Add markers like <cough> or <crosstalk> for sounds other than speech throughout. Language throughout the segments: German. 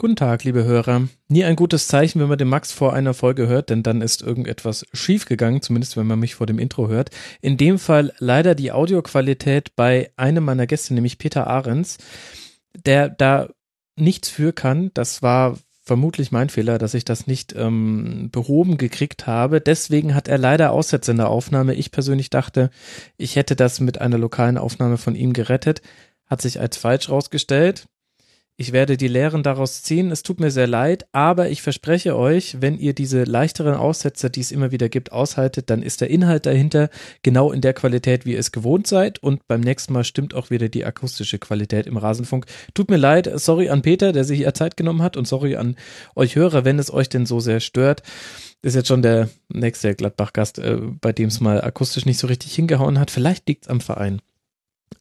Guten Tag, liebe Hörer. Nie ein gutes Zeichen, wenn man den Max vor einer Folge hört, denn dann ist irgendetwas schiefgegangen, zumindest wenn man mich vor dem Intro hört. In dem Fall leider die Audioqualität bei einem meiner Gäste, nämlich Peter Ahrens, der da nichts für kann. Das war vermutlich mein Fehler, dass ich das nicht ähm, behoben gekriegt habe. Deswegen hat er leider Aussätze in der Aufnahme. Ich persönlich dachte, ich hätte das mit einer lokalen Aufnahme von ihm gerettet. Hat sich als falsch rausgestellt. Ich werde die Lehren daraus ziehen. Es tut mir sehr leid, aber ich verspreche euch, wenn ihr diese leichteren Aussätze, die es immer wieder gibt, aushaltet, dann ist der Inhalt dahinter genau in der Qualität, wie ihr es gewohnt seid. Und beim nächsten Mal stimmt auch wieder die akustische Qualität im Rasenfunk. Tut mir leid, sorry an Peter, der sich hier Zeit genommen hat und sorry an euch Hörer, wenn es euch denn so sehr stört. ist jetzt schon der nächste Gladbach-Gast, äh, bei dem es mal akustisch nicht so richtig hingehauen hat. Vielleicht liegt es am Verein.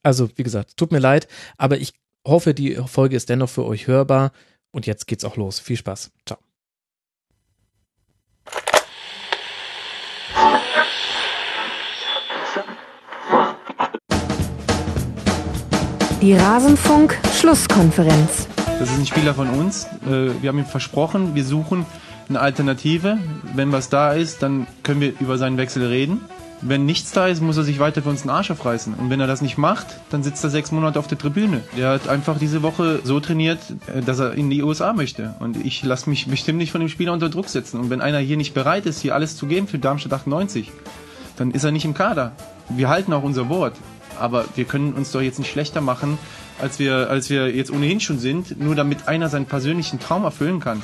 Also, wie gesagt, tut mir leid, aber ich hoffe, die Folge ist dennoch für euch hörbar. Und jetzt geht's auch los. Viel Spaß. Ciao. Die Rasenfunk-Schlusskonferenz. Das ist ein Spieler von uns. Äh, wir haben ihm versprochen, wir suchen eine Alternative. Wenn was da ist, dann können wir über seinen Wechsel reden. Wenn nichts da ist, muss er sich weiter für uns den Arsch aufreißen. Und wenn er das nicht macht, dann sitzt er sechs Monate auf der Tribüne. Er hat einfach diese Woche so trainiert, äh, dass er in die USA möchte. Und ich lasse mich bestimmt nicht von dem Spieler unter Druck setzen. Und wenn einer hier nicht bereit ist, hier alles zu geben für Darmstadt 98, dann ist er nicht im Kader. Wir halten auch unser Wort. Aber wir können uns doch jetzt nicht schlechter machen, als wir, als wir jetzt ohnehin schon sind, nur damit einer seinen persönlichen Traum erfüllen kann.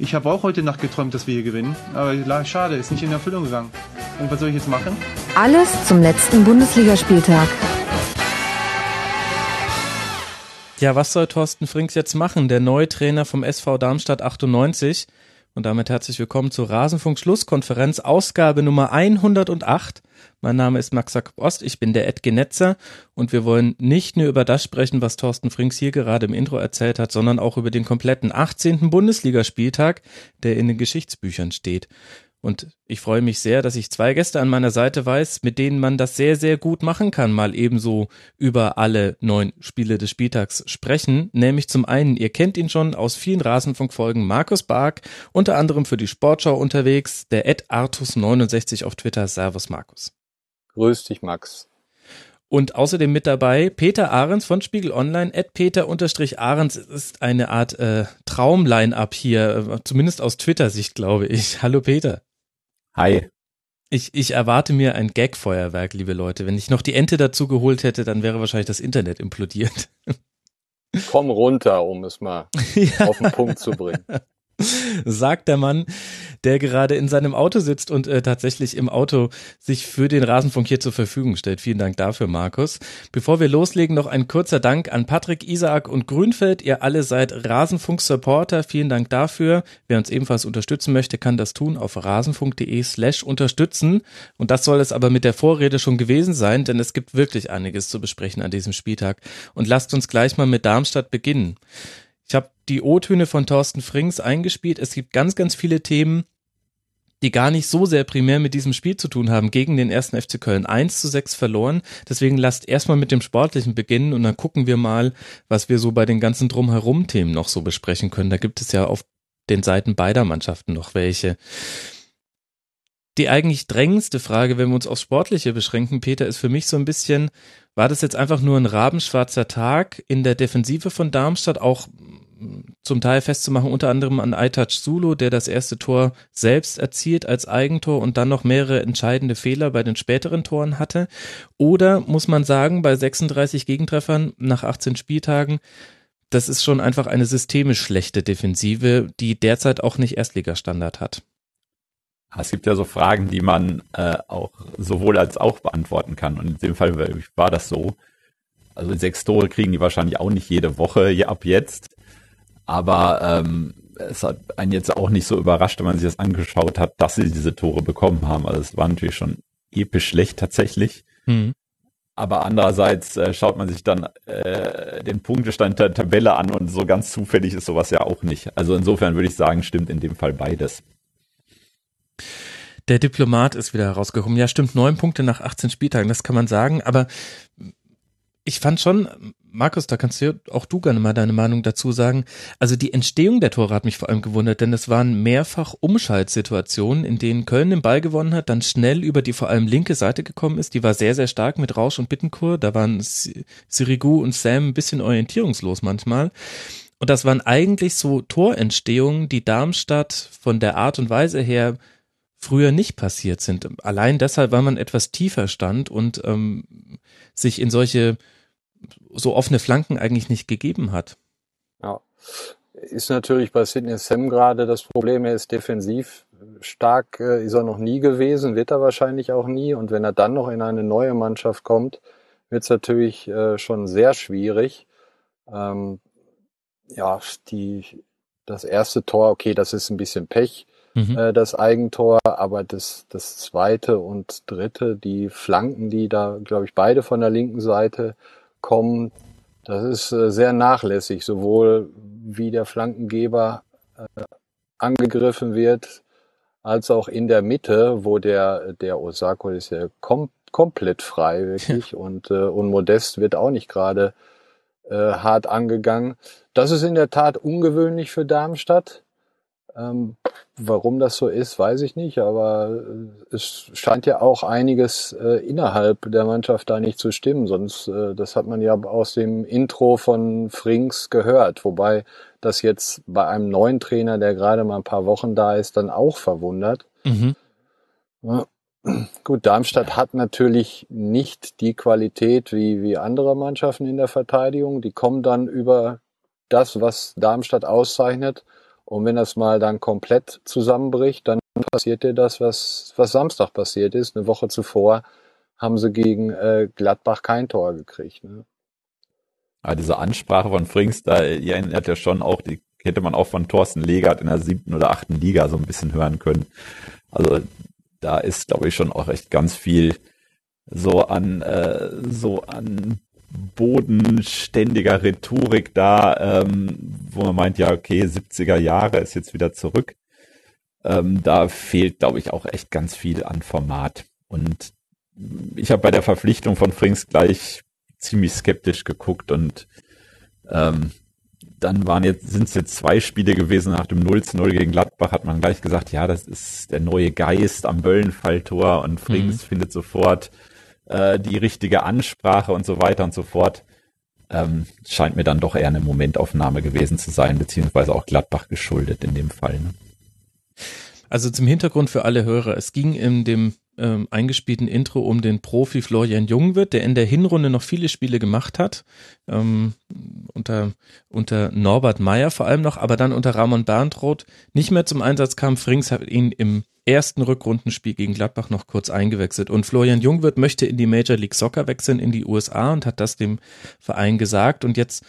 Ich habe auch heute Nacht geträumt, dass wir hier gewinnen. Aber schade, ist nicht in Erfüllung gegangen. Und was soll ich jetzt machen? Alles zum letzten Bundesligaspieltag. Ja, was soll Thorsten Frings jetzt machen? Der neue Trainer vom SV Darmstadt 98. Und damit herzlich willkommen zur Rasenfunk Schlusskonferenz, Ausgabe Nummer 108. Mein Name ist Max Jakob Ost, ich bin der Ed Genetzer und wir wollen nicht nur über das sprechen, was Thorsten Frings hier gerade im Intro erzählt hat, sondern auch über den kompletten 18. Bundesligaspieltag, der in den Geschichtsbüchern steht. Und ich freue mich sehr, dass ich zwei Gäste an meiner Seite weiß, mit denen man das sehr, sehr gut machen kann, mal ebenso über alle neun Spiele des Spieltags sprechen. Nämlich zum einen, ihr kennt ihn schon aus vielen Rasenfunkfolgen, Markus Bark, unter anderem für die Sportschau unterwegs, der Ed Artus69 auf Twitter. Servus Markus. Grüß dich, Max. Und außerdem mit dabei Peter Ahrens von Spiegel Online. Ed Peter-Ahrens ist eine Art äh, Traumline-Up hier, äh, zumindest aus Twitter-Sicht, glaube ich. <laughs> Hallo Peter. Hi. Ich, ich erwarte mir ein Gag-Feuerwerk, liebe Leute. Wenn ich noch die Ente dazu geholt hätte, dann wäre wahrscheinlich das Internet implodiert. <laughs> Komm runter, um es mal <laughs> ja. auf den Punkt zu bringen. Sagt der Mann, der gerade in seinem Auto sitzt und äh, tatsächlich im Auto sich für den Rasenfunk hier zur Verfügung stellt. Vielen Dank dafür, Markus. Bevor wir loslegen, noch ein kurzer Dank an Patrick, Isaak und Grünfeld. Ihr alle seid Rasenfunk-Supporter. Vielen Dank dafür. Wer uns ebenfalls unterstützen möchte, kann das tun auf rasenfunk.de slash unterstützen. Und das soll es aber mit der Vorrede schon gewesen sein, denn es gibt wirklich einiges zu besprechen an diesem Spieltag. Und lasst uns gleich mal mit Darmstadt beginnen. Die O-Töne von Thorsten Frings eingespielt. Es gibt ganz, ganz viele Themen, die gar nicht so sehr primär mit diesem Spiel zu tun haben, gegen den ersten FC Köln 1 zu 6 verloren. Deswegen lasst erstmal mit dem Sportlichen beginnen und dann gucken wir mal, was wir so bei den ganzen Drumherum-Themen noch so besprechen können. Da gibt es ja auf den Seiten beider Mannschaften noch welche. Die eigentlich drängendste Frage, wenn wir uns aufs Sportliche beschränken, Peter, ist für mich so ein bisschen, war das jetzt einfach nur ein rabenschwarzer Tag in der Defensive von Darmstadt, auch zum Teil festzumachen, unter anderem an Aitach Zulu, der das erste Tor selbst erzielt als Eigentor und dann noch mehrere entscheidende Fehler bei den späteren Toren hatte? Oder muss man sagen, bei 36 Gegentreffern nach 18 Spieltagen, das ist schon einfach eine systemisch schlechte Defensive, die derzeit auch nicht Erstligastandard hat. Es gibt ja so Fragen, die man äh, auch sowohl als auch beantworten kann. Und in dem Fall war das so. Also sechs Tore kriegen die wahrscheinlich auch nicht jede Woche ab jetzt. Aber ähm, es hat einen jetzt auch nicht so überrascht, wenn man sich das angeschaut hat, dass sie diese Tore bekommen haben. Also es war natürlich schon episch schlecht tatsächlich. Mhm. Aber andererseits äh, schaut man sich dann äh, den Punktestand der Tabelle an und so ganz zufällig ist sowas ja auch nicht. Also insofern würde ich sagen, stimmt in dem Fall beides. Der Diplomat ist wieder herausgekommen. Ja, stimmt, neun Punkte nach 18 Spieltagen, das kann man sagen. Aber ich fand schon, Markus, da kannst du auch du gerne mal deine Meinung dazu sagen. Also die Entstehung der Tore hat mich vor allem gewundert, denn es waren mehrfach Umschaltsituationen, in denen Köln den Ball gewonnen hat, dann schnell über die vor allem linke Seite gekommen ist. Die war sehr, sehr stark mit Rausch und Bittenkur. Da waren Sirigu und Sam ein bisschen orientierungslos manchmal. Und das waren eigentlich so Torentstehungen, die Darmstadt von der Art und Weise her früher nicht passiert sind. Allein deshalb, weil man etwas tiefer stand und ähm, sich in solche so offene Flanken eigentlich nicht gegeben hat. Ja, ist natürlich bei Sidney Sam gerade das Problem, er ist defensiv stark, äh, ist er noch nie gewesen, wird er wahrscheinlich auch nie. Und wenn er dann noch in eine neue Mannschaft kommt, wird es natürlich äh, schon sehr schwierig. Ähm, ja, die, das erste Tor, okay, das ist ein bisschen Pech mhm. äh, das Eigentor, aber das, das zweite und dritte, die Flanken, die da, glaube ich, beide von der linken Seite kommen, das ist äh, sehr nachlässig, sowohl wie der Flankengeber äh, angegriffen wird, als auch in der Mitte, wo der, der Osako ist ja kom komplett frei, wirklich, und, äh, und Modest wird auch nicht gerade äh, hart angegangen. Das ist in der Tat ungewöhnlich für Darmstadt. Ähm, warum das so ist, weiß ich nicht, aber äh, es scheint ja auch einiges äh, innerhalb der Mannschaft da nicht zu stimmen, sonst äh, das hat man ja aus dem Intro von Frings gehört, wobei das jetzt bei einem neuen Trainer, der gerade mal ein paar Wochen da ist, dann auch verwundert. Mhm. Ja. Gut, Darmstadt hat natürlich nicht die Qualität wie, wie andere Mannschaften in der Verteidigung. Die kommen dann über das, was Darmstadt auszeichnet, und wenn das mal dann komplett zusammenbricht, dann passiert dir das, was, was Samstag passiert ist. Eine Woche zuvor haben sie gegen äh, Gladbach kein Tor gekriegt. Ne? Aber diese Ansprache von Frings, da die erinnert ja schon auch, die hätte man auch von Thorsten Legert in der siebten oder achten Liga so ein bisschen hören können. Also da ist, glaube ich, schon auch echt ganz viel so an äh, so an bodenständiger Rhetorik da, ähm, wo man meint, ja, okay, 70er Jahre ist jetzt wieder zurück. Ähm, da fehlt, glaube ich, auch echt ganz viel an Format. Und ich habe bei der Verpflichtung von Frings gleich ziemlich skeptisch geguckt und ähm, dann waren jetzt, sind es jetzt zwei Spiele gewesen nach dem 0 zu 0 gegen Gladbach, hat man gleich gesagt, ja, das ist der neue Geist am Böllenfalltor und Frings mhm. findet sofort äh, die richtige Ansprache und so weiter und so fort. Ähm, scheint mir dann doch eher eine Momentaufnahme gewesen zu sein, beziehungsweise auch Gladbach geschuldet in dem Fall. Ne? Also zum Hintergrund für alle Hörer. Es ging in dem ähm, eingespielten Intro um den Profi Florian Jungwirth, der in der Hinrunde noch viele Spiele gemacht hat, ähm, unter, unter Norbert Meyer vor allem noch, aber dann unter Ramon Berntroth nicht mehr zum Einsatz kam. Frings hat ihn im ersten Rückrundenspiel gegen Gladbach noch kurz eingewechselt. Und Florian Jungwirth möchte in die Major League Soccer wechseln, in die USA und hat das dem Verein gesagt. Und jetzt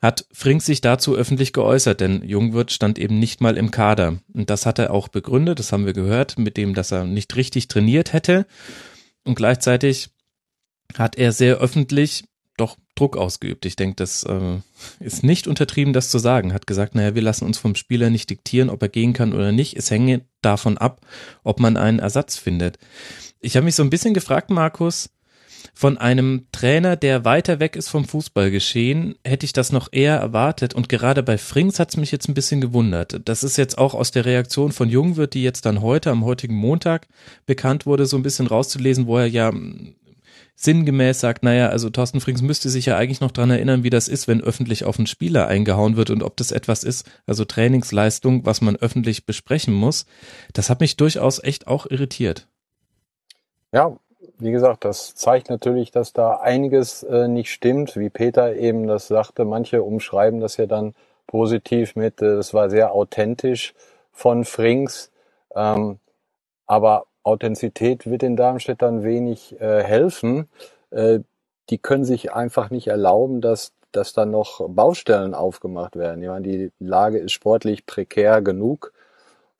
hat Frings sich dazu öffentlich geäußert, denn Jungwirth stand eben nicht mal im Kader. Und das hat er auch begründet, das haben wir gehört, mit dem, dass er nicht richtig trainiert hätte. Und gleichzeitig hat er sehr öffentlich doch Druck ausgeübt. Ich denke, das äh, ist nicht untertrieben, das zu sagen. Hat gesagt, naja, wir lassen uns vom Spieler nicht diktieren, ob er gehen kann oder nicht. Es hänge davon ab, ob man einen Ersatz findet. Ich habe mich so ein bisschen gefragt, Markus, von einem Trainer, der weiter weg ist vom Fußballgeschehen, hätte ich das noch eher erwartet. Und gerade bei Frings hat es mich jetzt ein bisschen gewundert. Das ist jetzt auch aus der Reaktion von Jungwirth, die jetzt dann heute, am heutigen Montag bekannt wurde, so ein bisschen rauszulesen, wo er ja sinngemäß sagt, naja, also Thorsten Frings müsste sich ja eigentlich noch dran erinnern, wie das ist, wenn öffentlich auf einen Spieler eingehauen wird und ob das etwas ist, also Trainingsleistung, was man öffentlich besprechen muss. Das hat mich durchaus echt auch irritiert. Ja, wie gesagt, das zeigt natürlich, dass da einiges äh, nicht stimmt, wie Peter eben das sagte. Manche umschreiben das ja dann positiv mit, äh, das war sehr authentisch von Frings. Ähm, aber Authentizität wird den Darmstädtern wenig äh, helfen. Äh, die können sich einfach nicht erlauben, dass, dass dann noch Baustellen aufgemacht werden. Ich meine, die Lage ist sportlich prekär genug.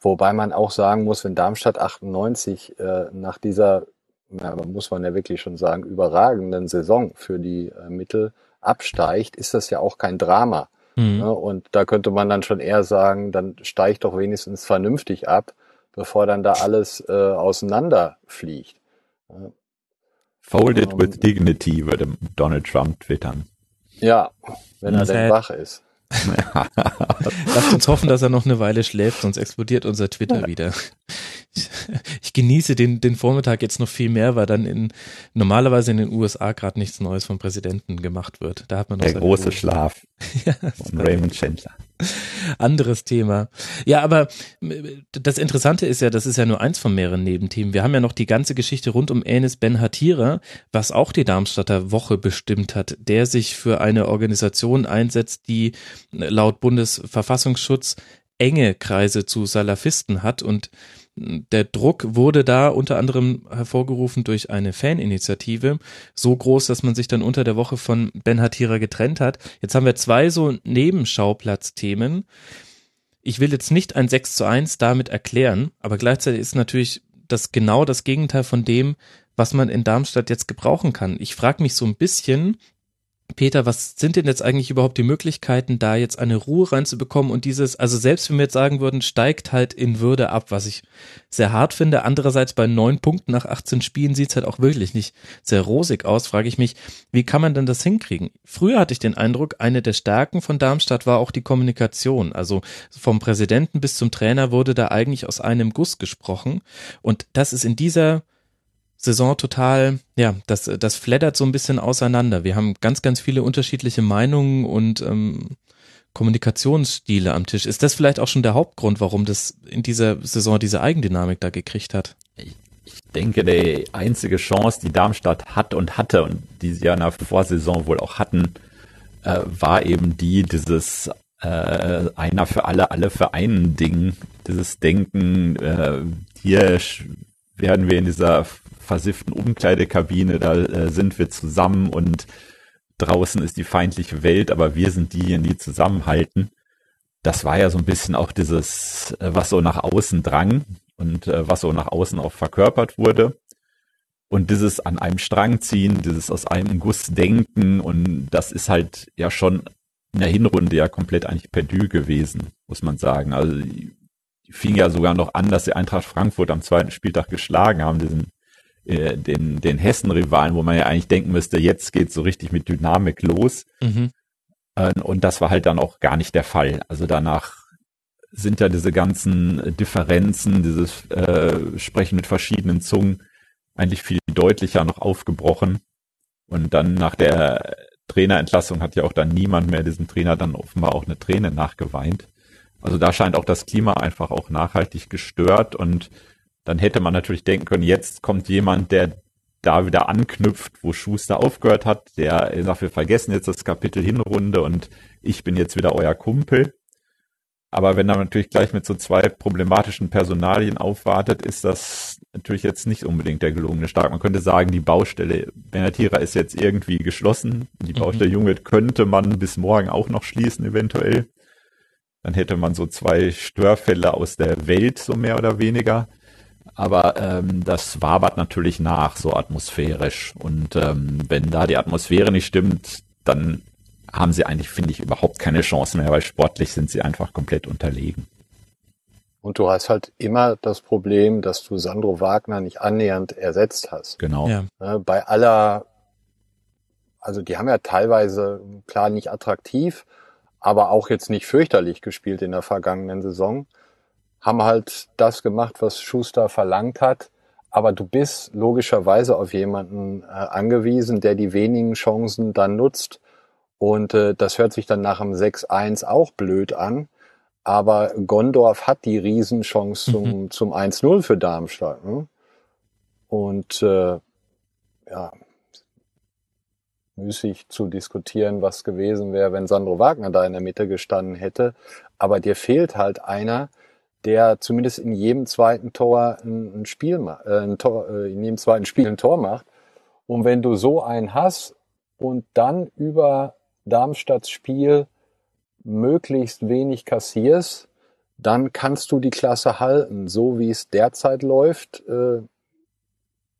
Wobei man auch sagen muss, wenn Darmstadt 98 äh, nach dieser, ja, muss man ja wirklich schon sagen, überragenden Saison für die äh, Mittel absteigt, ist das ja auch kein Drama. Mhm. Ne? Und da könnte man dann schon eher sagen, dann steigt doch wenigstens vernünftig ab bevor dann da alles äh, auseinanderfliegt. Folded um, with dignity, würde Donald Trump twittern. Ja, wenn er denn wach ist. <laughs> Lasst uns hoffen, dass er noch eine Weile schläft, sonst explodiert unser Twitter wieder. Ich, ich genieße den, den Vormittag jetzt noch viel mehr, weil dann in normalerweise in den USA gerade nichts Neues vom Präsidenten gemacht wird. Da hat man noch Der große Ruhe. Schlaf <laughs> Ja, von Raymond Chandler. <laughs> anderes Thema. Ja, aber äh, das Interessante ist ja, das ist ja nur eins von mehreren Nebenthemen. Wir haben ja noch die ganze Geschichte rund um Enes Ben Hatira, was auch die Darmstadter Woche bestimmt hat, der sich für eine Organisation einsetzt, die laut Bundesverfassungsschutz enge Kreise zu Salafisten hat und der Druck wurde da unter anderem hervorgerufen durch eine Faninitiative, so groß, dass man sich dann unter der Woche von Ben Hatira getrennt hat. Jetzt haben wir zwei so Nebenschauplatz-Themen. Ich will jetzt nicht ein 6 zu 1 damit erklären, aber gleichzeitig ist natürlich das genau das Gegenteil von dem, was man in Darmstadt jetzt gebrauchen kann. Ich frage mich so ein bisschen, Peter, was sind denn jetzt eigentlich überhaupt die Möglichkeiten, da jetzt eine Ruhe reinzubekommen und dieses, also selbst wenn wir jetzt sagen würden, steigt halt in Würde ab, was ich sehr hart finde. Andererseits bei neun Punkten nach 18 Spielen sieht's halt auch wirklich nicht sehr rosig aus, frage ich mich, wie kann man denn das hinkriegen? Früher hatte ich den Eindruck, eine der Stärken von Darmstadt war auch die Kommunikation. Also vom Präsidenten bis zum Trainer wurde da eigentlich aus einem Guss gesprochen. Und das ist in dieser Saison total, ja, das, das flattert so ein bisschen auseinander. Wir haben ganz, ganz viele unterschiedliche Meinungen und ähm, Kommunikationsstile am Tisch. Ist das vielleicht auch schon der Hauptgrund, warum das in dieser Saison diese Eigendynamik da gekriegt hat? Ich denke, die einzige Chance, die Darmstadt hat und hatte und die sie ja in der Vorsaison wohl auch hatten, äh, war eben die, dieses äh, einer für alle, alle für einen Ding, dieses Denken, äh, hier werden wir in dieser versifften Umkleidekabine, da äh, sind wir zusammen und draußen ist die feindliche Welt, aber wir sind diejenigen, die zusammenhalten. Das war ja so ein bisschen auch dieses, äh, was so nach außen drang und äh, was so nach außen auch verkörpert wurde. Und dieses an einem Strang ziehen, dieses aus einem Guss denken und das ist halt ja schon in der Hinrunde ja komplett eigentlich perdu gewesen, muss man sagen. Also die fing ja sogar noch an, dass sie Eintracht Frankfurt am zweiten Spieltag geschlagen haben, diesen äh, den, den Hessen-Rivalen, wo man ja eigentlich denken müsste, jetzt geht's so richtig mit Dynamik los. Mhm. Äh, Und das war halt dann auch gar nicht der Fall. Also danach sind ja diese ganzen Differenzen, dieses äh, Sprechen mit verschiedenen Zungen eigentlich viel deutlicher noch aufgebrochen. Und dann nach der Trainerentlassung hat ja auch dann niemand mehr diesem Trainer dann offenbar auch eine Träne nachgeweint. Also da scheint auch das Klima einfach auch nachhaltig gestört und dann hätte man natürlich denken können, jetzt kommt jemand, der da wieder anknüpft, wo Schuster aufgehört hat, der sagt, wir vergessen jetzt das Kapitel Hinrunde und ich bin jetzt wieder euer Kumpel. Aber wenn er natürlich gleich mit so zwei problematischen Personalien aufwartet, ist das natürlich jetzt nicht unbedingt der gelungene Start. Man könnte sagen, die Baustelle Benatira ist jetzt irgendwie geschlossen. Die Mhm. Baustelle Junge könnte man bis morgen auch noch schließen, eventuell. Dann hätte man so zwei Störfälle aus der Welt, so mehr oder weniger. Aber ähm, das wabert natürlich nach, so atmosphärisch. Und ähm, wenn da die Atmosphäre nicht stimmt, dann haben sie eigentlich, finde ich, überhaupt keine Chance mehr, weil sportlich sind sie einfach komplett unterlegen. Und du hast halt immer das Problem, dass du Sandro Wagner nicht annähernd ersetzt hast. Genau. Ja. Ne, Bei aller, also die haben ja teilweise klar nicht attraktiv, aber auch jetzt nicht fürchterlich gespielt in der vergangenen Saison, haben halt das gemacht, was Schuster verlangt hat. Aber du bist logischerweise auf jemanden äh, angewiesen, der die wenigen Chancen dann nutzt. Und äh, das hört sich dann nach dem 6-1 auch blöd an. Aber Gondorf hat die Riesenchance zum, zum 1-0 für Darmstadt. Ne? Und äh, ja, müßig zu diskutieren, was gewesen wäre, wenn Sandro Wagner da in der Mitte gestanden hätte. Aber dir fehlt halt einer, der zumindest in jedem zweiten Tor ein, Spiel äh, ein Tor, äh, in jedem zweiten Spiel ein Tor macht. Und wenn du so einen hast und dann über Darmstadts Spiel möglichst wenig kassierst, dann kannst du die Klasse halten. So wie es derzeit läuft, äh,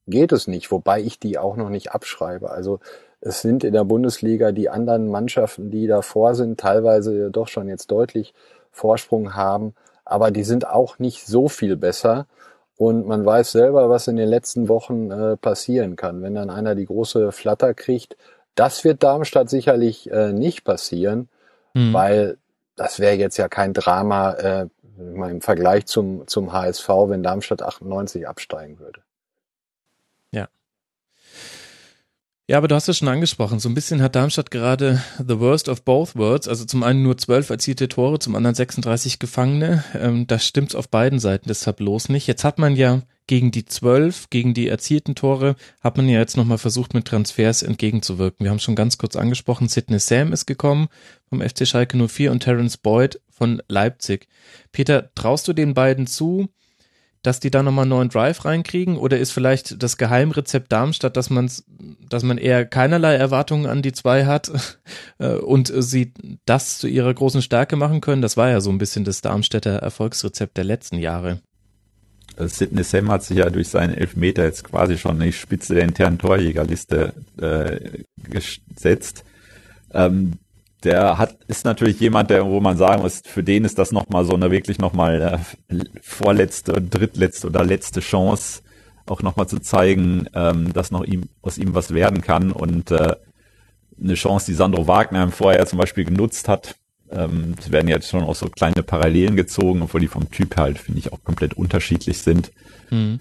geht es nicht, wobei ich die auch noch nicht abschreibe. Also es sind in der Bundesliga die anderen Mannschaften, die davor sind, teilweise doch schon jetzt deutlich Vorsprung haben, aber die sind auch nicht so viel besser. Und man weiß selber, was in den letzten Wochen äh, passieren kann. Wenn dann einer die große Flatter kriegt, das wird Darmstadt sicherlich äh, nicht passieren, mhm. weil das wäre jetzt ja kein Drama äh, im Vergleich zum, zum HSV, wenn Darmstadt 98 absteigen würde. Ja, aber du hast es schon angesprochen. So ein bisschen hat Darmstadt gerade the worst of both worlds. Also zum einen nur zwölf erzielte Tore, zum anderen 36 Gefangene. Ähm, das stimmt auf beiden Seiten des Tableaus nicht. Jetzt hat man ja gegen die zwölf, gegen die erzielten Tore, hat man ja jetzt nochmal versucht, mit Transfers entgegenzuwirken. Wir haben schon ganz kurz angesprochen, Sidney Sam ist gekommen vom FC Schalke 04 und Terence Boyd von Leipzig. Peter, traust du den beiden zu, dass die da nochmal einen neuen Drive reinkriegen? Oder ist vielleicht das Geheimrezept Darmstadt, dass man dass man eher keinerlei Erwartungen an die zwei hat <laughs> äh, und sie das zu ihrer großen Stärke machen können? Das war ja so ein bisschen das Darmstädter Erfolgsrezept der letzten Jahre. Also Sidney Sam hat sich ja durch seinen Elfmeter jetzt quasi schon in die Spitze der internen Torjägerliste äh, gesetzt. Ähm, der hat, ist natürlich jemand, der, wo man sagen muss, für den ist das nochmal so eine wirklich nochmal äh, vorletzte, drittletzte oder letzte Chance, auch nochmal zu zeigen, ähm, dass noch ihm, aus ihm was werden kann und äh, eine Chance, die Sandro Wagner vorher zum Beispiel genutzt hat. Ähm, es werden jetzt schon auch so kleine Parallelen gezogen, obwohl die vom Typ halt, finde ich, auch komplett unterschiedlich sind. Mhm.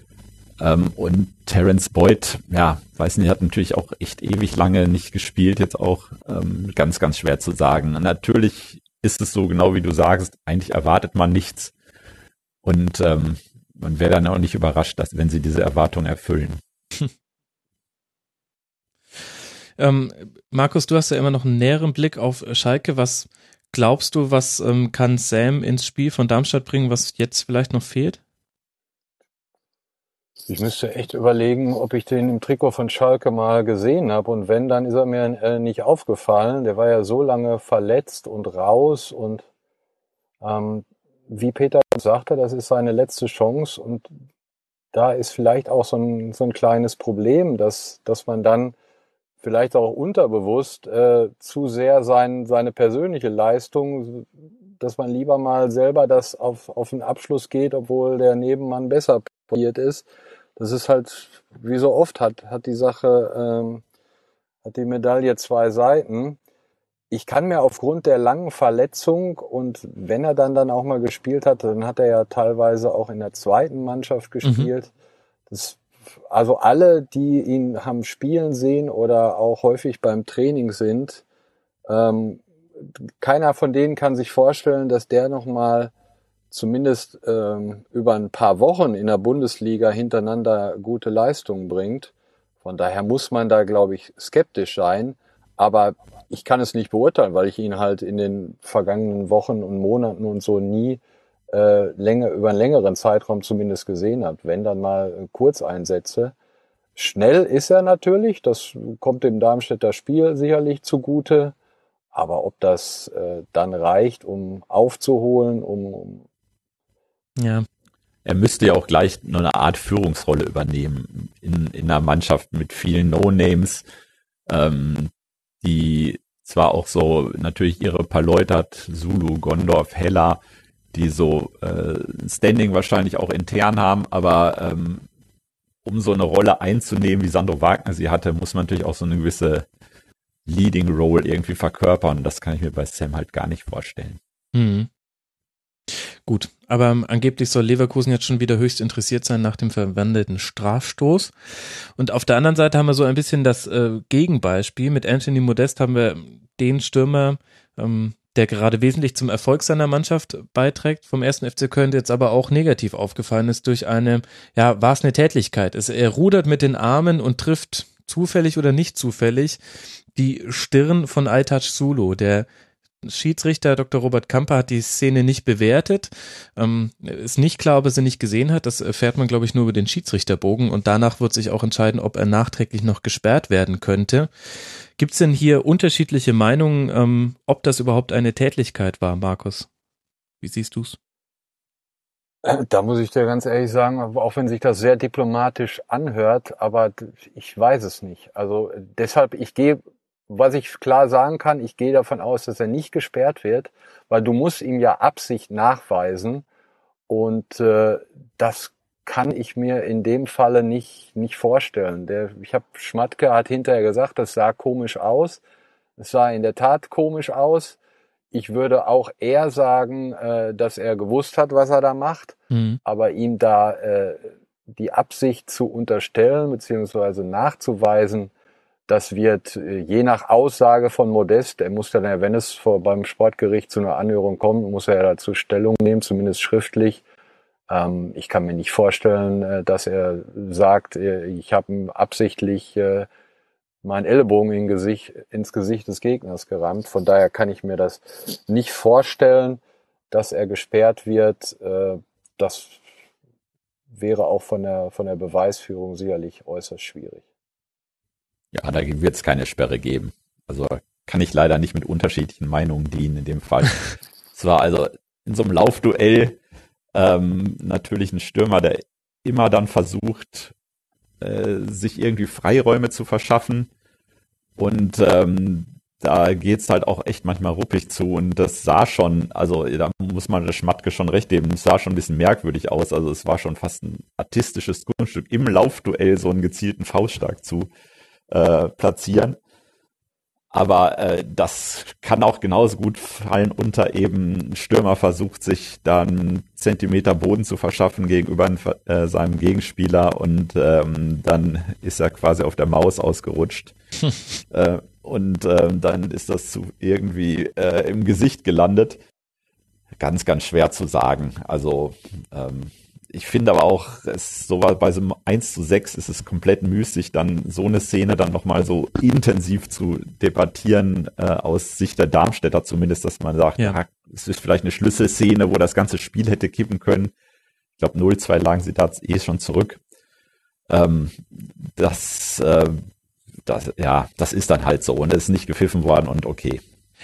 Ähm, und Terence Boyd, ja, weiß nicht, hat natürlich auch echt ewig lange nicht gespielt, jetzt auch ähm, ganz, ganz schwer zu sagen. natürlich ist es so, genau wie du sagst, eigentlich erwartet man nichts. Und ähm, man wäre dann auch nicht überrascht, dass wenn sie diese Erwartung erfüllen. <laughs> ähm, Markus, du hast ja immer noch einen näheren Blick auf Schalke. Was glaubst du, was ähm, kann Sam ins Spiel von Darmstadt bringen, was jetzt vielleicht noch fehlt? Ich müsste echt überlegen, ob ich den im Trikot von Schalke mal gesehen habe. Und wenn, dann ist er mir äh, nicht aufgefallen. Der war ja so lange verletzt und raus. Und ähm, wie Peter sagte, das ist seine letzte Chance. Und da ist vielleicht auch so ein, so ein kleines Problem, dass, dass man dann vielleicht auch unterbewusst äh, zu sehr sein, seine persönliche Leistung, dass man lieber mal selber das auf, auf den Abschluss geht, obwohl der Nebenmann besser passiert ist das ist halt, wie so oft hat, hat die Sache, ähm, hat die Medaille zwei Seiten. Ich kann mir aufgrund der langen Verletzung und wenn er dann dann auch mal gespielt hat, dann hat er ja teilweise auch in der zweiten Mannschaft mhm. gespielt. Mhm. Das, also alle, die ihn haben spielen sehen oder auch häufig beim Training sind, ähm, keiner von denen kann sich vorstellen, dass der noch mal zumindest ähm, über ein paar Wochen in der Bundesliga hintereinander gute Leistungen bringt. Von daher muss man da, glaube ich, skeptisch sein. Aber ich kann es nicht beurteilen, weil ich ihn halt in den vergangenen Wochen und Monaten und so nie äh, länger, über einen längeren Zeitraum zumindest gesehen habe. Wenn dann mal Kurzeinsätze. Schnell ist er natürlich, das kommt dem Darmstädter Spiel sicherlich zugute. Aber ob das äh, dann reicht, um aufzuholen, um, um ja. Er müsste ja auch gleich nur eine Art Führungsrolle übernehmen in, in einer Mannschaft mit vielen No-Names, ähm, die zwar auch so natürlich ihre paar Leute hat, Zulu, Gondorf, Hella, die so äh, Standing wahrscheinlich auch intern haben, aber ähm, um so eine Rolle einzunehmen, wie Sandro Wagner sie hatte, muss man natürlich auch so eine gewisse Leading Role irgendwie verkörpern. Das kann ich mir bei Sam halt gar nicht vorstellen. Mhm. Gut, aber angeblich soll Leverkusen jetzt schon wieder höchst interessiert sein nach dem verwandelten Strafstoß. Und auf der anderen Seite haben wir so ein bisschen das äh, Gegenbeispiel. Mit Anthony Modest haben wir den Stürmer, ähm, der gerade wesentlich zum Erfolg seiner Mannschaft beiträgt, vom ersten FC Köln jetzt aber auch negativ aufgefallen ist durch eine, ja, war es eine Tätlichkeit. Es, er rudert mit den Armen und trifft zufällig oder nicht zufällig die Stirn von Altach Sulu, der Schiedsrichter Dr. Robert Kamper hat die Szene nicht bewertet. Ähm, ist nicht klar, ob er sie nicht gesehen hat. Das erfährt man, glaube ich, nur über den Schiedsrichterbogen. Und danach wird sich auch entscheiden, ob er nachträglich noch gesperrt werden könnte. Gibt es denn hier unterschiedliche Meinungen, ähm, ob das überhaupt eine Tätlichkeit war, Markus? Wie siehst du's? Äh, da muss ich dir ganz ehrlich sagen, auch wenn sich das sehr diplomatisch anhört, aber ich weiß es nicht. Also deshalb, ich gehe was ich klar sagen kann, ich gehe davon aus, dass er nicht gesperrt wird, weil du musst ihm ja Absicht nachweisen und äh, das kann ich mir in dem Falle nicht, nicht vorstellen. Der, ich habe Schmatke hat hinterher gesagt, das sah komisch aus. Es sah in der Tat komisch aus. Ich würde auch eher sagen, äh, dass er gewusst hat, was er da macht, mhm. aber ihm da äh, die Absicht zu unterstellen beziehungsweise nachzuweisen, das wird äh, je nach Aussage von Modest, er muss dann, wenn es vor, beim Sportgericht zu einer Anhörung kommt, muss er ja dazu Stellung nehmen, zumindest schriftlich. Ähm, ich kann mir nicht vorstellen, äh, dass er sagt, äh, ich habe absichtlich äh, meinen Ellbogen in Gesicht, ins Gesicht des Gegners gerammt. Von daher kann ich mir das nicht vorstellen, dass er gesperrt wird. Äh, das wäre auch von der, von der Beweisführung sicherlich äußerst schwierig. Ja, da wird es keine Sperre geben. Also kann ich leider nicht mit unterschiedlichen Meinungen dienen in dem Fall. <laughs> es war also in so einem Laufduell ähm, natürlich ein Stürmer, der immer dann versucht, äh, sich irgendwie Freiräume zu verschaffen. Und ähm, da geht's halt auch echt manchmal ruppig zu und das sah schon, also da muss man der Schmatke schon recht geben, es sah schon ein bisschen merkwürdig aus, also es war schon fast ein artistisches Kunststück, im Laufduell so einen gezielten Fauststark zu äh, platzieren. Aber äh, das kann auch genauso gut fallen unter eben Stürmer versucht sich dann Zentimeter Boden zu verschaffen gegenüber äh, seinem Gegenspieler und ähm, dann ist er quasi auf der Maus ausgerutscht. <laughs> äh, und äh, dann ist das zu irgendwie äh, im Gesicht gelandet. Ganz, ganz schwer zu sagen. Also ähm, ich finde aber auch, es so bei so einem 1 zu 6 ist es komplett müßig, dann so eine Szene dann nochmal so intensiv zu debattieren, äh, aus Sicht der Darmstädter zumindest, dass man sagt, ja. es ist vielleicht eine Schlüsselszene, wo das ganze Spiel hätte kippen können. Ich glaube, 0-2 lagen sie da eh schon zurück. Ähm, das, äh, das, ja, das ist dann halt so und es ist nicht gepfiffen worden und okay.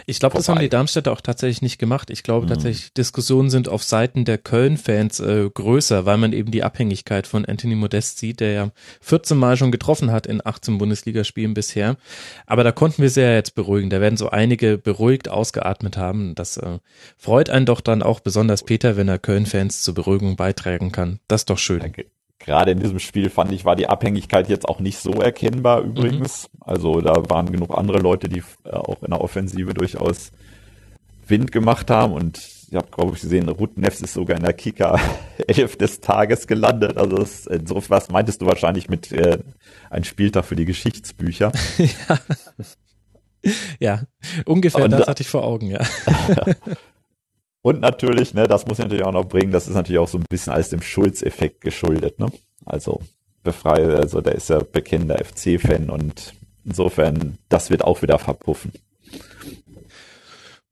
Ich glaube, das haben die Darmstädter auch tatsächlich nicht gemacht. Ich glaube mhm. tatsächlich, Diskussionen sind auf Seiten der Köln-Fans äh, größer, weil man eben die Abhängigkeit von Anthony Modest sieht, der ja 14 Mal schon getroffen hat in 18 Bundesligaspielen bisher. Aber da konnten wir sehr jetzt beruhigen. Da werden so einige beruhigt ausgeatmet haben. Das äh, freut einen doch dann auch besonders Peter, wenn er Köln-Fans zur Beruhigung beitragen kann. Das ist doch schön. Danke gerade in diesem Spiel fand ich, war die Abhängigkeit jetzt auch nicht so erkennbar übrigens. Mhm. Also da waren genug andere Leute, die äh, auch in der Offensive durchaus Wind gemacht haben und ich habe, glaube ich, gesehen, Ruth Nefs ist sogar in der Kicker 11 <laughs> des Tages gelandet. Also das, so was meintest du wahrscheinlich mit äh, ein Spieltag für die Geschichtsbücher. <laughs> ja. ja, ungefähr und, das hatte ich vor Augen, ja. <laughs> Und natürlich, ne, das muss ich natürlich auch noch bringen, das ist natürlich auch so ein bisschen alles dem Schulz-Effekt geschuldet, ne? Also befreie, also der ist ja bekennender FC-Fan und insofern, das wird auch wieder verpuffen.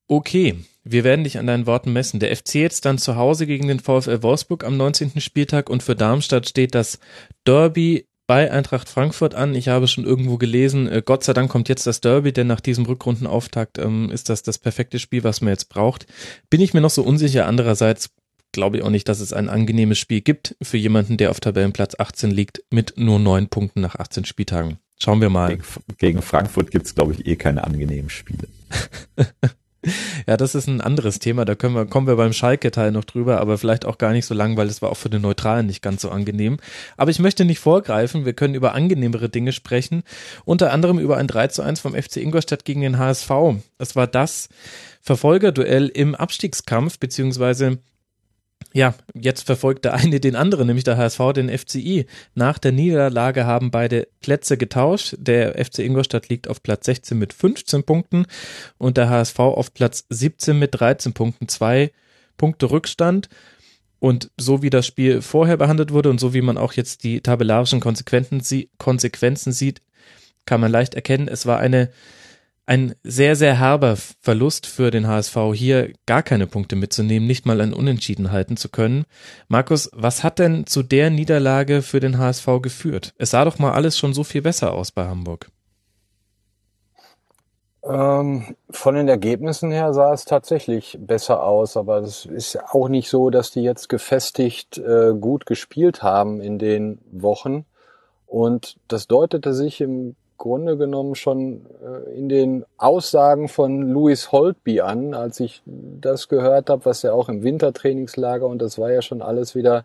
Okay, wir werden dich an deinen Worten messen. Der FC jetzt dann zu Hause gegen den VfL Wolfsburg am 19. Spieltag und für Darmstadt steht das Derby bei Eintracht Frankfurt an. Ich habe schon irgendwo gelesen, äh, Gott sei Dank kommt jetzt das Derby, denn nach diesem Rückrundenauftakt ähm, ist das das perfekte Spiel, was man jetzt braucht. Bin ich mir noch so unsicher. Andererseits glaube ich auch nicht, dass es ein angenehmes Spiel gibt für jemanden, der auf Tabellenplatz 18 liegt, mit nur neun Punkten nach 18 Spieltagen. Schauen wir mal. Gegen, gegen Frankfurt gibt es, glaube ich, eh keine angenehmen Spiele. <laughs> <laughs> Ja, das ist ein anderes Thema. Da können wir, kommen wir beim Schalke-Teil noch drüber, aber vielleicht auch gar nicht so lang, weil es war auch für den Neutralen nicht ganz so angenehm. Aber ich möchte nicht vorgreifen. Wir können über angenehmere Dinge sprechen. Unter anderem über ein 3 zu 1 vom FC Ingolstadt gegen den HSV. Es war das Verfolgerduell im Abstiegskampf, beziehungsweise ja, jetzt verfolgt der eine den anderen, nämlich der HSV den FCI. Nach der Niederlage haben beide Plätze getauscht. Der FC Ingolstadt liegt auf Platz 16 mit 15 Punkten und der HSV auf Platz 17 mit 13 Punkten. Zwei Punkte Rückstand. Und so wie das Spiel vorher behandelt wurde und so wie man auch jetzt die tabellarischen Konsequenzen sieht, kann man leicht erkennen, es war eine ein sehr, sehr herber Verlust für den HSV, hier gar keine Punkte mitzunehmen, nicht mal ein Unentschieden halten zu können. Markus, was hat denn zu der Niederlage für den HSV geführt? Es sah doch mal alles schon so viel besser aus bei Hamburg. Ähm, von den Ergebnissen her sah es tatsächlich besser aus, aber es ist auch nicht so, dass die jetzt gefestigt äh, gut gespielt haben in den Wochen. Und das deutete sich im Grunde genommen schon äh, in den Aussagen von Louis Holtby an, als ich das gehört habe, was er auch im Wintertrainingslager und das war ja schon alles wieder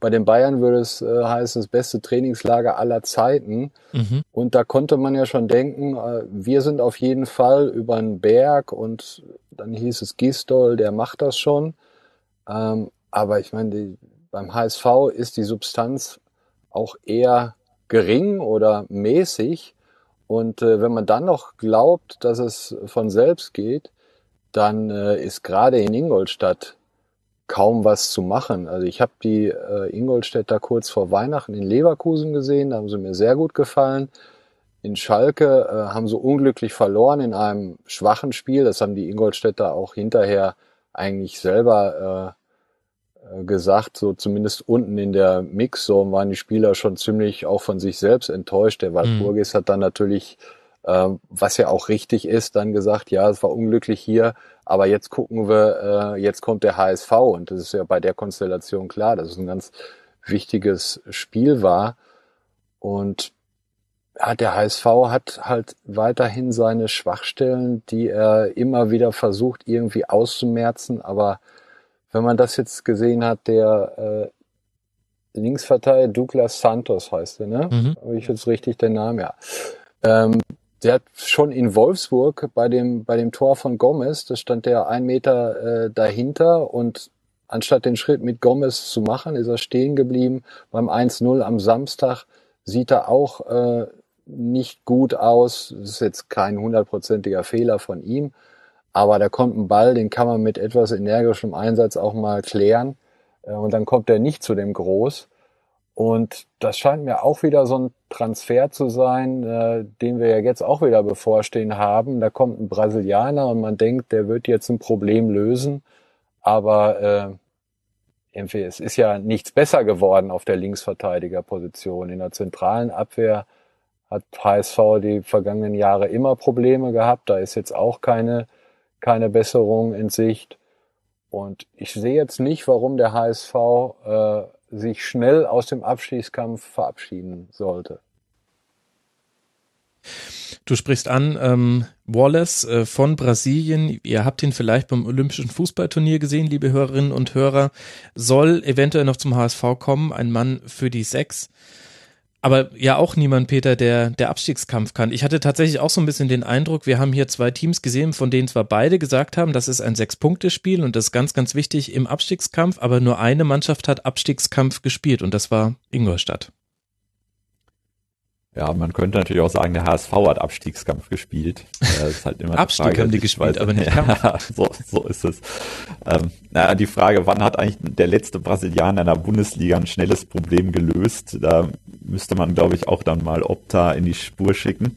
bei den Bayern würde es äh, heißen, das beste Trainingslager aller Zeiten. Mhm. Und da konnte man ja schon denken, äh, wir sind auf jeden Fall über den Berg und dann hieß es Gistol, der macht das schon. Ähm, aber ich meine, die, beim HSV ist die Substanz auch eher gering oder mäßig. Und äh, wenn man dann noch glaubt, dass es von selbst geht, dann äh, ist gerade in Ingolstadt kaum was zu machen. Also ich habe die äh, Ingolstädter kurz vor Weihnachten in Leverkusen gesehen, da haben sie mir sehr gut gefallen. In Schalke äh, haben sie unglücklich verloren in einem schwachen Spiel. Das haben die Ingolstädter auch hinterher eigentlich selber äh, gesagt. So zumindest unten in der Mixzone waren die Spieler schon ziemlich auch von sich selbst enttäuscht. Der Walpurgis mhm. hat dann natürlich ähm, was ja auch richtig ist, dann gesagt, ja, es war unglücklich hier, aber jetzt gucken wir, äh, jetzt kommt der HSV und das ist ja bei der Konstellation klar, dass es ein ganz wichtiges Spiel war und ja, der HSV hat halt weiterhin seine Schwachstellen, die er immer wieder versucht irgendwie auszumerzen, aber wenn man das jetzt gesehen hat, der äh, Linksverteidiger Douglas Santos heißt er, ne? Mhm. Habe ich jetzt richtig den Namen, ja. Ähm, der hat schon in Wolfsburg bei dem, bei dem Tor von Gomez, da stand der ein Meter äh, dahinter und anstatt den Schritt mit Gomez zu machen, ist er stehen geblieben. Beim 1-0 am Samstag sieht er auch äh, nicht gut aus. Das ist jetzt kein hundertprozentiger Fehler von ihm, aber da kommt ein Ball, den kann man mit etwas energischem Einsatz auch mal klären. Äh, und dann kommt er nicht zu dem Groß. Und das scheint mir auch wieder so ein Transfer zu sein, äh, den wir ja jetzt auch wieder bevorstehen haben. Da kommt ein Brasilianer und man denkt, der wird jetzt ein Problem lösen. Aber äh, es ist ja nichts besser geworden auf der Linksverteidigerposition. In der zentralen Abwehr hat HSV die vergangenen Jahre immer Probleme gehabt. Da ist jetzt auch keine, keine Besserung in Sicht. Und ich sehe jetzt nicht, warum der HSV äh, sich schnell aus dem Abstiegskampf verabschieden sollte. Du sprichst an ähm, Wallace äh, von Brasilien. Ihr habt ihn vielleicht beim Olympischen Fußballturnier gesehen, liebe Hörerinnen und Hörer. Soll eventuell noch zum HSV kommen. Ein Mann für die Sechs aber ja auch niemand, Peter, der der Abstiegskampf kann. Ich hatte tatsächlich auch so ein bisschen den Eindruck, wir haben hier zwei Teams gesehen, von denen zwar beide gesagt haben, das ist ein Sechs-Punkte-Spiel und das ist ganz, ganz wichtig im Abstiegskampf, aber nur eine Mannschaft hat Abstiegskampf gespielt und das war Ingolstadt. Ja, man könnte natürlich auch sagen, der HSV hat Abstiegskampf gespielt. Das ist halt immer Abstieg Frage, haben die gespielt, aber nicht <laughs> Kampf. Ja, <laughs> so, so ist es. Ähm, naja, die Frage, wann hat eigentlich der letzte Brasilianer in der Bundesliga ein schnelles Problem gelöst? Da müsste man, glaube ich, auch dann mal Opta in die Spur schicken.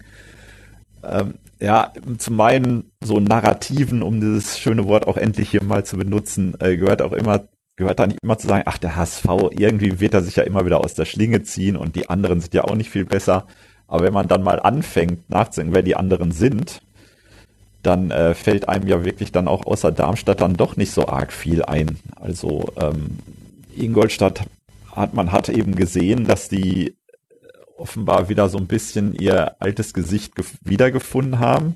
Ähm, ja, zum einen so Narrativen, um dieses schöne Wort auch endlich hier mal zu benutzen, äh, gehört auch immer gehört da nicht immer zu sagen, ach, der HSV, irgendwie wird er sich ja immer wieder aus der Schlinge ziehen und die anderen sind ja auch nicht viel besser. Aber wenn man dann mal anfängt nachzudenken, wer die anderen sind, dann äh, fällt einem ja wirklich dann auch außer Darmstadt dann doch nicht so arg viel ein. Also ähm, Ingolstadt hat man hat eben gesehen, dass die offenbar wieder so ein bisschen ihr altes Gesicht wiedergefunden haben.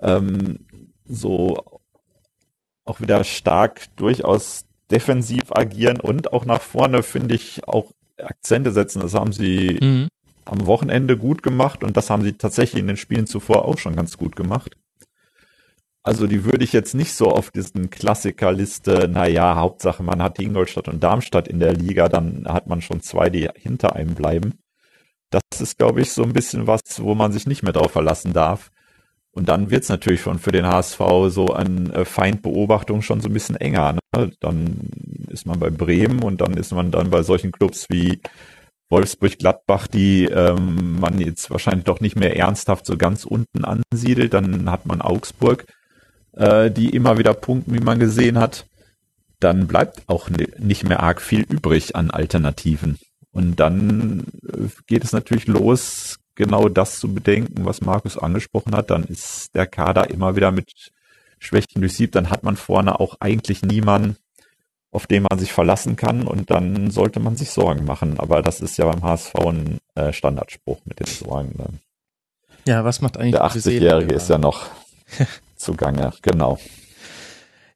Ähm, so auch wieder stark durchaus defensiv agieren und auch nach vorne, finde ich, auch Akzente setzen. Das haben sie mhm. am Wochenende gut gemacht und das haben sie tatsächlich in den Spielen zuvor auch schon ganz gut gemacht. Also die würde ich jetzt nicht so auf diesen Klassikerliste, naja, Hauptsache man hat Ingolstadt und Darmstadt in der Liga, dann hat man schon zwei, die hinter einem bleiben. Das ist, glaube ich, so ein bisschen was, wo man sich nicht mehr drauf verlassen darf. Und dann wird's natürlich schon für den HSV so an äh, Feindbeobachtung schon so ein bisschen enger. Ne? Dann ist man bei Bremen und dann ist man dann bei solchen Clubs wie Wolfsburg, Gladbach, die ähm, man jetzt wahrscheinlich doch nicht mehr ernsthaft so ganz unten ansiedelt. Dann hat man Augsburg, äh, die immer wieder punkten, wie man gesehen hat. Dann bleibt auch nicht mehr arg viel übrig an Alternativen. Und dann äh, geht es natürlich los, genau das zu bedenken, was Markus angesprochen hat, dann ist der Kader immer wieder mit Schwächen durchsiebt, dann hat man vorne auch eigentlich niemanden, auf den man sich verlassen kann und dann sollte man sich Sorgen machen. Aber das ist ja beim HSV ein äh, Standardspruch mit den Sorgen. Ne? Ja, was macht eigentlich der 80-Jährige ist ja noch <laughs> zugange, genau.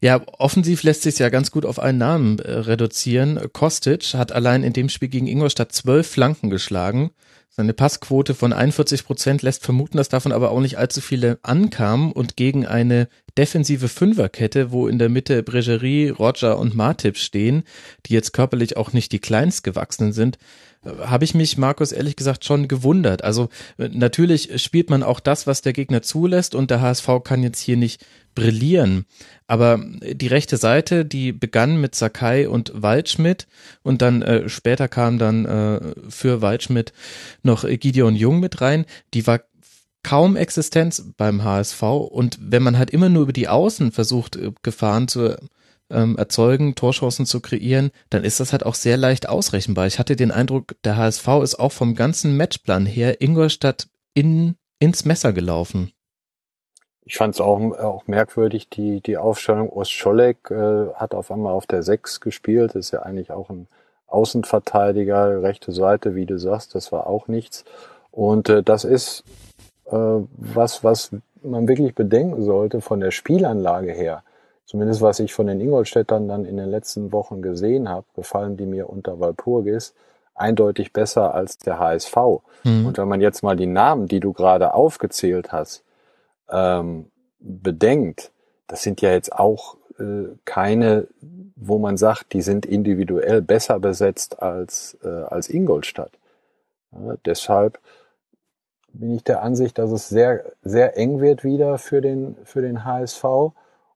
Ja, offensiv lässt sich ja ganz gut auf einen Namen äh, reduzieren. Kostic hat allein in dem Spiel gegen Ingolstadt zwölf Flanken geschlagen. Seine Passquote von 41 Prozent lässt vermuten, dass davon aber auch nicht allzu viele ankamen und gegen eine defensive Fünferkette, wo in der Mitte Bregerie, Roger und Martip stehen, die jetzt körperlich auch nicht die kleinst gewachsenen sind, habe ich mich, Markus, ehrlich gesagt schon gewundert. Also äh, natürlich spielt man auch das, was der Gegner zulässt und der HSV kann jetzt hier nicht brillieren. Aber die rechte Seite, die begann mit Sakai und Waldschmidt und dann äh, später kam dann äh, für Waldschmidt noch Gideon Jung mit rein, die war kaum Existenz beim HSV und wenn man halt immer nur über die Außen versucht, äh, Gefahren zu ähm, erzeugen, Torchancen zu kreieren, dann ist das halt auch sehr leicht ausrechenbar. Ich hatte den Eindruck, der HSV ist auch vom ganzen Matchplan her Ingolstadt in, ins Messer gelaufen. Ich fand es auch, auch merkwürdig, die, die Aufstellung. Ostscholek äh, hat auf einmal auf der 6 gespielt, ist ja eigentlich auch ein Außenverteidiger, rechte Seite, wie du sagst, das war auch nichts. Und äh, das ist äh, was, was man wirklich bedenken sollte von der Spielanlage her zumindest was ich von den Ingolstädtern dann in den letzten Wochen gesehen habe, gefallen die mir unter Walpurgis eindeutig besser als der HSV. Mhm. Und wenn man jetzt mal die Namen, die du gerade aufgezählt hast, ähm, bedenkt, das sind ja jetzt auch äh, keine, wo man sagt, die sind individuell besser besetzt als, äh, als Ingolstadt. Ja, deshalb bin ich der Ansicht, dass es sehr, sehr eng wird wieder für den, für den HSV.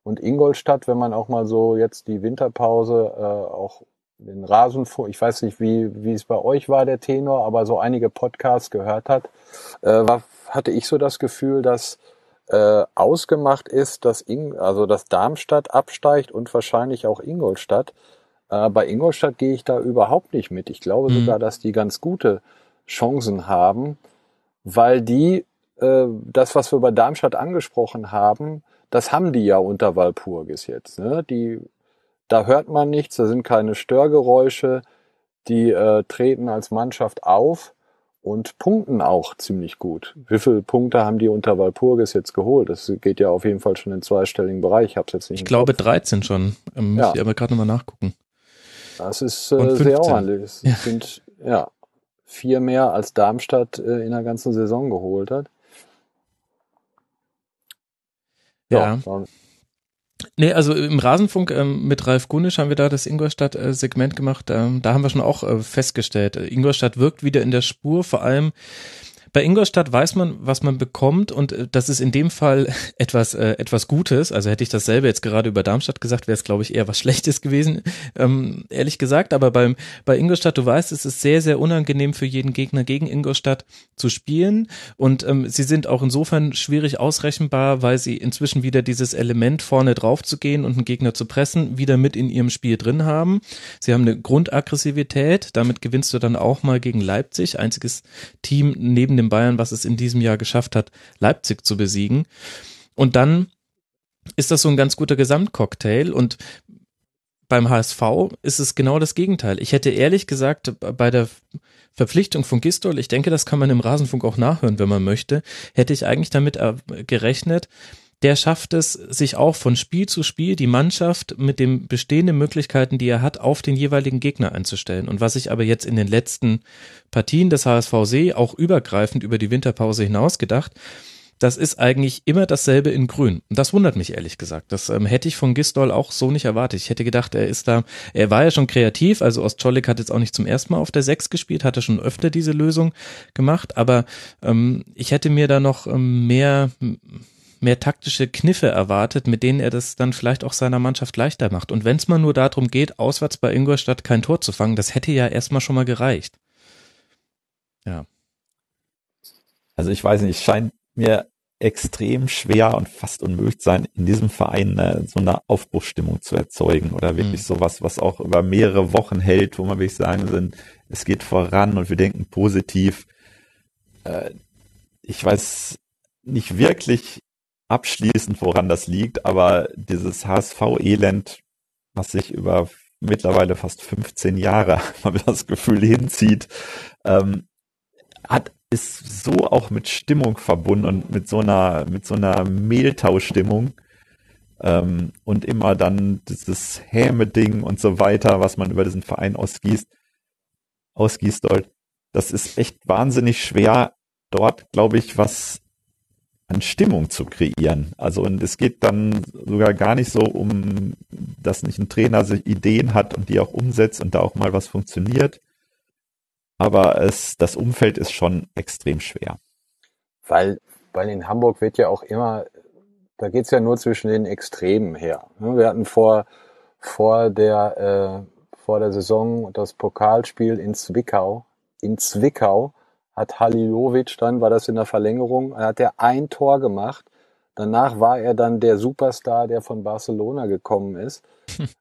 Und Ingolstadt, wenn man auch mal so jetzt die Winterpause äh, auch den Rasenfunk, ich weiß nicht, wie, wie es bei euch war, der Tenor, aber so einige Podcasts gehört hat, äh, war, hatte ich so das Gefühl, dass äh, ausgemacht ist, dass, Ing, also dass Darmstadt absteigt und wahrscheinlich auch Ingolstadt. Äh, bei Ingolstadt gehe ich da überhaupt nicht mit. Ich glaube mhm. sogar, dass die ganz gute Chancen haben, weil die äh, das, was wir bei Darmstadt angesprochen haben, das haben die ja unter Walpurgis jetzt. Ne? Die, da hört man nichts, da sind keine Störgeräusche, die äh, treten als Mannschaft auf und punkten auch ziemlich gut. Wie viele Punkte haben die unter Walpurgis jetzt geholt? Das geht ja auf jeden Fall schon in zweistelligen Bereich. Ich hab's jetzt nicht. Ich glaube Kopf. 13 schon. Ähm, ja. Muss ich aber gerade nochmal nachgucken. Das ist äh, sehr ordentlich. Es ja. sind ja vier mehr als Darmstadt äh, in der ganzen Saison geholt hat. Ja. ja. Nee, also im Rasenfunk ähm, mit Ralf Gunisch haben wir da das Ingolstadt-Segment gemacht. Ähm, da haben wir schon auch äh, festgestellt, Ingolstadt wirkt wieder in der Spur, vor allem bei Ingolstadt weiß man, was man bekommt und äh, das ist in dem Fall <laughs> etwas, äh, etwas Gutes. Also hätte ich dasselbe jetzt gerade über Darmstadt gesagt, wäre es glaube ich eher was <laughs> Schlechtes gewesen, ähm, ehrlich gesagt. Aber beim, bei Ingolstadt, du weißt, es ist sehr, sehr unangenehm für jeden Gegner gegen Ingolstadt zu spielen und ähm, sie sind auch insofern schwierig ausrechenbar, weil sie inzwischen wieder dieses Element vorne drauf zu gehen und einen Gegner zu pressen, wieder mit in ihrem Spiel drin haben. Sie haben eine Grundaggressivität, damit gewinnst du dann auch mal gegen Leipzig, einziges Team neben dem Bayern, was es in diesem Jahr geschafft hat, Leipzig zu besiegen. Und dann ist das so ein ganz guter Gesamtcocktail und beim HSV ist es genau das Gegenteil. Ich hätte ehrlich gesagt bei der Verpflichtung von Gistol, ich denke, das kann man im Rasenfunk auch nachhören, wenn man möchte, hätte ich eigentlich damit gerechnet, der schafft es, sich auch von Spiel zu Spiel die Mannschaft mit den bestehenden Möglichkeiten, die er hat, auf den jeweiligen Gegner einzustellen. Und was ich aber jetzt in den letzten Partien des HSV sehe, auch übergreifend über die Winterpause hinaus gedacht, das ist eigentlich immer dasselbe in Grün. Und das wundert mich ehrlich gesagt. Das ähm, hätte ich von Gistol auch so nicht erwartet. Ich hätte gedacht, er ist da, er war ja schon kreativ, also Ostjolik hat jetzt auch nicht zum ersten Mal auf der Sechs gespielt, hatte schon öfter diese Lösung gemacht, aber ähm, ich hätte mir da noch ähm, mehr mehr taktische Kniffe erwartet, mit denen er das dann vielleicht auch seiner Mannschaft leichter macht. Und wenn es mal nur darum geht, auswärts bei Ingolstadt kein Tor zu fangen, das hätte ja erstmal schon mal gereicht. Ja. Also ich weiß nicht, es scheint mir extrem schwer und fast unmöglich sein, in diesem Verein äh, so eine Aufbruchsstimmung zu erzeugen oder wirklich mhm. sowas, was auch über mehrere Wochen hält, wo man wirklich sagen sind, es geht voran und wir denken positiv. Äh, ich weiß nicht wirklich, abschließend, woran das liegt, aber dieses HSV-Elend, was sich über mittlerweile fast 15 Jahre, <laughs> ich das Gefühl, hinzieht, ähm, hat ist so auch mit Stimmung verbunden und mit so einer mit so einer Mehltaustimmung, ähm, und immer dann dieses Häme-Ding und so weiter, was man über diesen Verein ausgießt, ausgießt dort. Das ist echt wahnsinnig schwer, dort, glaube ich, was an Stimmung zu kreieren. Also und es geht dann sogar gar nicht so um, dass nicht ein Trainer sich Ideen hat und die auch umsetzt und da auch mal was funktioniert. Aber es, das Umfeld ist schon extrem schwer. Weil, weil in Hamburg wird ja auch immer, da geht's ja nur zwischen den Extremen her. Wir hatten vor, vor der, äh, vor der Saison das Pokalspiel in Zwickau. In Zwickau hat Halilovic dann, war das in der Verlängerung, hat er ein Tor gemacht. Danach war er dann der Superstar, der von Barcelona gekommen ist.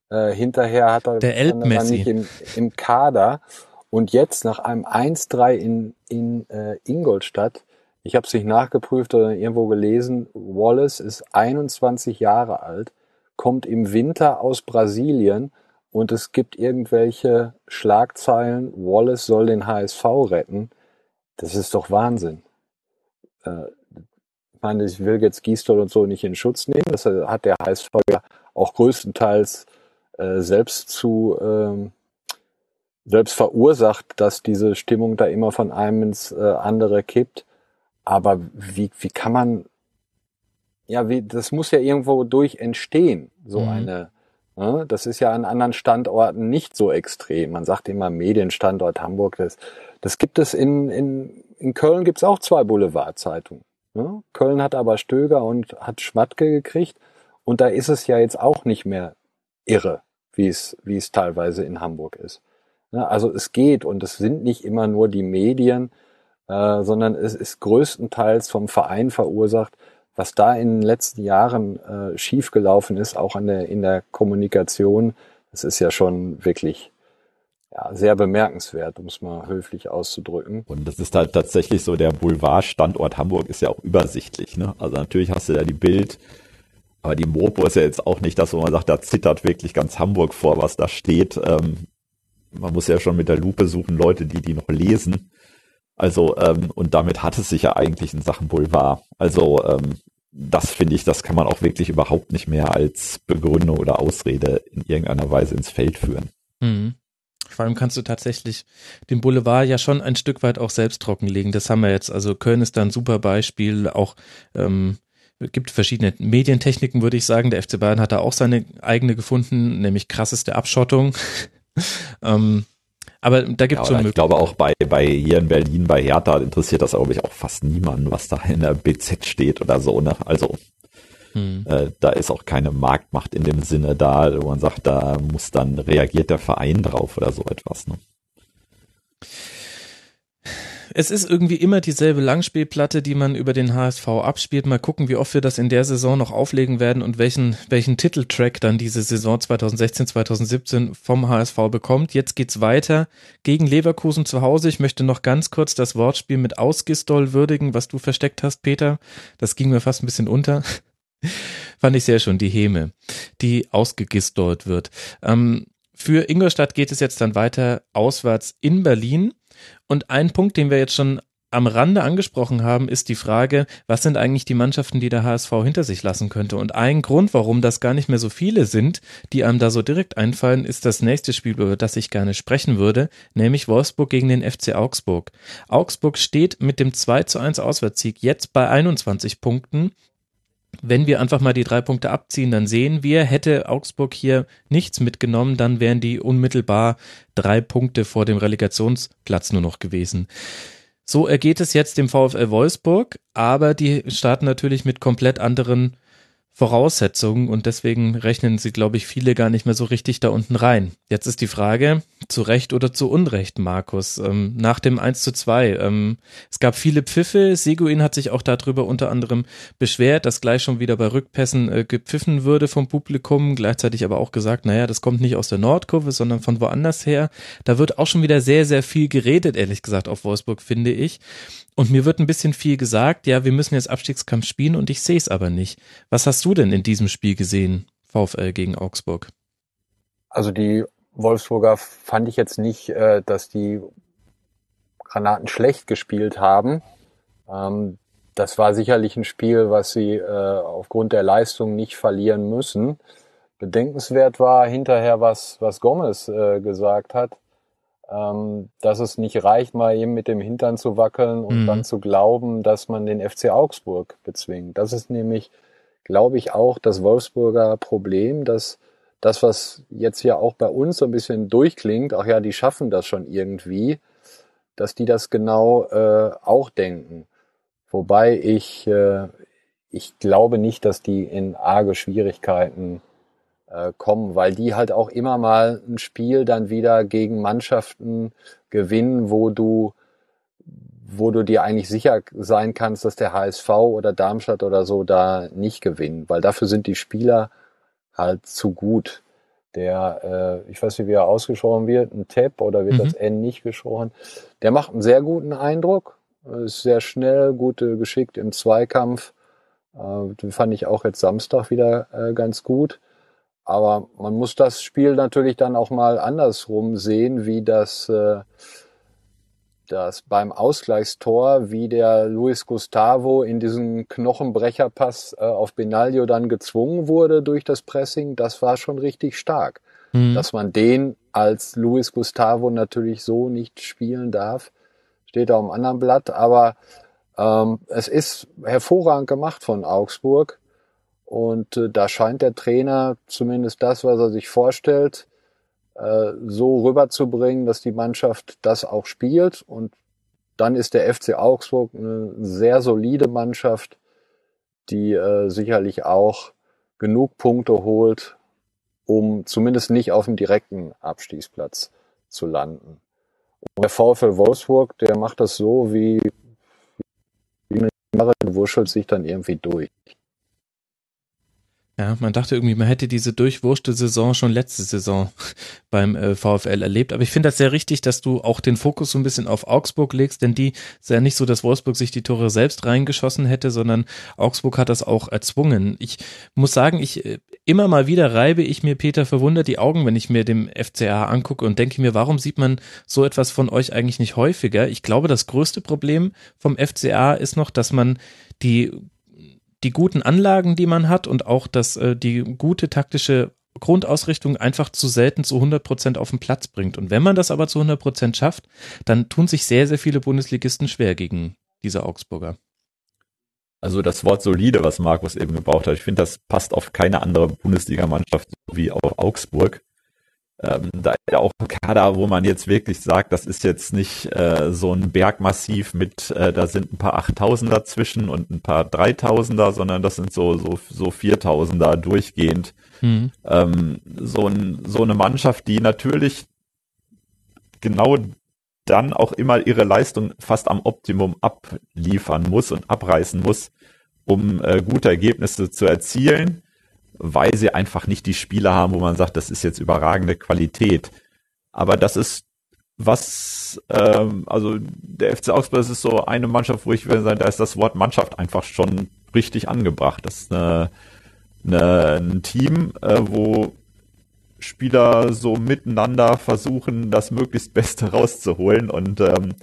Äh, hinterher hat er der dann nicht im, im Kader. Und jetzt nach einem 1-3 in, in äh, Ingolstadt, ich habe es nicht nachgeprüft oder irgendwo gelesen, Wallace ist 21 Jahre alt, kommt im Winter aus Brasilien und es gibt irgendwelche Schlagzeilen, Wallace soll den HSV retten. Das ist doch Wahnsinn. Äh, ich meine, ich will jetzt Gießdoll und so nicht in Schutz nehmen. Das hat der HSV ja auch größtenteils äh, selbst zu ähm, selbst verursacht, dass diese Stimmung da immer von einem ins äh, andere kippt. Aber wie, wie kann man, ja, wie, das muss ja irgendwo durch entstehen, so mhm. eine, das ist ja an anderen Standorten nicht so extrem. Man sagt immer Medienstandort Hamburg, das, das gibt es in, in, in Köln gibt's auch zwei Boulevardzeitungen. Ja? Köln hat aber Stöger und hat Schmatke gekriegt. Und da ist es ja jetzt auch nicht mehr irre, wie es, wie es teilweise in Hamburg ist. Ja, also es geht und es sind nicht immer nur die Medien, äh, sondern es ist größtenteils vom Verein verursacht, was da in den letzten Jahren äh, schiefgelaufen ist, auch an der, in der Kommunikation. Das ist ja schon wirklich ja, sehr bemerkenswert, um es mal höflich auszudrücken. Und das ist halt tatsächlich so, der Boulevardstandort Hamburg ist ja auch übersichtlich. Ne? Also natürlich hast du da die Bild, aber die Mopo ist ja jetzt auch nicht das, wo man sagt, da zittert wirklich ganz Hamburg vor, was da steht. Ähm, man muss ja schon mit der Lupe suchen, Leute, die die noch lesen. Also, ähm, und damit hat es sich ja eigentlich in Sachen Boulevard. Also, ähm, das finde ich, das kann man auch wirklich überhaupt nicht mehr als Begründung oder Ausrede in irgendeiner Weise ins Feld führen. Mhm. Vor allem kannst du tatsächlich den Boulevard ja schon ein Stück weit auch selbst trockenlegen. Das haben wir jetzt. Also Köln ist da ein super Beispiel. Auch ähm, gibt verschiedene Medientechniken, würde ich sagen. Der FC Bayern hat da auch seine eigene gefunden, nämlich krasseste Abschottung. <laughs> ähm, aber da gibt es ja, schon Ich glaube auch bei, bei hier in Berlin, bei Hertha interessiert das, glaube ich, auch fast niemanden, was da in der BZ steht oder so. Ne? Also hm. Äh, da ist auch keine Marktmacht in dem Sinne da, wo man sagt, da muss dann reagiert der Verein drauf oder so etwas. Ne? Es ist irgendwie immer dieselbe Langspielplatte, die man über den HSV abspielt. Mal gucken, wie oft wir das in der Saison noch auflegen werden und welchen, welchen Titeltrack dann diese Saison 2016, 2017 vom HSV bekommt. Jetzt geht's weiter gegen Leverkusen zu Hause. Ich möchte noch ganz kurz das Wortspiel mit Ausgistol würdigen, was du versteckt hast, Peter. Das ging mir fast ein bisschen unter. <laughs> Fand ich sehr schön, die Häme, die ausgegistort wird. Ähm, für Ingolstadt geht es jetzt dann weiter auswärts in Berlin. Und ein Punkt, den wir jetzt schon am Rande angesprochen haben, ist die Frage, was sind eigentlich die Mannschaften, die der HSV hinter sich lassen könnte? Und ein Grund, warum das gar nicht mehr so viele sind, die einem da so direkt einfallen, ist das nächste Spiel, über das ich gerne sprechen würde, nämlich Wolfsburg gegen den FC Augsburg. Augsburg steht mit dem 2 zu 1 Auswärtssieg jetzt bei 21 Punkten wenn wir einfach mal die drei Punkte abziehen, dann sehen wir, hätte Augsburg hier nichts mitgenommen, dann wären die unmittelbar drei Punkte vor dem Relegationsplatz nur noch gewesen. So ergeht es jetzt dem VfL Wolfsburg, aber die starten natürlich mit komplett anderen Voraussetzungen und deswegen rechnen sie, glaube ich, viele gar nicht mehr so richtig da unten rein. Jetzt ist die Frage, zu Recht oder zu Unrecht, Markus, ähm, nach dem 1 zu 2. Ähm, es gab viele Pfiffe, Seguin hat sich auch darüber unter anderem beschwert, dass gleich schon wieder bei Rückpässen äh, gepfiffen würde vom Publikum, gleichzeitig aber auch gesagt, naja, das kommt nicht aus der Nordkurve, sondern von woanders her. Da wird auch schon wieder sehr, sehr viel geredet, ehrlich gesagt, auf Wolfsburg, finde ich. Und mir wird ein bisschen viel gesagt, ja, wir müssen jetzt Abstiegskampf spielen und ich sehe es aber nicht. Was hast du denn in diesem Spiel gesehen, VfL gegen Augsburg? Also die Wolfsburger fand ich jetzt nicht, äh, dass die Granaten schlecht gespielt haben. Ähm, das war sicherlich ein Spiel, was sie äh, aufgrund der Leistung nicht verlieren müssen. Bedenkenswert war hinterher, was, was Gomez äh, gesagt hat, ähm, dass es nicht reicht, mal eben mit dem Hintern zu wackeln und mhm. dann zu glauben, dass man den FC Augsburg bezwingt. Das ist nämlich, glaube ich, auch das Wolfsburger Problem, dass das, was jetzt ja auch bei uns so ein bisschen durchklingt, ach ja, die schaffen das schon irgendwie, dass die das genau äh, auch denken. Wobei ich, äh, ich glaube nicht, dass die in arge Schwierigkeiten äh, kommen, weil die halt auch immer mal ein Spiel dann wieder gegen Mannschaften gewinnen, wo du wo du dir eigentlich sicher sein kannst, dass der HSV oder Darmstadt oder so da nicht gewinnen, weil dafür sind die Spieler halt zu gut. Der, äh, ich weiß nicht, wie er ausgesprochen wird, ein Tab oder wird mhm. das N nicht gesprochen, der macht einen sehr guten Eindruck, ist sehr schnell, gut äh, geschickt im Zweikampf. Äh, den fand ich auch jetzt Samstag wieder äh, ganz gut. Aber man muss das Spiel natürlich dann auch mal andersrum sehen, wie das, äh, das beim Ausgleichstor, wie der Luis Gustavo in diesen Knochenbrecherpass äh, auf Benaglio dann gezwungen wurde durch das Pressing, das war schon richtig stark. Mhm. Dass man den als Luis Gustavo natürlich so nicht spielen darf, steht da am anderen Blatt. Aber ähm, es ist hervorragend gemacht von Augsburg. Und äh, da scheint der Trainer zumindest das, was er sich vorstellt, äh, so rüberzubringen, dass die Mannschaft das auch spielt. Und dann ist der FC Augsburg eine sehr solide Mannschaft, die äh, sicherlich auch genug Punkte holt, um zumindest nicht auf dem direkten Abstiegsplatz zu landen. Und der VfL Wolfsburg, der macht das so wie, wie eine Jahre wurschtelt sich dann irgendwie durch. Ja, man dachte irgendwie, man hätte diese durchwurschte Saison schon letzte Saison <laughs> beim äh, VfL erlebt. Aber ich finde das sehr richtig, dass du auch den Fokus so ein bisschen auf Augsburg legst, denn die ist ja nicht so, dass Wolfsburg sich die Tore selbst reingeschossen hätte, sondern Augsburg hat das auch erzwungen. Ich muss sagen, ich äh, immer mal wieder reibe ich mir Peter verwundert die Augen, wenn ich mir dem FCA angucke und denke mir, warum sieht man so etwas von euch eigentlich nicht häufiger? Ich glaube, das größte Problem vom FCA ist noch, dass man die die guten Anlagen, die man hat und auch das, äh, die gute taktische Grundausrichtung einfach zu selten zu 100 Prozent auf den Platz bringt. Und wenn man das aber zu 100 Prozent schafft, dann tun sich sehr, sehr viele Bundesligisten schwer gegen diese Augsburger. Also das Wort solide, was Markus eben gebraucht hat, ich finde, das passt auf keine andere Bundesligamannschaft wie auf Augsburg. Ähm, da ist ja auch ein Kader, wo man jetzt wirklich sagt, das ist jetzt nicht äh, so ein Bergmassiv mit, äh, da sind ein paar Achttausender zwischen und ein paar Dreitausender, sondern das sind so so so Viertausender durchgehend. Mhm. Ähm, so, ein, so eine Mannschaft, die natürlich genau dann auch immer ihre Leistung fast am Optimum abliefern muss und abreißen muss, um äh, gute Ergebnisse zu erzielen weil sie einfach nicht die Spieler haben, wo man sagt, das ist jetzt überragende Qualität. Aber das ist was, ähm, also der FC Augsburg ist so eine Mannschaft, wo ich würde sagen, da ist das Wort Mannschaft einfach schon richtig angebracht. Das ist eine, eine, ein Team, äh, wo Spieler so miteinander versuchen, das möglichst Beste <laughs> rauszuholen und ähm,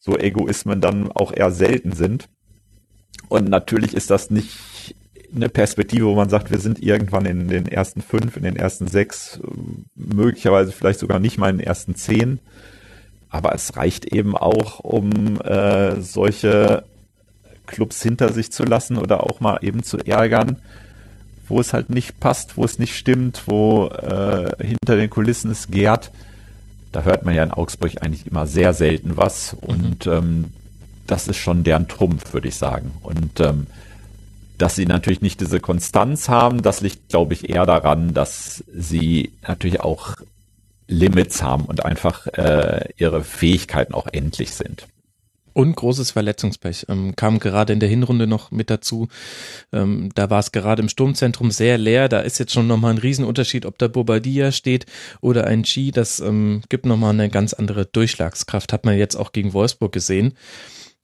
so Egoismen dann auch eher selten sind. Und natürlich ist das nicht eine Perspektive, wo man sagt, wir sind irgendwann in den ersten fünf, in den ersten sechs, möglicherweise vielleicht sogar nicht mal in den ersten zehn. Aber es reicht eben auch, um äh, solche Clubs hinter sich zu lassen oder auch mal eben zu ärgern, wo es halt nicht passt, wo es nicht stimmt, wo äh, hinter den Kulissen es gärt. Da hört man ja in Augsburg eigentlich immer sehr selten was und mhm. ähm, das ist schon deren Trumpf, würde ich sagen. Und ähm, dass sie natürlich nicht diese Konstanz haben, das liegt, glaube ich, eher daran, dass sie natürlich auch Limits haben und einfach äh, ihre Fähigkeiten auch endlich sind. Und großes Verletzungspech ähm, kam gerade in der Hinrunde noch mit dazu. Ähm, da war es gerade im Sturmzentrum sehr leer. Da ist jetzt schon nochmal ein Riesenunterschied, ob da Bobadilla steht oder ein Chi. Das ähm, gibt nochmal eine ganz andere Durchschlagskraft. Hat man jetzt auch gegen Wolfsburg gesehen.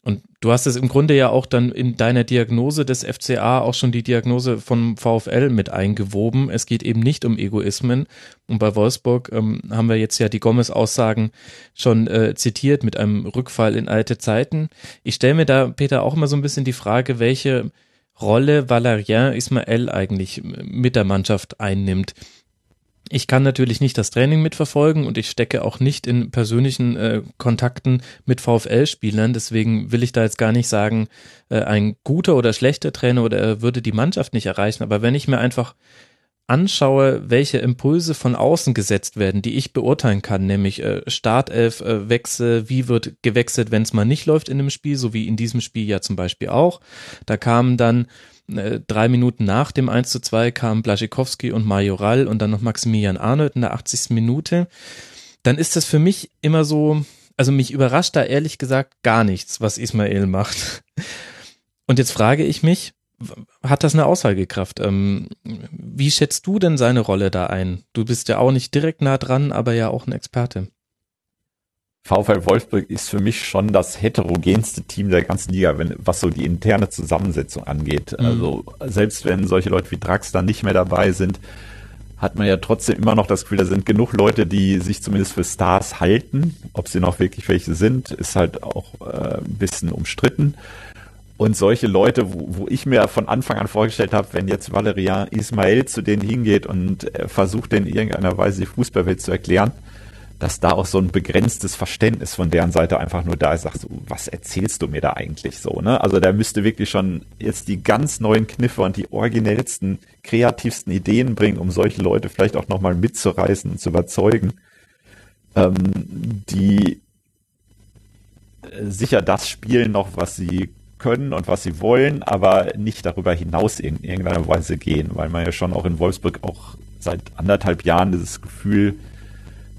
Und du hast es im Grunde ja auch dann in deiner Diagnose des FCA auch schon die Diagnose vom VfL mit eingewoben. Es geht eben nicht um Egoismen. Und bei Wolfsburg ähm, haben wir jetzt ja die Gomez-Aussagen schon äh, zitiert mit einem Rückfall in alte Zeiten. Ich stelle mir da, Peter, auch immer so ein bisschen die Frage, welche Rolle Valerien Ismael eigentlich mit der Mannschaft einnimmt ich kann natürlich nicht das Training mitverfolgen und ich stecke auch nicht in persönlichen äh, Kontakten mit VfL-Spielern. Deswegen will ich da jetzt gar nicht sagen, äh, ein guter oder schlechter Trainer oder er würde die Mannschaft nicht erreichen. Aber wenn ich mir einfach anschaue, welche Impulse von außen gesetzt werden, die ich beurteilen kann, nämlich äh, Startelf, äh, wie wird gewechselt, wenn es mal nicht läuft in dem Spiel, so wie in diesem Spiel ja zum Beispiel auch. Da kamen dann äh, drei Minuten nach dem 1 zu 2 kamen Blaschikowski und Majoral und dann noch Maximilian Arnold in der 80. Minute. Dann ist das für mich immer so, also mich überrascht da ehrlich gesagt gar nichts, was Ismail macht. Und jetzt frage ich mich, hat das eine Aussagekraft? Ähm, wie schätzt du denn seine Rolle da ein? Du bist ja auch nicht direkt nah dran, aber ja auch ein Experte. VfL Wolfsburg ist für mich schon das heterogenste Team der ganzen Liga, wenn, was so die interne Zusammensetzung angeht. Mhm. Also selbst wenn solche Leute wie Draxler nicht mehr dabei sind, hat man ja trotzdem immer noch das Gefühl, da sind genug Leute, die sich zumindest für Stars halten. Ob sie noch wirklich welche sind, ist halt auch äh, ein bisschen umstritten. Und solche Leute, wo, wo ich mir von Anfang an vorgestellt habe, wenn jetzt Valerian Ismail zu denen hingeht und äh, versucht, in irgendeiner Weise die Fußballwelt zu erklären, dass da auch so ein begrenztes Verständnis von deren Seite einfach nur da ist, sagst du, was erzählst du mir da eigentlich so, ne? Also der müsste wirklich schon jetzt die ganz neuen Kniffe und die originellsten, kreativsten Ideen bringen, um solche Leute vielleicht auch nochmal mitzureißen und zu überzeugen, ähm, die äh, sicher das spielen noch, was sie können und was sie wollen, aber nicht darüber hinaus in irgendeiner Weise gehen, weil man ja schon auch in Wolfsburg auch seit anderthalb Jahren dieses Gefühl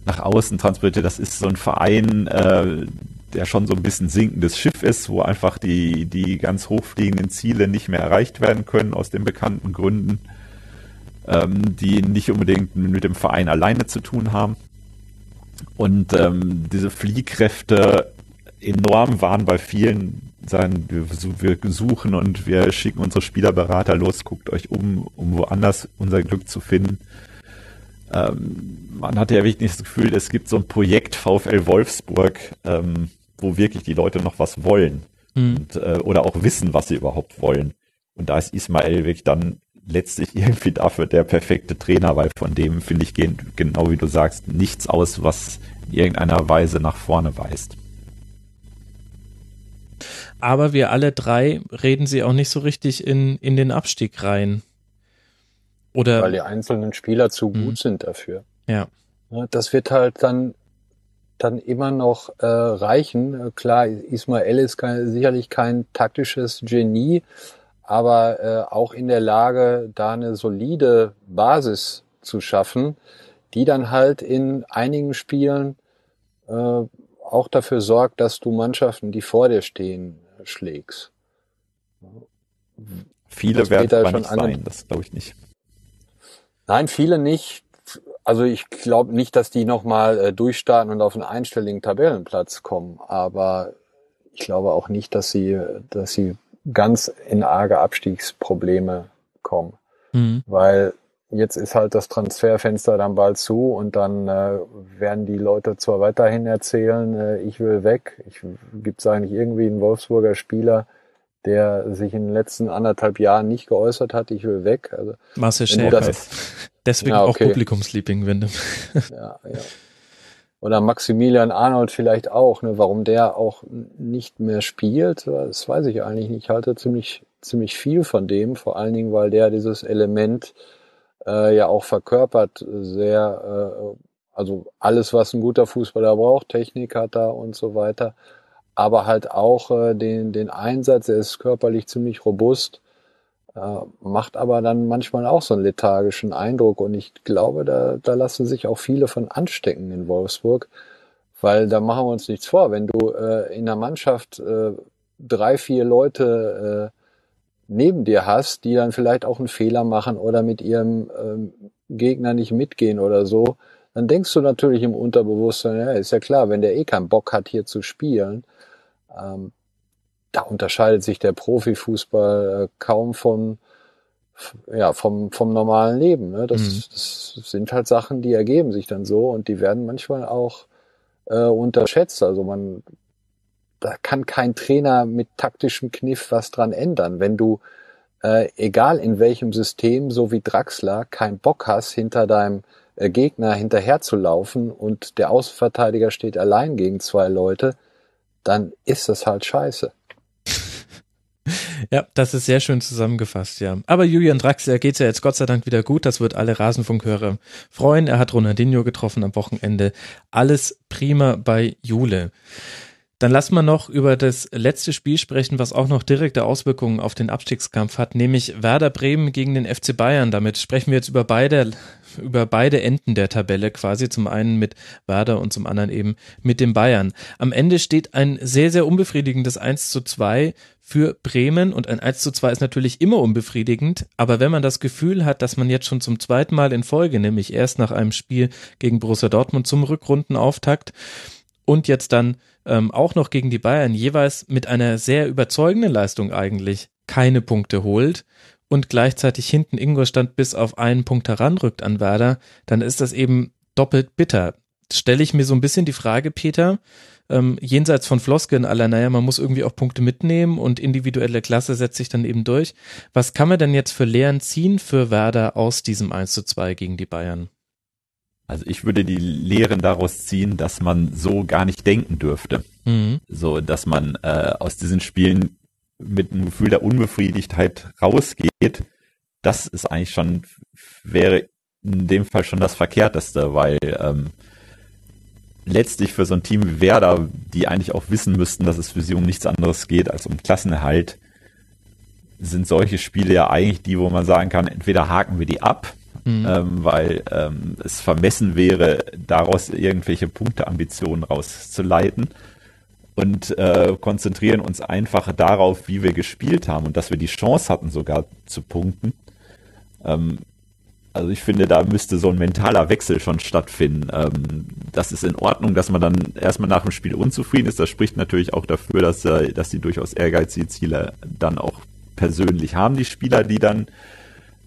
nach außen transportiert. Das ist so ein Verein, äh, der schon so ein bisschen sinkendes Schiff ist, wo einfach die, die ganz hochfliegenden Ziele nicht mehr erreicht werden können aus den bekannten Gründen, ähm, die nicht unbedingt mit dem Verein alleine zu tun haben. Und ähm, diese Fliehkräfte enorm waren bei vielen, sagen, wir, wir suchen und wir schicken unsere Spielerberater los, guckt euch um, um woanders unser Glück zu finden. Ähm, man hatte ja wirklich das Gefühl, es gibt so ein Projekt VfL Wolfsburg, ähm, wo wirklich die Leute noch was wollen mhm. und, äh, oder auch wissen, was sie überhaupt wollen. Und da ist Ismael wirklich dann letztlich <laughs> irgendwie dafür der perfekte Trainer, weil von dem, finde ich, gehen, genau wie du sagst, nichts aus, was in irgendeiner Weise nach vorne weist. Aber wir alle drei reden sie auch nicht so richtig in, in den Abstieg rein. Oder weil die einzelnen Spieler zu gut mhm. sind dafür. Ja. Das wird halt dann dann immer noch äh, reichen. Klar, Ismael ist kein, sicherlich kein taktisches Genie, aber äh, auch in der Lage, da eine solide Basis zu schaffen, die dann halt in einigen Spielen äh, auch dafür sorgt, dass du Mannschaften, die vor dir stehen, schlägst. Viele werden aber nicht sein, das glaube ich nicht. Nein, viele nicht. Also ich glaube nicht, dass die nochmal äh, durchstarten und auf einen einstelligen Tabellenplatz kommen. Aber ich glaube auch nicht, dass sie, dass sie ganz in arge Abstiegsprobleme kommen. Mhm. Weil jetzt ist halt das Transferfenster dann bald zu und dann äh, werden die Leute zwar weiterhin erzählen, äh, ich will weg. Ich, Gibt es eigentlich irgendwie einen Wolfsburger Spieler, der sich in den letzten anderthalb Jahren nicht geäußert hat, ich will weg. Also, Marcel Schäfer. Deswegen ja, okay. auch Publikumsliebling, wenn du. ja, ja. Oder Maximilian Arnold vielleicht auch, ne, warum der auch nicht mehr spielt, das weiß ich eigentlich nicht. Ich halte ziemlich, ziemlich viel von dem, vor allen Dingen, weil der dieses Element äh, ja auch verkörpert, sehr, äh, also alles, was ein guter Fußballer braucht, Technik hat er und so weiter aber halt auch äh, den, den Einsatz, er ist körperlich ziemlich robust, äh, macht aber dann manchmal auch so einen lethargischen Eindruck. Und ich glaube, da, da lassen sich auch viele von anstecken in Wolfsburg, weil da machen wir uns nichts vor, wenn du äh, in der Mannschaft äh, drei, vier Leute äh, neben dir hast, die dann vielleicht auch einen Fehler machen oder mit ihrem ähm, Gegner nicht mitgehen oder so, dann denkst du natürlich im Unterbewusstsein, ja, ist ja klar, wenn der eh keinen Bock hat, hier zu spielen, ähm, da unterscheidet sich der Profifußball äh, kaum von ja, vom, vom normalen Leben. Ne? Das, mhm. das sind halt Sachen, die ergeben sich dann so und die werden manchmal auch äh, unterschätzt. Also man, da kann kein Trainer mit taktischem Kniff was dran ändern. Wenn du, äh, egal in welchem System, so wie Draxler, keinen Bock hast, hinter deinem äh, Gegner hinterherzulaufen und der Außenverteidiger steht allein gegen zwei Leute, dann ist das halt scheiße. <laughs> Ja, das ist sehr schön zusammengefasst, ja. Aber Julian Draxler geht's ja jetzt Gott sei Dank wieder gut. Das wird alle Rasenfunkhörer freuen. Er hat Ronaldinho getroffen am Wochenende. Alles prima bei Jule. Dann lassen wir noch über das letzte Spiel sprechen, was auch noch direkte Auswirkungen auf den Abstiegskampf hat, nämlich Werder Bremen gegen den FC Bayern. Damit sprechen wir jetzt über beide, über beide Enden der Tabelle quasi. Zum einen mit Werder und zum anderen eben mit dem Bayern. Am Ende steht ein sehr, sehr unbefriedigendes 1 zu 2 für Bremen und ein 1 zu 2 ist natürlich immer unbefriedigend, aber wenn man das Gefühl hat, dass man jetzt schon zum zweiten Mal in Folge, nämlich erst nach einem Spiel gegen Borussia Dortmund zum Rückrundenauftakt und jetzt dann ähm, auch noch gegen die Bayern jeweils mit einer sehr überzeugenden Leistung eigentlich keine Punkte holt und gleichzeitig hinten Ingolstadt bis auf einen Punkt heranrückt an Werder, dann ist das eben doppelt bitter. Stelle ich mir so ein bisschen die Frage, Peter, ähm, jenseits von Floskeln aller, naja, man muss irgendwie auch Punkte mitnehmen und individuelle Klasse setzt sich dann eben durch. Was kann man denn jetzt für Lehren ziehen für Werder aus diesem 1 zu 2 gegen die Bayern? Also ich würde die Lehren daraus ziehen, dass man so gar nicht denken dürfte. Mhm. So, dass man äh, aus diesen Spielen mit einem Gefühl der Unbefriedigtheit rausgeht. Das ist eigentlich schon, wäre in dem Fall schon das Verkehrteste, weil ähm, letztlich für so ein Team wie Werder, die eigentlich auch wissen müssten, dass es für sie um nichts anderes geht als um Klassenerhalt, sind solche Spiele ja eigentlich die, wo man sagen kann, entweder haken wir die ab mhm. ähm, weil ähm, es vermessen wäre, daraus irgendwelche Punkteambitionen rauszuleiten und äh, konzentrieren uns einfach darauf, wie wir gespielt haben und dass wir die Chance hatten, sogar zu punkten. Ähm, also ich finde, da müsste so ein mentaler Wechsel schon stattfinden. Ähm, das ist in Ordnung, dass man dann erstmal nach dem Spiel unzufrieden ist. Das spricht natürlich auch dafür, dass, äh, dass die durchaus ehrgeizige Ziele dann auch persönlich haben, die Spieler, die dann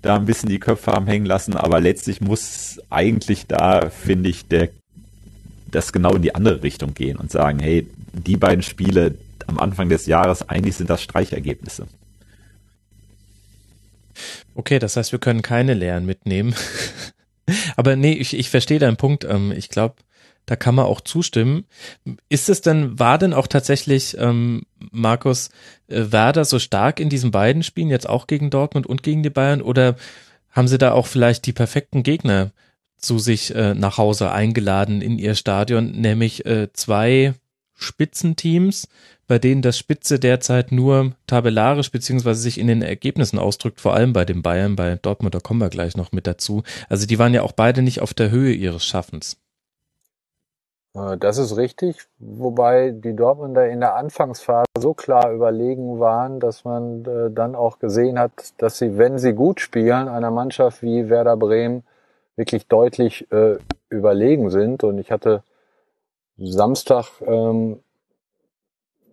da ein bisschen die Köpfe haben hängen lassen, aber letztlich muss eigentlich da, finde ich, der das genau in die andere Richtung gehen und sagen, hey, die beiden Spiele am Anfang des Jahres, eigentlich sind das Streichergebnisse. Okay, das heißt, wir können keine Lehren mitnehmen. <laughs> aber nee, ich, ich verstehe deinen Punkt. Ähm, ich glaube, da kann man auch zustimmen. Ist es denn, war denn auch tatsächlich, ähm, Markus, äh, Werder so stark in diesen beiden Spielen, jetzt auch gegen Dortmund und gegen die Bayern, oder haben sie da auch vielleicht die perfekten Gegner zu sich äh, nach Hause eingeladen in ihr Stadion, nämlich äh, zwei Spitzenteams, bei denen das Spitze derzeit nur tabellarisch beziehungsweise sich in den Ergebnissen ausdrückt, vor allem bei den Bayern, bei Dortmund, da kommen wir gleich noch mit dazu. Also die waren ja auch beide nicht auf der Höhe ihres Schaffens. Äh, das ist richtig, wobei die Dortmunder in der Anfangsphase so klar überlegen waren, dass man äh, dann auch gesehen hat, dass sie, wenn sie gut spielen, einer Mannschaft wie Werder Bremen wirklich deutlich äh, überlegen sind. Und ich hatte Samstag, ähm,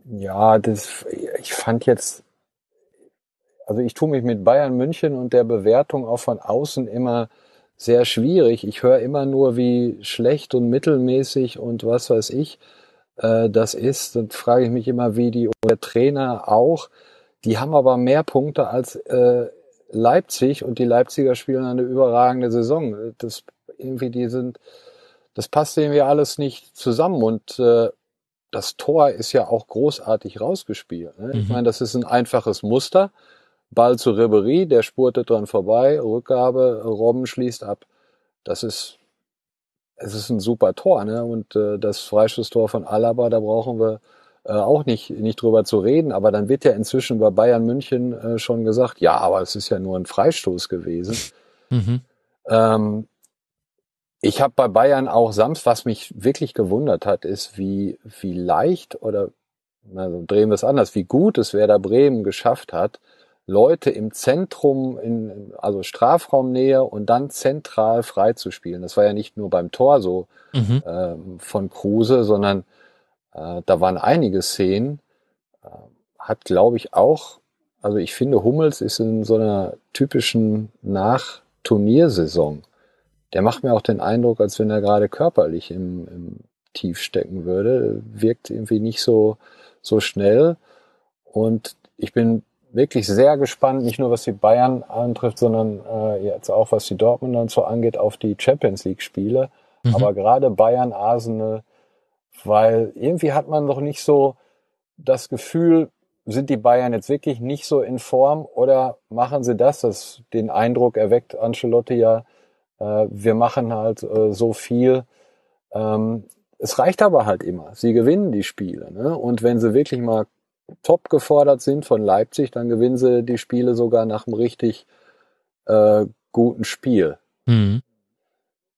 ja, das, ich fand jetzt, also ich tue mich mit Bayern München und der Bewertung auch von außen immer sehr schwierig. Ich höre immer nur, wie schlecht und mittelmäßig und was weiß ich äh, das ist. Dann frage ich mich immer, wie die der Trainer auch. Die haben aber mehr Punkte als äh, Leipzig und die Leipziger spielen eine überragende Saison. Das irgendwie, die sind, das passt irgendwie alles nicht zusammen und äh, das Tor ist ja auch großartig rausgespielt. Ne? Mhm. Ich meine, das ist ein einfaches Muster. Ball zu Ribery, der spurtet dran vorbei, Rückgabe, Robben schließt ab. Das ist, es ist ein super Tor, ne? Und äh, das Freistoßtor von Alaba, da brauchen wir äh, auch nicht, nicht drüber zu reden. Aber dann wird ja inzwischen bei Bayern München äh, schon gesagt, ja, aber es ist ja nur ein Freistoß gewesen. Mhm. Ähm, ich habe bei Bayern auch Sams, was mich wirklich gewundert hat, ist, wie, wie leicht oder also drehen wir es anders, wie gut es Werder Bremen geschafft hat, Leute im Zentrum, in, also Strafraumnähe und dann zentral freizuspielen. Das war ja nicht nur beim Tor so mhm. äh, von Kruse, sondern äh, da waren einige Szenen. Äh, hat, glaube ich, auch, also ich finde, Hummels ist in so einer typischen Nach-Turniersaison. Der macht mir auch den Eindruck, als wenn er gerade körperlich im, im Tief stecken würde. Wirkt irgendwie nicht so, so schnell. Und ich bin wirklich sehr gespannt, nicht nur was die Bayern antrifft, sondern äh, jetzt auch was die Dortmund und so angeht, auf die Champions League Spiele. Mhm. Aber gerade Bayern, Arsenal, weil irgendwie hat man doch nicht so das Gefühl, sind die Bayern jetzt wirklich nicht so in Form oder machen sie das? Das den Eindruck erweckt Ancelotti ja, äh, wir machen halt äh, so viel. Ähm, es reicht aber halt immer. Sie gewinnen die Spiele. Ne? Und wenn sie wirklich mal top gefordert sind von Leipzig, dann gewinnen sie die Spiele sogar nach einem richtig äh, guten Spiel. Mhm.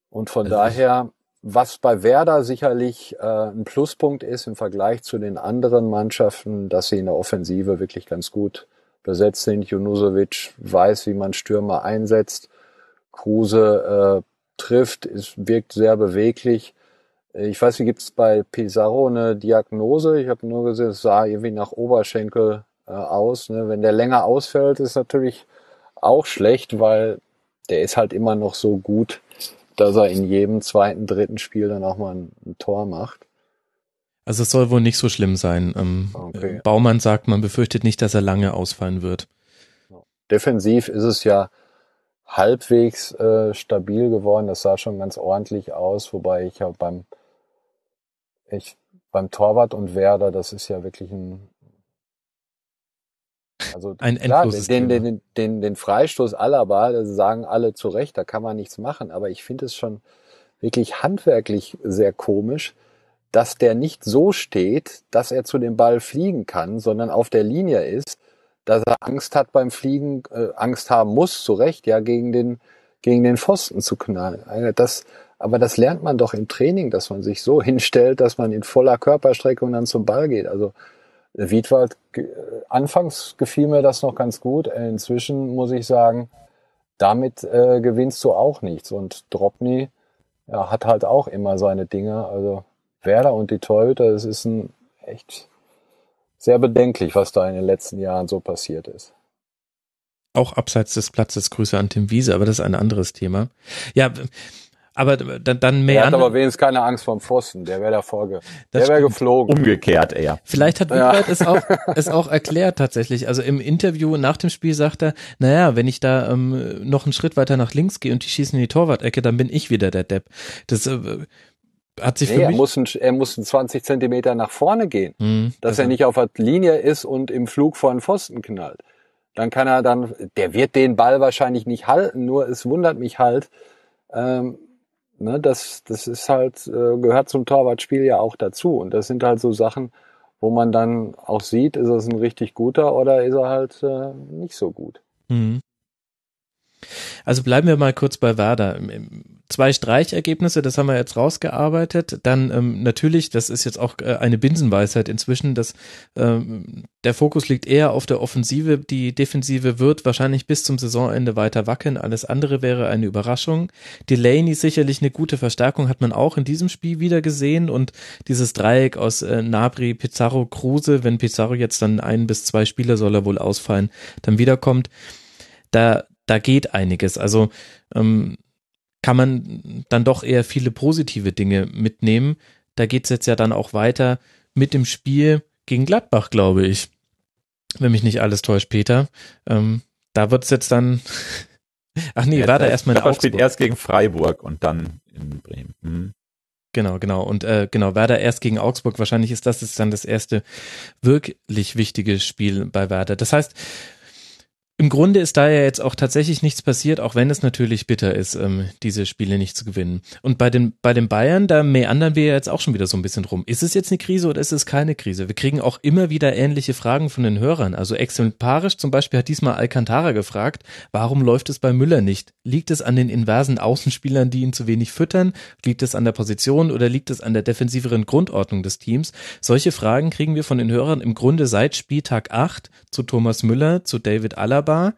Und von also daher, was bei Werder sicherlich äh, ein Pluspunkt ist im Vergleich zu den anderen Mannschaften, dass sie in der Offensive wirklich ganz gut besetzt sind. Junusovic weiß, wie man Stürmer einsetzt. Kruse äh, trifft, es wirkt sehr beweglich. Ich weiß, wie gibt es bei Pizarro eine Diagnose? Ich habe nur gesehen, es sah irgendwie nach Oberschenkel äh, aus. Ne? Wenn der länger ausfällt, ist natürlich auch schlecht, weil der ist halt immer noch so gut, dass er in jedem zweiten, dritten Spiel dann auch mal ein, ein Tor macht. Also es soll wohl nicht so schlimm sein. Ähm, okay. Baumann sagt, man befürchtet nicht, dass er lange ausfallen wird. Defensiv ist es ja halbwegs äh, stabil geworden. Das sah schon ganz ordentlich aus, wobei ich ja beim ich beim Torwart und Werder, das ist ja wirklich ein also <laughs> ein klar, den, den, den, den, den Freistoß Alaba, das sagen alle zu Recht, da kann man nichts machen, aber ich finde es schon wirklich handwerklich sehr komisch, dass der nicht so steht, dass er zu dem Ball fliegen kann, sondern auf der Linie ist, dass er Angst hat beim Fliegen, äh, Angst haben muss, zu Recht, ja, gegen den, gegen den Pfosten zu knallen. Das, aber das lernt man doch im Training, dass man sich so <laughs> hinstellt, dass man in voller Körperstreckung dann zum Ball geht. Also Wiedwald, äh, anfangs gefiel mir das noch ganz gut. Inzwischen muss ich sagen, damit äh, gewinnst du auch nichts. Und Dropny ja, hat halt auch immer seine Dinge. Also Werder und die Torhüter, es ist ein echt sehr bedenklich, was da in den letzten Jahren so passiert ist auch abseits des Platzes Grüße an Tim Wiese, aber das ist ein anderes Thema. Ja, aber dann, dann mehr. Er hat aber wenigstens keine Angst vom Pfosten, der wäre davor, ge der wäre geflogen. Umgekehrt eher. Vielleicht hat Wiebert ja. es auch, <laughs> es auch erklärt tatsächlich. Also im Interview nach dem Spiel sagt er, naja, wenn ich da ähm, noch einen Schritt weiter nach links gehe und die schießen in die Torwart-Ecke, dann bin ich wieder der Depp. Das äh, hat sich nee, für mich... Er muss, ein, er muss ein 20 Zentimeter nach vorne gehen, hm, dass also. er nicht auf der Linie ist und im Flug vor den Pfosten knallt. Dann kann er dann, der wird den Ball wahrscheinlich nicht halten, nur es wundert mich halt, ähm, ne, das, das ist halt, äh, gehört zum Torwartspiel ja auch dazu. Und das sind halt so Sachen, wo man dann auch sieht, ist es ein richtig guter oder ist er halt äh, nicht so gut. Mhm. Also bleiben wir mal kurz bei Werder zwei Streichergebnisse, das haben wir jetzt rausgearbeitet. Dann ähm, natürlich, das ist jetzt auch äh, eine Binsenweisheit inzwischen, dass ähm, der Fokus liegt eher auf der Offensive. Die Defensive wird wahrscheinlich bis zum Saisonende weiter wackeln. Alles andere wäre eine Überraschung. Delaney sicherlich eine gute Verstärkung, hat man auch in diesem Spiel wieder gesehen. Und dieses Dreieck aus äh, Nabri, Pizarro, Kruse, wenn Pizarro jetzt dann ein bis zwei Spieler soll er wohl ausfallen, dann wiederkommt, da, da geht einiges. Also ähm, kann man dann doch eher viele positive Dinge mitnehmen. Da geht's jetzt ja dann auch weiter mit dem Spiel gegen Gladbach, glaube ich. Wenn mich nicht alles täuscht, Peter. Ähm, da wird's jetzt dann. <laughs> Ach nee, ja, war da erstmal in Augsburg. spielt erst gegen Freiburg und dann in Bremen. Hm. Genau, genau. Und äh, genau, Werder erst gegen Augsburg. Wahrscheinlich ist das jetzt dann das erste wirklich wichtige Spiel bei Werder. Das heißt, im Grunde ist da ja jetzt auch tatsächlich nichts passiert, auch wenn es natürlich bitter ist, ähm, diese Spiele nicht zu gewinnen. Und bei den, bei den Bayern, da meandern wir ja jetzt auch schon wieder so ein bisschen rum. Ist es jetzt eine Krise oder ist es keine Krise? Wir kriegen auch immer wieder ähnliche Fragen von den Hörern. Also exemplarisch zum Beispiel hat diesmal Alcantara gefragt, warum läuft es bei Müller nicht? Liegt es an den inversen Außenspielern, die ihn zu wenig füttern? Liegt es an der Position oder liegt es an der defensiveren Grundordnung des Teams? Solche Fragen kriegen wir von den Hörern im Grunde seit Spieltag 8 zu Thomas Müller, zu David Alaba wunderbar.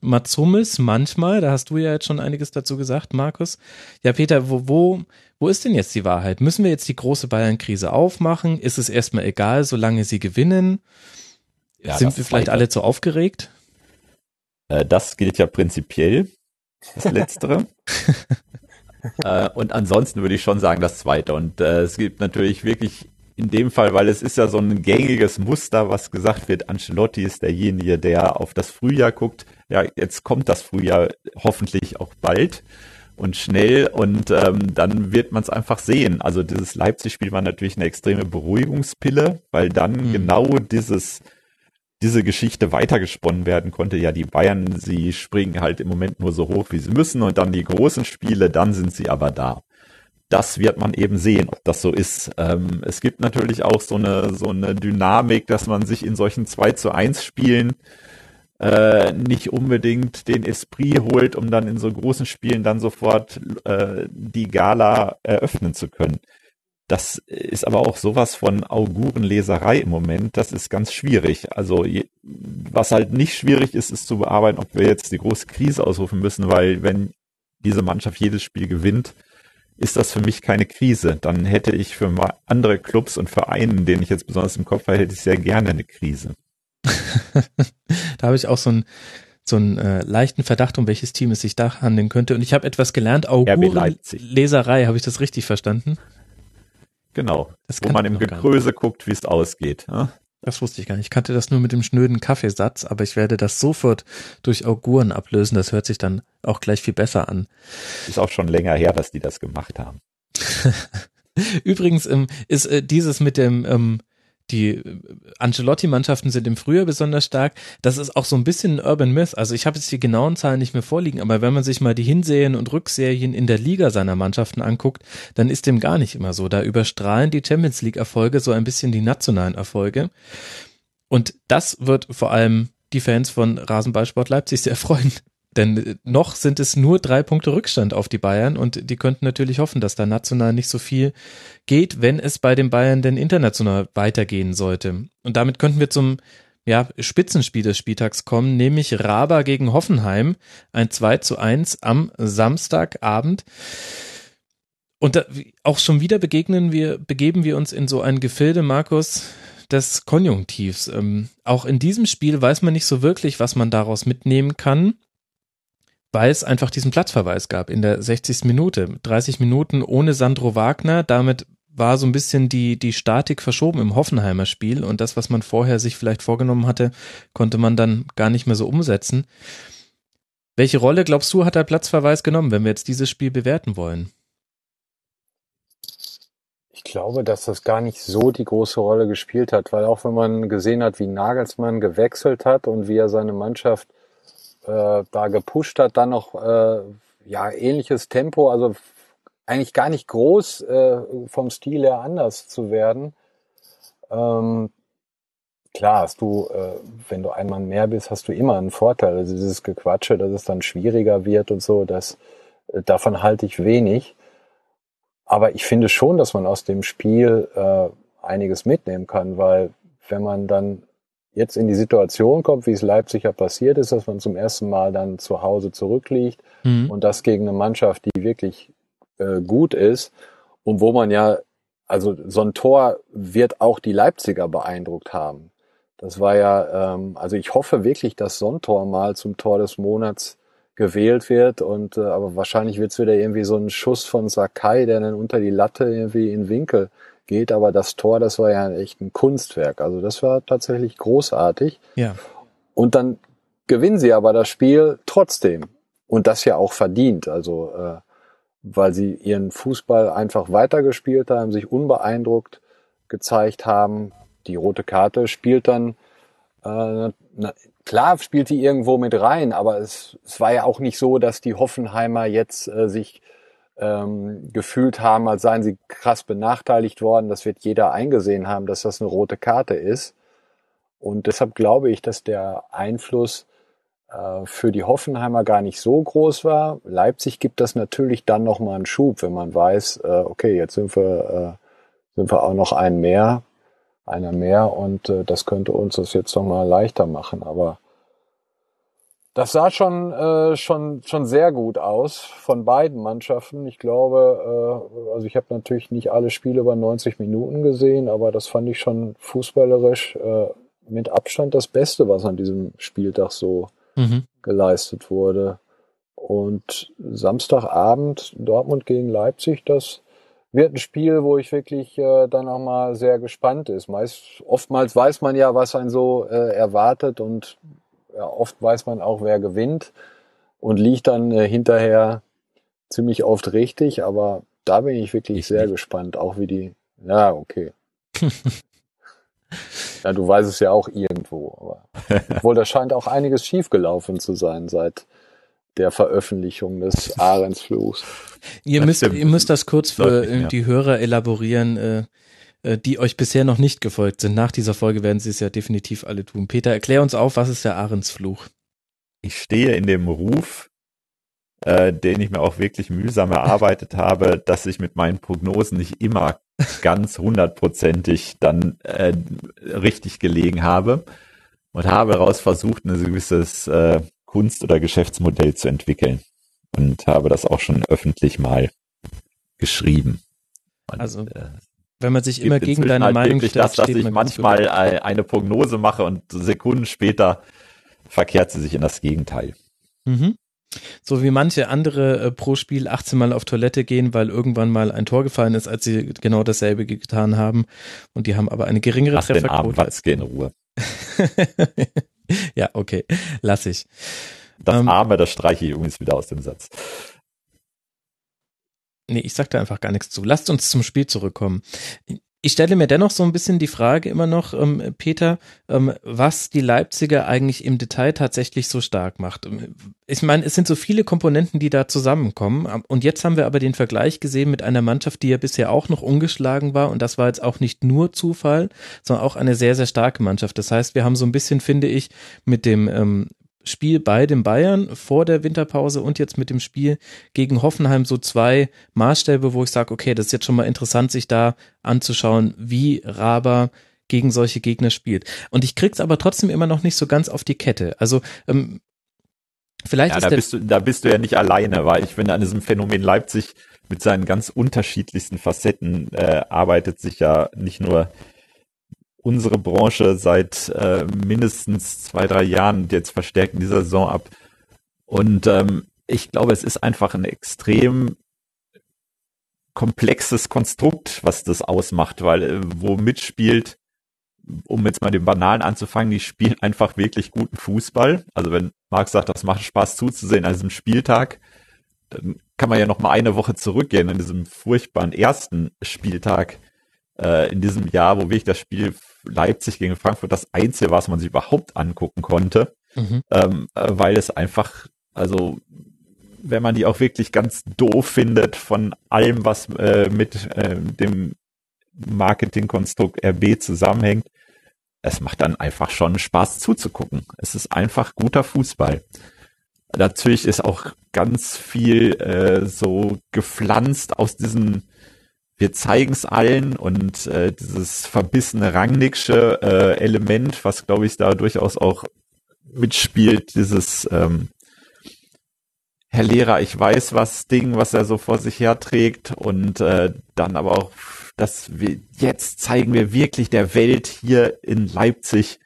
Mats Hummels manchmal, da hast du ja jetzt schon einiges dazu gesagt, Markus. Ja, Peter, wo, wo, wo ist denn jetzt die Wahrheit? Müssen wir jetzt die große Bayern-Krise aufmachen? Ist es erstmal egal, solange sie gewinnen? Ja, Sind wir vielleicht alle zu aufgeregt? Äh, das gilt ja prinzipiell, das <laughs> Letztere. äh, und ansonsten würde ich schon sagen, das Zweite. Und äh, es gibt natürlich wirklich in dem Fall, weil es ist ja so ein gängiges Muster, was gesagt wird, Ancelotti ist derjenige, der auf das Frühjahr guckt. Ja, jetzt kommt das Frühjahr hoffentlich auch bald und schnell und ähm, dann wird man es einfach sehen. Also dieses Leipzig-Spiel war natürlich eine extreme Beruhigungspille, weil dann mhm. genau dieses diese Geschichte weitergesponnen werden konnte. Ja, die Bayern, sie springen halt im Moment nur so hoch, wie sie müssen und dann die großen Spiele, dann sind sie aber da. Das wird man eben sehen, ob das so ist. Ähm, es gibt natürlich auch so eine, so eine Dynamik, dass man sich in solchen 2 zu 1 Spielen äh, nicht unbedingt den Esprit holt, um dann in so großen Spielen dann sofort äh, die Gala eröffnen zu können. Das ist aber auch sowas von Augurenleserei im Moment. Das ist ganz schwierig. Also was halt nicht schwierig ist, ist zu bearbeiten, ob wir jetzt die große Krise ausrufen müssen, weil wenn diese Mannschaft jedes Spiel gewinnt, ist das für mich keine Krise. Dann hätte ich für andere Clubs und Vereine, denen ich jetzt besonders im Kopf habe, hätte ich sehr gerne eine Krise. <laughs> da habe ich auch so ein so einen äh, leichten Verdacht, um welches Team es sich da handeln könnte. Und ich habe etwas gelernt, Augurenleserei, habe ich das richtig verstanden? Genau. Das wo man im Gegröße guckt, wie es ausgeht. Ja? Das wusste ich gar nicht. Ich kannte das nur mit dem schnöden Kaffeesatz, aber ich werde das sofort durch Auguren ablösen. Das hört sich dann auch gleich viel besser an. Ist auch schon länger her, dass die das gemacht haben. <laughs> Übrigens ähm, ist äh, dieses mit dem ähm, die äh, Ancelotti-Mannschaften sind im Frühjahr besonders stark. Das ist auch so ein bisschen ein Urban Myth. Also ich habe jetzt die genauen Zahlen nicht mehr vorliegen, aber wenn man sich mal die Hinserien und Rückserien in der Liga seiner Mannschaften anguckt, dann ist dem gar nicht immer so. Da überstrahlen die Champions League-Erfolge so ein bisschen die nationalen Erfolge. Und das wird vor allem die Fans von Rasenballsport Leipzig sehr <laughs> freuen. Denn noch sind es nur drei Punkte Rückstand auf die Bayern und die könnten natürlich hoffen, dass da national nicht so viel geht, wenn es bei den Bayern denn international weitergehen sollte. Und damit könnten wir zum ja, Spitzenspiel des Spieltags kommen, nämlich Raba gegen Hoffenheim, ein 2 zu 1 am Samstagabend. Und da, auch schon wieder begegnen wir, begeben wir uns in so ein Gefilde, Markus, des Konjunktivs. Ähm, auch in diesem Spiel weiß man nicht so wirklich, was man daraus mitnehmen kann weil es einfach diesen Platzverweis gab in der 60. Minute. 30 Minuten ohne Sandro Wagner, damit war so ein bisschen die, die Statik verschoben im Hoffenheimer Spiel und das, was man vorher sich vielleicht vorgenommen hatte, konnte man dann gar nicht mehr so umsetzen. Welche Rolle, glaubst du, hat der Platzverweis genommen, wenn wir jetzt dieses Spiel bewerten wollen? Ich glaube, dass das gar nicht so die große Rolle gespielt hat, weil auch wenn man gesehen hat, wie Nagelsmann gewechselt hat und wie er seine Mannschaft äh, da gepusht hat, dann noch äh, ja ähnliches Tempo, also eigentlich gar nicht groß äh, vom Stil her anders zu werden. Ähm, klar, hast du, äh, wenn du einmal mehr bist, hast du immer einen Vorteil. Also dieses Gequatsche, dass es dann schwieriger wird und so, das äh, davon halte ich wenig. Aber ich finde schon, dass man aus dem Spiel äh, einiges mitnehmen kann, weil wenn man dann jetzt in die Situation kommt, wie es Leipzig ja passiert ist, dass man zum ersten Mal dann zu Hause zurückliegt mhm. und das gegen eine Mannschaft, die wirklich äh, gut ist und wo man ja, also so ein Tor wird auch die Leipziger beeindruckt haben. Das war ja, ähm, also ich hoffe wirklich, dass so ein Tor mal zum Tor des Monats gewählt wird und äh, aber wahrscheinlich wird es wieder irgendwie so ein Schuss von Sakai, der dann unter die Latte irgendwie in Winkel geht, aber das Tor, das war ja echt ein Kunstwerk. Also das war tatsächlich großartig. Ja. Und dann gewinnen sie aber das Spiel trotzdem. Und das ja auch verdient. Also äh, weil sie ihren Fußball einfach weitergespielt haben, sich unbeeindruckt gezeigt haben. Die rote Karte spielt dann, äh, na, klar spielt die irgendwo mit rein, aber es, es war ja auch nicht so, dass die Hoffenheimer jetzt äh, sich ähm, gefühlt haben, als seien sie krass benachteiligt worden. Das wird jeder eingesehen haben, dass das eine rote Karte ist. Und deshalb glaube ich, dass der Einfluss äh, für die Hoffenheimer gar nicht so groß war. Leipzig gibt das natürlich dann nochmal einen Schub, wenn man weiß, äh, okay, jetzt sind wir, äh, sind wir auch noch ein mehr, einer mehr und äh, das könnte uns das jetzt nochmal leichter machen. Aber das sah schon, äh, schon, schon sehr gut aus von beiden Mannschaften. Ich glaube, äh, also ich habe natürlich nicht alle Spiele über 90 Minuten gesehen, aber das fand ich schon fußballerisch äh, mit Abstand das Beste, was an diesem Spieltag so mhm. geleistet wurde. Und Samstagabend Dortmund gegen Leipzig, das wird ein Spiel, wo ich wirklich äh, dann auch mal sehr gespannt ist. Meist, oftmals weiß man ja, was einen so äh, erwartet und oft weiß man auch, wer gewinnt und liegt dann äh, hinterher ziemlich oft richtig, aber da bin ich wirklich ich sehr nicht. gespannt, auch wie die, ja, okay. <laughs> ja, du weißt es ja auch irgendwo, aber <laughs> obwohl da scheint auch einiges schiefgelaufen zu sein seit der Veröffentlichung des Ahrensfluchs. Ihr müsst, ihr müsst das kurz für Deutlich, die Hörer elaborieren, äh, äh, die euch bisher noch nicht gefolgt sind. Nach dieser Folge werden sie es ja definitiv alle tun. Peter, erklär uns auf, was ist der Ahrensfluch? Ich stehe in dem Ruf, äh, den ich mir auch wirklich mühsam erarbeitet habe, dass ich mit meinen Prognosen nicht immer ganz hundertprozentig dann äh, richtig gelegen habe und habe daraus versucht, ein gewisses äh, Kunst- oder Geschäftsmodell zu entwickeln und habe das auch schon öffentlich mal geschrieben. Und, also äh, wenn man sich immer gegen deine halt Meinung stellt, das, dass ich manchmal eine Prognose mache und Sekunden später verkehrt sie sich in das Gegenteil. Mhm. So wie manche andere äh, pro Spiel 18 Mal auf Toilette gehen, weil irgendwann mal ein Tor gefallen ist, als sie genau dasselbe getan haben. Und die haben aber eine geringere Lass Trefferquote. Den Watzke in Ruhe. <laughs> ja, okay, lass ich. Das ähm, Arme, das streiche ich übrigens wieder aus dem Satz. Nee, ich sag da einfach gar nichts zu. Lasst uns zum Spiel zurückkommen. Ich stelle mir dennoch so ein bisschen die Frage immer noch, ähm, Peter, ähm, was die Leipziger eigentlich im Detail tatsächlich so stark macht. Ähm, ich meine, es sind so viele Komponenten, die da zusammenkommen. Und jetzt haben wir aber den Vergleich gesehen mit einer Mannschaft, die ja bisher auch noch ungeschlagen war. Und das war jetzt auch nicht nur Zufall, sondern auch eine sehr, sehr starke Mannschaft. Das heißt, wir haben so ein bisschen, finde ich, mit dem ähm, Spiel bei den Bayern vor der Winterpause und jetzt mit dem Spiel gegen Hoffenheim so zwei Maßstäbe, wo ich sage, okay, das ist jetzt schon mal interessant, sich da anzuschauen, wie Raber gegen solche Gegner spielt. Und ich krieg's aber trotzdem immer noch nicht so ganz auf die Kette. Also ähm, vielleicht ja, ist da bist du da bist du ja nicht alleine, weil ich finde an diesem Phänomen Leipzig mit seinen ganz unterschiedlichsten Facetten äh, arbeitet sich ja nicht nur unsere Branche seit äh, mindestens zwei, drei Jahren jetzt verstärkt in dieser Saison ab. Und ähm, ich glaube, es ist einfach ein extrem komplexes Konstrukt, was das ausmacht, weil äh, wo mitspielt, um jetzt mal den Banalen anzufangen, die spielen einfach wirklich guten Fußball. Also wenn Marc sagt, das macht Spaß zuzusehen an diesem Spieltag, dann kann man ja noch mal eine Woche zurückgehen in diesem furchtbaren ersten Spieltag äh, in diesem Jahr, wo wirklich das Spiel Leipzig gegen Frankfurt das Einzige, was man sich überhaupt angucken konnte, mhm. ähm, äh, weil es einfach, also wenn man die auch wirklich ganz doof findet von allem, was äh, mit äh, dem Marketingkonstrukt RB zusammenhängt, es macht dann einfach schon Spaß zuzugucken. Es ist einfach guter Fußball. Natürlich ist auch ganz viel äh, so gepflanzt aus diesen wir zeigen es allen und äh, dieses verbissene Rangnicksche äh, Element, was glaube ich da durchaus auch mitspielt, dieses ähm, Herr Lehrer, ich weiß was Ding, was er so vor sich herträgt und äh, dann aber auch, dass wir jetzt zeigen wir wirklich der Welt hier in Leipzig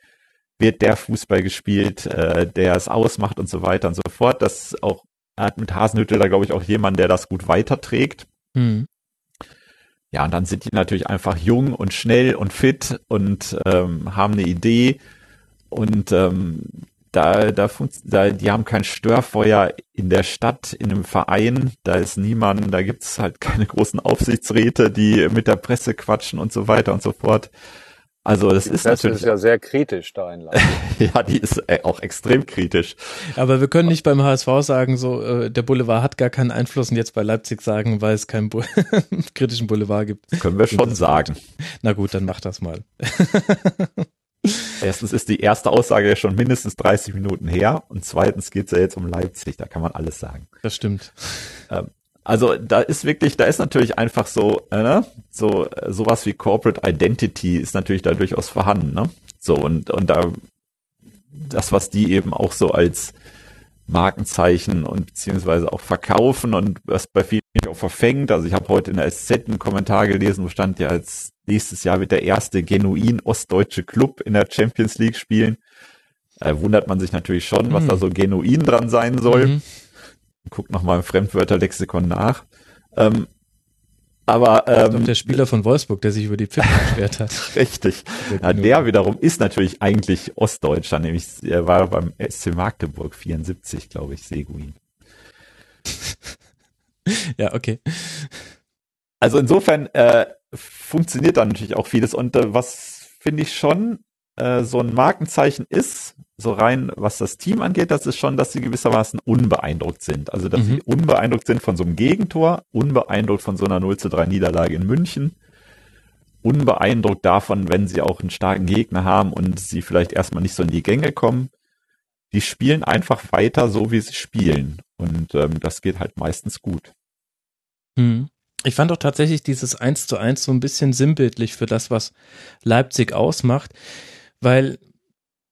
wird der Fußball gespielt, äh, der es ausmacht und so weiter und so fort. Das auch hat mit Hasenhüttel da glaube ich auch jemand, der das gut weiterträgt. Hm. Ja, und dann sind die natürlich einfach jung und schnell und fit und ähm, haben eine Idee und ähm, da, da, da, die haben kein Störfeuer in der Stadt, in einem Verein, da ist niemand, da gibt's halt keine großen Aufsichtsräte, die mit der Presse quatschen und so weiter und so fort. Also das die ist Presse natürlich ist ja sehr kritisch da in Leipzig. <laughs> ja, die ist äh, auch extrem kritisch. Aber wir können nicht beim HSV sagen, so äh, der Boulevard hat gar keinen Einfluss und jetzt bei Leipzig sagen, weil es keinen Bu <laughs> kritischen Boulevard gibt. Können wir schon sagen. Na gut, dann mach das mal. Erstens ist die erste Aussage ja schon mindestens 30 Minuten her und zweitens geht's ja jetzt um Leipzig, da kann man alles sagen. Das stimmt. Ähm, also da ist wirklich, da ist natürlich einfach so, äh, ne? so sowas wie Corporate Identity ist natürlich da durchaus vorhanden, ne? So und und da das, was die eben auch so als Markenzeichen und beziehungsweise auch verkaufen und was bei vielen auch verfängt. Also ich habe heute in der SZ einen Kommentar gelesen, wo stand ja als nächstes Jahr wird der erste genuin ostdeutsche Club in der Champions League spielen. Äh, wundert man sich natürlich schon, mhm. was da so genuin dran sein soll. Mhm. Guckt nochmal im Fremdwörterlexikon nach. Ähm, aber ähm, der Spieler von Wolfsburg, der sich über die Pfiffen beschwert hat. <laughs> Richtig. Ja, der wiederum ist natürlich eigentlich Ostdeutscher, nämlich er war beim SC Magdeburg 74, glaube ich, Seguin. <laughs> ja, okay. Also insofern äh, funktioniert da natürlich auch vieles und äh, was finde ich schon äh, so ein Markenzeichen ist, so rein was das Team angeht, das ist schon, dass sie gewissermaßen unbeeindruckt sind. Also, dass mhm. sie unbeeindruckt sind von so einem Gegentor, unbeeindruckt von so einer 0 zu 3 Niederlage in München, unbeeindruckt davon, wenn sie auch einen starken Gegner haben und sie vielleicht erstmal nicht so in die Gänge kommen. Die spielen einfach weiter so, wie sie spielen. Und ähm, das geht halt meistens gut. Mhm. Ich fand auch tatsächlich dieses 1 zu 1 so ein bisschen sinnbildlich für das, was Leipzig ausmacht weil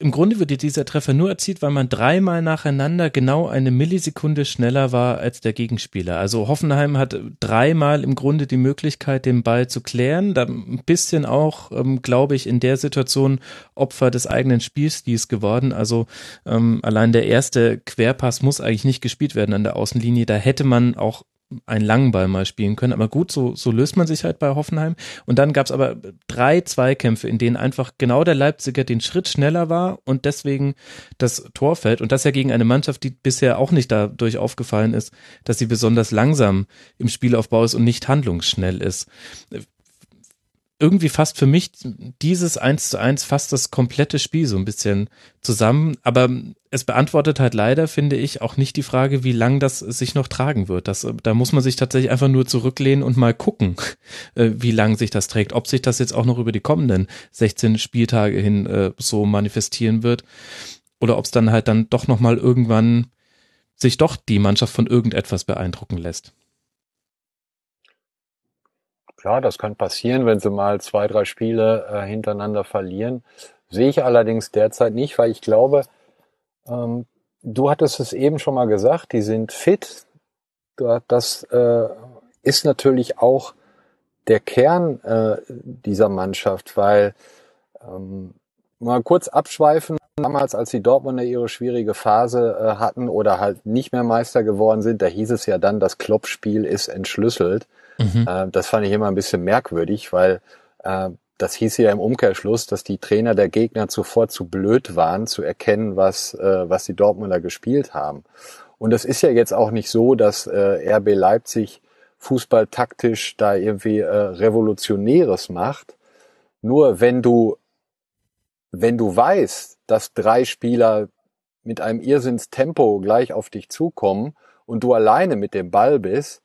im Grunde wird dieser Treffer nur erzielt, weil man dreimal nacheinander genau eine Millisekunde schneller war als der Gegenspieler. Also Hoffenheim hat dreimal im Grunde die Möglichkeit, den Ball zu klären. Da ein bisschen auch, ähm, glaube ich, in der Situation Opfer des eigenen Spielstils geworden. Also ähm, allein der erste Querpass muss eigentlich nicht gespielt werden an der Außenlinie. Da hätte man auch einen langen Ball mal spielen können. Aber gut, so, so löst man sich halt bei Hoffenheim. Und dann gab es aber drei Zweikämpfe, in denen einfach genau der Leipziger den Schritt schneller war und deswegen das Tor fällt. Und das ja gegen eine Mannschaft, die bisher auch nicht dadurch aufgefallen ist, dass sie besonders langsam im Spielaufbau ist und nicht handlungsschnell ist irgendwie fast für mich dieses eins zu eins fast das komplette Spiel so ein bisschen zusammen. Aber es beantwortet halt leider, finde ich, auch nicht die Frage, wie lang das sich noch tragen wird. Das, da muss man sich tatsächlich einfach nur zurücklehnen und mal gucken, <laughs> äh, wie lang sich das trägt. Ob sich das jetzt auch noch über die kommenden 16 Spieltage hin äh, so manifestieren wird. Oder ob es dann halt dann doch nochmal irgendwann sich doch die Mannschaft von irgendetwas beeindrucken lässt. Klar, das kann passieren, wenn sie mal zwei, drei Spiele äh, hintereinander verlieren. Sehe ich allerdings derzeit nicht, weil ich glaube, ähm, du hattest es eben schon mal gesagt, die sind fit. Das äh, ist natürlich auch der Kern äh, dieser Mannschaft, weil ähm, mal kurz abschweifen, damals, als die Dortmunder ihre schwierige Phase äh, hatten oder halt nicht mehr Meister geworden sind, da hieß es ja dann, das Kloppspiel ist entschlüsselt. Mhm. Äh, das fand ich immer ein bisschen merkwürdig, weil äh, das hieß ja im Umkehrschluss, dass die Trainer der Gegner zuvor zu blöd waren, zu erkennen, was, äh, was die Dortmunder gespielt haben. Und es ist ja jetzt auch nicht so, dass äh, RB Leipzig fußballtaktisch da irgendwie äh, Revolutionäres macht. Nur wenn du, wenn du weißt, dass drei Spieler mit einem Irrsinnstempo gleich auf dich zukommen und du alleine mit dem Ball bist,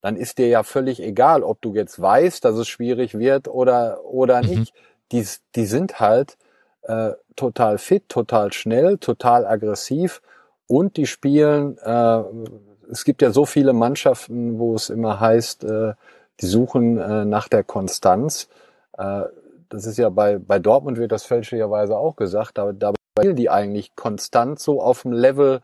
dann ist dir ja völlig egal, ob du jetzt weißt, dass es schwierig wird oder, oder mhm. nicht. Die, die sind halt äh, total fit, total schnell, total aggressiv und die spielen, äh, es gibt ja so viele Mannschaften, wo es immer heißt, äh, die suchen äh, nach der Konstanz. Äh, das ist ja bei, bei Dortmund wird das fälschlicherweise auch gesagt, aber dabei spielen die eigentlich konstant so auf dem Level,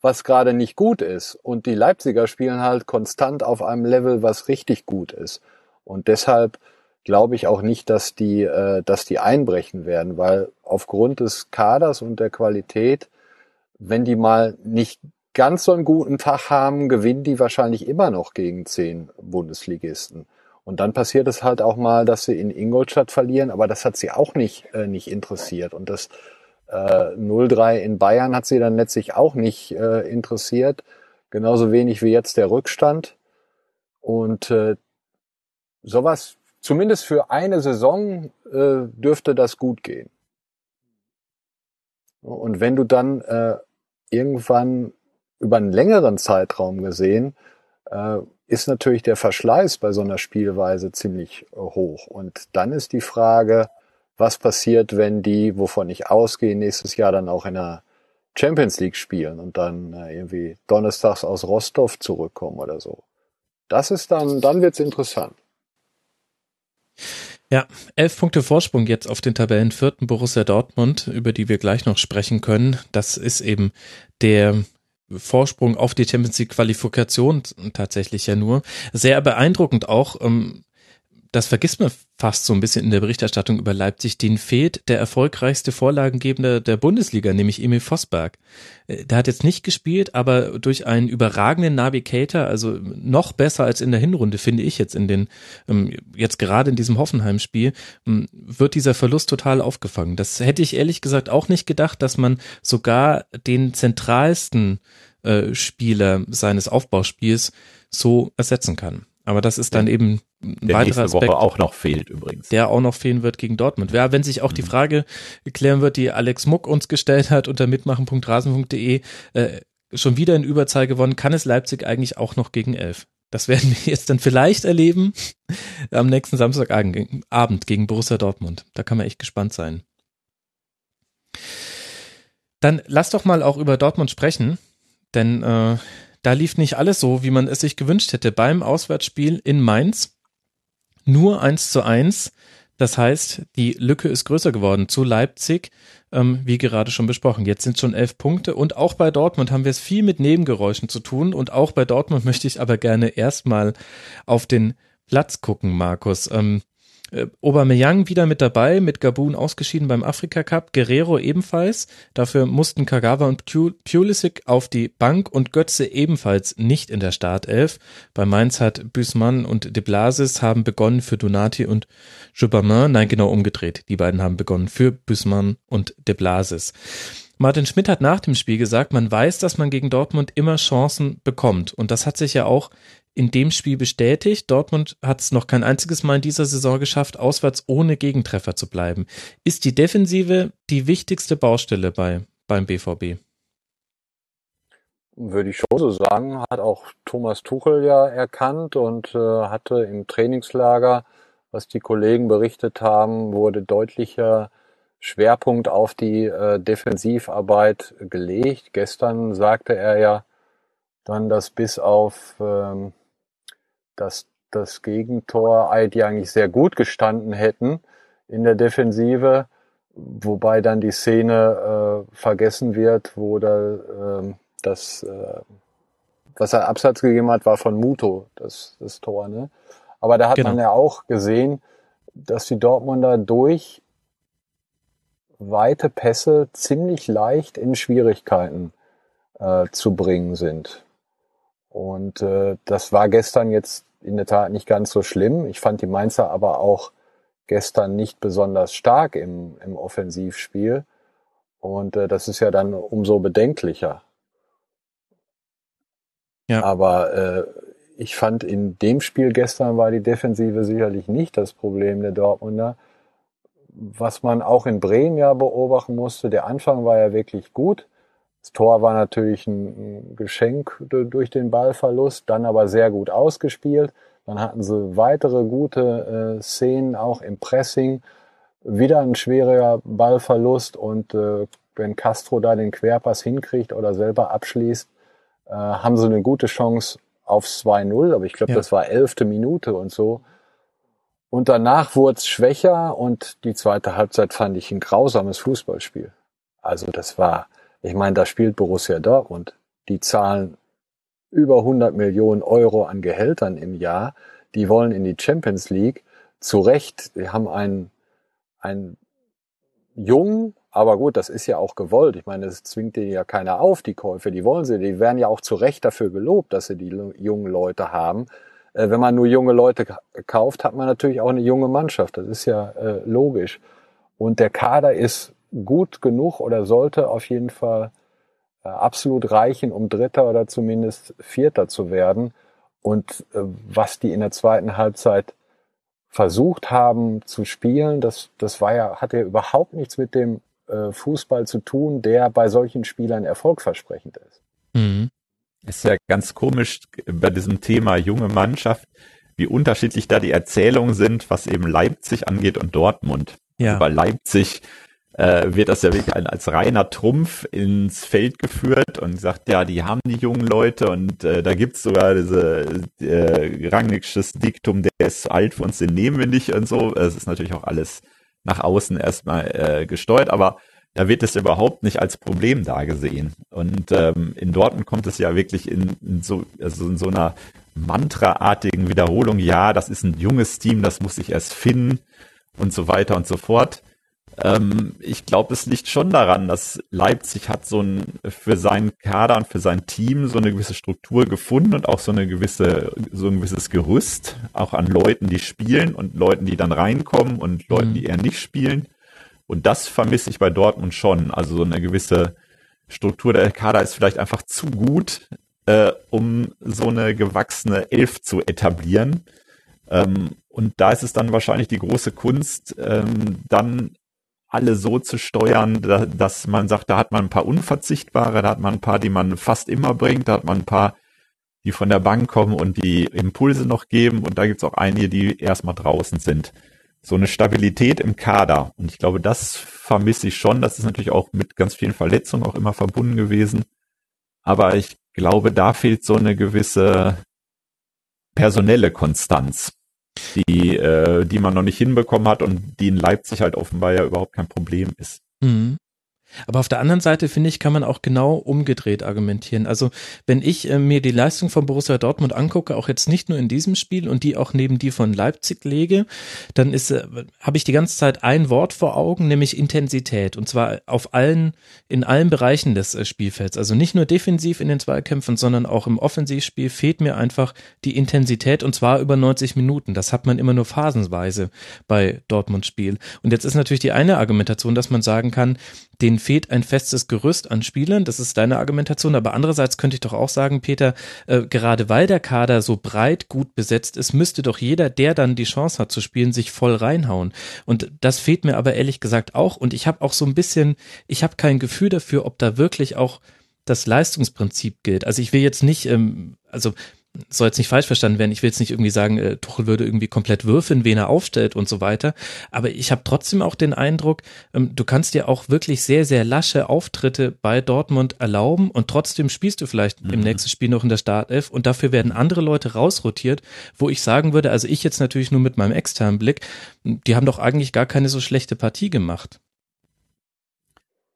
was gerade nicht gut ist. Und die Leipziger spielen halt konstant auf einem Level, was richtig gut ist. Und deshalb glaube ich auch nicht, dass die, äh, dass die einbrechen werden, weil aufgrund des Kaders und der Qualität, wenn die mal nicht ganz so einen guten Tag haben, gewinnen die wahrscheinlich immer noch gegen zehn Bundesligisten. Und dann passiert es halt auch mal, dass sie in Ingolstadt verlieren, aber das hat sie auch nicht, äh, nicht interessiert. Und das äh, 0-3 in Bayern hat sie dann letztlich auch nicht äh, interessiert. Genauso wenig wie jetzt der Rückstand. Und äh, sowas, zumindest für eine Saison, äh, dürfte das gut gehen. Und wenn du dann äh, irgendwann über einen längeren Zeitraum gesehen, äh, ist natürlich der Verschleiß bei so einer Spielweise ziemlich äh, hoch. Und dann ist die Frage, was passiert, wenn die, wovon ich ausgehe, nächstes Jahr dann auch in der Champions League spielen und dann äh, irgendwie donnerstags aus Rostov zurückkommen oder so. Das ist dann, dann wird's interessant. Ja, elf Punkte Vorsprung jetzt auf den Tabellenvierten Borussia Dortmund, über die wir gleich noch sprechen können. Das ist eben der Vorsprung auf die Champions League Qualifikation tatsächlich ja nur. Sehr beeindruckend auch, ähm, das vergisst man fast so ein bisschen in der Berichterstattung über Leipzig, den fehlt der erfolgreichste Vorlagengebende der Bundesliga, nämlich Emil Vosberg. Äh, der hat jetzt nicht gespielt, aber durch einen überragenden Navigator, also noch besser als in der Hinrunde, finde ich jetzt in den, ähm, jetzt gerade in diesem Hoffenheim-Spiel, ähm, wird dieser Verlust total aufgefangen. Das hätte ich ehrlich gesagt auch nicht gedacht, dass man sogar den zentralsten äh, Spieler seines Aufbauspiels so ersetzen kann. Aber das ist dann eben ein der weiterer nächste Aspekt, Woche auch noch fehlt übrigens. der auch noch fehlen wird gegen Dortmund. Ja, wenn sich auch die Frage klären wird, die Alex Muck uns gestellt hat unter mitmachen.rasen.de, äh, schon wieder in Überzahl gewonnen, kann es Leipzig eigentlich auch noch gegen elf? Das werden wir jetzt dann vielleicht erleben am nächsten Samstagabend gegen Borussia Dortmund. Da kann man echt gespannt sein. Dann lass doch mal auch über Dortmund sprechen, denn äh, da lief nicht alles so, wie man es sich gewünscht hätte beim Auswärtsspiel in Mainz. Nur eins zu eins. Das heißt, die Lücke ist größer geworden zu Leipzig, ähm, wie gerade schon besprochen. Jetzt sind schon elf Punkte und auch bei Dortmund haben wir es viel mit Nebengeräuschen zu tun und auch bei Dortmund <laughs> möchte ich aber gerne erstmal auf den Platz gucken, Markus. Ähm, äh, Aubameyang wieder mit dabei, mit Gabun ausgeschieden beim Afrika Cup, Guerrero ebenfalls. Dafür mussten Kagawa und Pulisic auf die Bank und Götze ebenfalls nicht in der Startelf. Bei Mainz hat Büßmann und De Blasis haben begonnen für Donati und Jubamin. Nein, genau umgedreht. Die beiden haben begonnen für Büßmann und De Blasis. Martin Schmidt hat nach dem Spiel gesagt, man weiß, dass man gegen Dortmund immer Chancen bekommt. Und das hat sich ja auch in dem Spiel bestätigt. Dortmund hat es noch kein einziges Mal in dieser Saison geschafft, auswärts ohne Gegentreffer zu bleiben. Ist die Defensive die wichtigste Baustelle bei, beim BVB? Würde ich schon so sagen, hat auch Thomas Tuchel ja erkannt und äh, hatte im Trainingslager, was die Kollegen berichtet haben, wurde deutlicher Schwerpunkt auf die äh, Defensivarbeit gelegt. Gestern sagte er ja dann, dass bis auf ähm, dass das Gegentor die eigentlich sehr gut gestanden hätten in der Defensive, wobei dann die Szene äh, vergessen wird, wo da äh, das, äh, was er Absatz gegeben hat, war von Muto, das, das Tor. Ne? Aber da hat Genau. man ja auch gesehen, dass die Dortmunder durch weite Pässe ziemlich leicht in Schwierigkeiten äh, zu bringen sind. Und äh, das war gestern jetzt in der Tat nicht ganz so schlimm. Ich fand die Mainzer aber auch gestern nicht besonders stark im, im Offensivspiel. Und äh, das ist ja dann umso bedenklicher. Ja. Aber äh, ich fand in dem Spiel gestern war die Defensive sicherlich nicht das Problem der Dortmunder. Was man auch in Bremen ja beobachten musste, der Anfang war ja wirklich gut. Das Tor war natürlich ein Geschenk du- durch den Ballverlust, dann aber sehr gut ausgespielt. Dann hatten sie weitere gute äh, Szenen auch im Pressing. Wieder ein schwerer Ballverlust und äh, wenn Castro da den Querpass hinkriegt oder selber abschließt, äh, haben sie eine gute Chance aufs 2-0, aber ich glaube, Ja. das war elfte Minute und so. Und danach wurde es schwächer und die zweite Halbzeit fand ich ein grausames Fußballspiel. Also das war, ich meine, da spielt Borussia Dortmund. Die zahlen über 100 Millionen Euro an Gehältern im Jahr. Die wollen in die Champions League. Zu Recht, die haben einen, einen jungen, aber gut, das ist ja auch gewollt. Ich meine, das zwingt denen ja keiner auf, die Käufe. Die wollen sie. Die werden ja auch zu Recht dafür gelobt, dass sie die jungen Leute haben. Äh, wenn man nur junge Leute ka- kauft, hat man natürlich auch eine junge Mannschaft. Das ist ja äh, logisch. Und der Kader ist gut genug oder sollte auf jeden Fall äh, absolut reichen, um Dritter oder zumindest Vierter zu werden. Und äh, was die in der zweiten Halbzeit versucht haben zu spielen, das, das war ja, hatte ja überhaupt nichts mit dem äh, Fußball zu tun, der bei solchen Spielern erfolgversprechend ist. Mhm. Ist ja ganz komisch bei diesem Thema junge Mannschaft, wie unterschiedlich da die Erzählungen sind, was eben Leipzig angeht und Dortmund. Ja. Bei Leipzig äh, wird das ja wirklich als reiner Trumpf ins Feld geführt und sagt, ja, die haben die jungen Leute und äh, da gibt's sogar diese äh, Rangnicksches Diktum, der ist alt für uns, den nehmen wir nicht und so. Es ist natürlich auch alles nach außen erstmal äh, gesteuert, aber da wird es überhaupt nicht als Problem dargesehen. Und ähm, in Dortmund kommt es ja wirklich in, in so, also in so einer Mantra-artigen Wiederholung, ja, das ist ein junges Team, das muss sich erst finden und so weiter und so fort. Ähm, ich glaube, es liegt schon daran, dass Leipzig hat so ein für seinen Kader und für sein Team so eine gewisse Struktur gefunden und auch so eine gewisse, so ein gewisses Gerüst, auch an Leuten, die spielen und Leuten, die dann reinkommen und Leuten, mhm. die eher nicht spielen. Und das vermisse ich bei Dortmund schon. Also so eine gewisse Struktur der Kader ist vielleicht einfach zu gut, äh, um so eine gewachsene Elf zu etablieren. Ähm, und da ist es dann wahrscheinlich die große Kunst, ähm, dann alle so zu steuern, da, dass man sagt, da hat man ein paar unverzichtbare, da hat man ein paar, die man fast immer bringt, da hat man ein paar, die von der Bank kommen und die Impulse noch geben und da gibt's auch einige, die erstmal draußen sind. So eine Stabilität im Kader und ich glaube, das vermisse ich schon. Das ist natürlich auch mit ganz vielen Verletzungen auch immer verbunden gewesen. Aber ich glaube, da fehlt so eine gewisse personelle Konstanz die, äh, die man noch nicht hinbekommen hat und die in Leipzig halt offenbar ja überhaupt kein Problem ist. Mhm. Aber auf der anderen Seite finde ich, kann man auch genau umgedreht argumentieren. Also wenn ich äh, mir die Leistung von Borussia Dortmund angucke, auch jetzt nicht nur in diesem Spiel und die auch neben die von Leipzig lege, dann ist äh, habe ich die ganze Zeit ein Wort vor Augen, nämlich Intensität und zwar auf allen in allen Bereichen des äh, Spielfelds. Also nicht nur defensiv in den Zweikämpfen, sondern auch im Offensivspiel fehlt mir einfach die Intensität und zwar über 90 Minuten. Das hat man immer nur phasenweise bei Dortmund Spiel. Und jetzt ist natürlich die eine Argumentation, dass man sagen kann, denen fehlt ein festes Gerüst an Spielern. Das ist deine Argumentation. Aber andererseits könnte ich doch auch sagen, Peter, äh, gerade weil der Kader so breit gut besetzt ist, müsste doch jeder, der dann die Chance hat zu spielen, sich voll reinhauen. Und das fehlt mir aber ehrlich gesagt auch. Und ich habe auch so ein bisschen, ich habe kein Gefühl dafür, ob da wirklich auch das Leistungsprinzip gilt. Also ich will jetzt nicht, ähm, also soll jetzt nicht falsch verstanden werden, ich will jetzt nicht irgendwie sagen, äh, Tuchel würde irgendwie komplett würfeln, wen er aufstellt und so weiter, aber ich habe trotzdem auch den Eindruck, ähm, du kannst dir auch wirklich sehr, sehr lasche Auftritte bei Dortmund erlauben und trotzdem spielst du vielleicht mhm. im nächsten Spiel noch in der Startelf und dafür werden andere Leute rausrotiert, wo ich sagen würde, also ich jetzt natürlich nur mit meinem externen Blick, die haben doch eigentlich gar keine so schlechte Partie gemacht.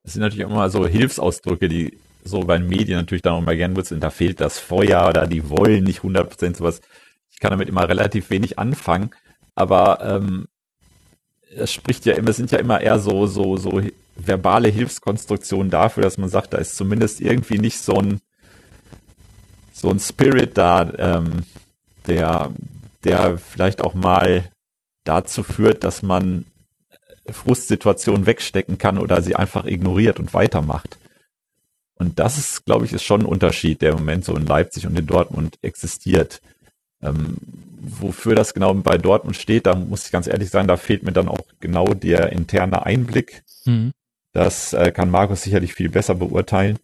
Das sind natürlich immer so Hilfsausdrücke, die so bei den Medien natürlich dann auch mal gern wird, da fehlt das Feuer oder die wollen nicht 100% sowas. Ich kann damit immer relativ wenig anfangen, aber ähm, es spricht ja immer, es sind ja immer eher so, so, so verbale Hilfskonstruktionen dafür, dass man sagt, da ist zumindest irgendwie nicht so ein, so ein Spirit da, ähm, der, der vielleicht auch mal dazu führt, dass man Frustsituationen wegstecken kann oder sie einfach ignoriert und weitermacht. Und das ist, glaube ich, ist schon ein Unterschied, der im Moment so in Leipzig und in Dortmund existiert. Ähm, wofür das genau bei Dortmund steht, da muss ich ganz ehrlich sagen, da fehlt mir dann auch genau der interne Einblick. Mhm. Das äh, kann Markus sicherlich viel besser beurteilen.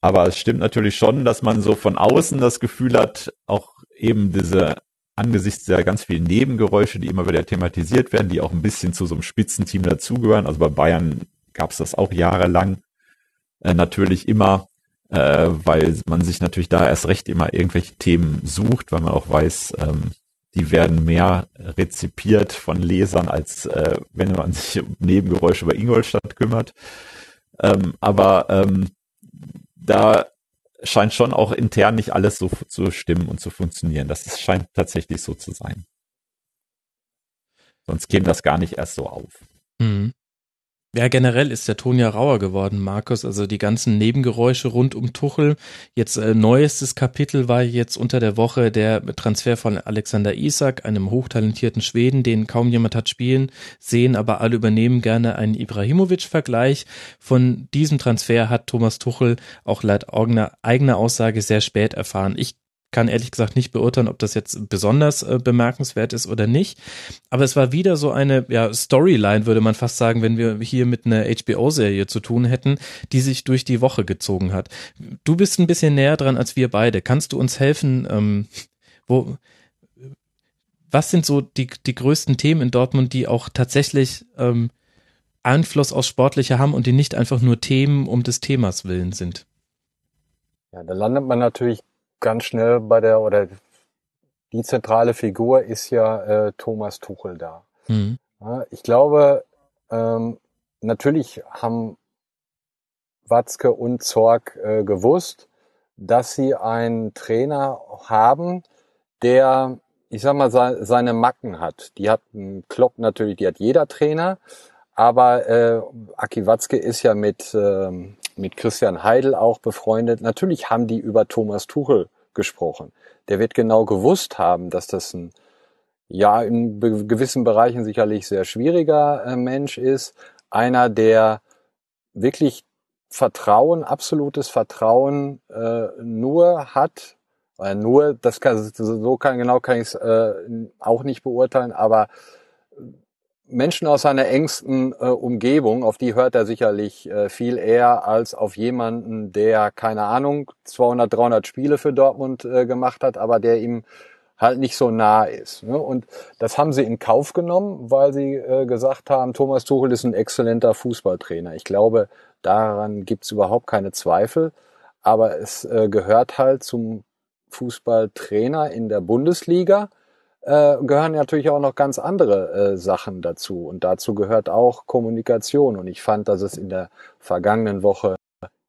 Aber es stimmt natürlich schon, dass man so von außen das Gefühl hat, auch eben diese angesichts der ganz vielen Nebengeräusche, die immer wieder thematisiert werden, die auch ein bisschen zu so einem Spitzenteam dazugehören. Also bei Bayern gab es das auch jahrelang äh, natürlich immer, äh, weil man sich natürlich da erst recht immer irgendwelche Themen sucht, weil man auch weiß, ähm, die werden mehr rezipiert von Lesern, als äh, wenn man <laughs> sich um Nebengeräusche über Ingolstadt kümmert. Ähm, aber ähm, da scheint schon auch intern nicht alles so zu stimmen und zu funktionieren. Das scheint tatsächlich so zu sein. Sonst käme das gar nicht erst so auf. Mhm. Ja, generell ist der Ton ja rauer geworden, Markus. Also die ganzen Nebengeräusche rund um Tuchel. Jetzt äh, neuestes Kapitel war jetzt unter der Woche der Transfer von Alexander Isak, einem hochtalentierten Schweden, den kaum jemand hat spielen sehen, aber alle übernehmen gerne einen Ibrahimovic-Vergleich. Von diesem Transfer hat Thomas Tuchel auch laut eigener Aussage sehr spät erfahren. Ich kann ehrlich gesagt nicht beurteilen, ob das jetzt besonders äh, bemerkenswert ist oder nicht. Aber es war wieder so eine ja, Storyline, würde man fast sagen, wenn wir hier mit einer HBO-Serie zu tun hätten, die sich durch die Woche gezogen hat. Du bist ein bisschen näher dran als wir beide. Kannst du uns helfen, ähm, wo, was sind so die, die größten Themen in Dortmund, die auch tatsächlich ähm, Einfluss aus Sportliche haben und die nicht einfach nur Themen um des Themas willen sind? Ja, da landet man natürlich ganz schnell bei der, oder die zentrale Figur ist ja äh, Thomas Tuchel da. Mhm. Ja, ich glaube, ähm, natürlich haben Watzke und Zorg äh, gewusst, dass sie einen Trainer haben, der, ich sag mal, seine Macken hat. Die hat einen Klopp natürlich, die hat jeder Trainer, aber äh, Aki Watzke ist ja mit, äh, mit Christian Heidel auch befreundet. Natürlich haben die über Thomas Tuchel gesprochen. Der wird genau gewusst haben, dass das ein ja in gewissen Bereichen sicherlich sehr schwieriger äh, Mensch ist. Einer, der wirklich Vertrauen, absolutes Vertrauen äh, nur hat, weil nur, das kann, so kann, genau kann ich es äh, auch nicht beurteilen, aber Menschen aus seiner engsten äh, Umgebung, auf die hört er sicherlich äh, viel eher als auf jemanden, der, keine Ahnung, 200, 300 Spiele für Dortmund äh, gemacht hat, aber der ihm halt nicht so nah ist. Ne? Und das haben sie in Kauf genommen, weil sie äh, gesagt haben, Thomas Tuchel ist ein exzellenter Fußballtrainer. Ich glaube, daran gibt's überhaupt keine Zweifel. Aber es äh, gehört halt zum Fußballtrainer in der Bundesliga, äh, gehören natürlich auch noch ganz andere äh, Sachen dazu. Und dazu gehört auch Kommunikation. Und ich fand, dass es in der vergangenen Woche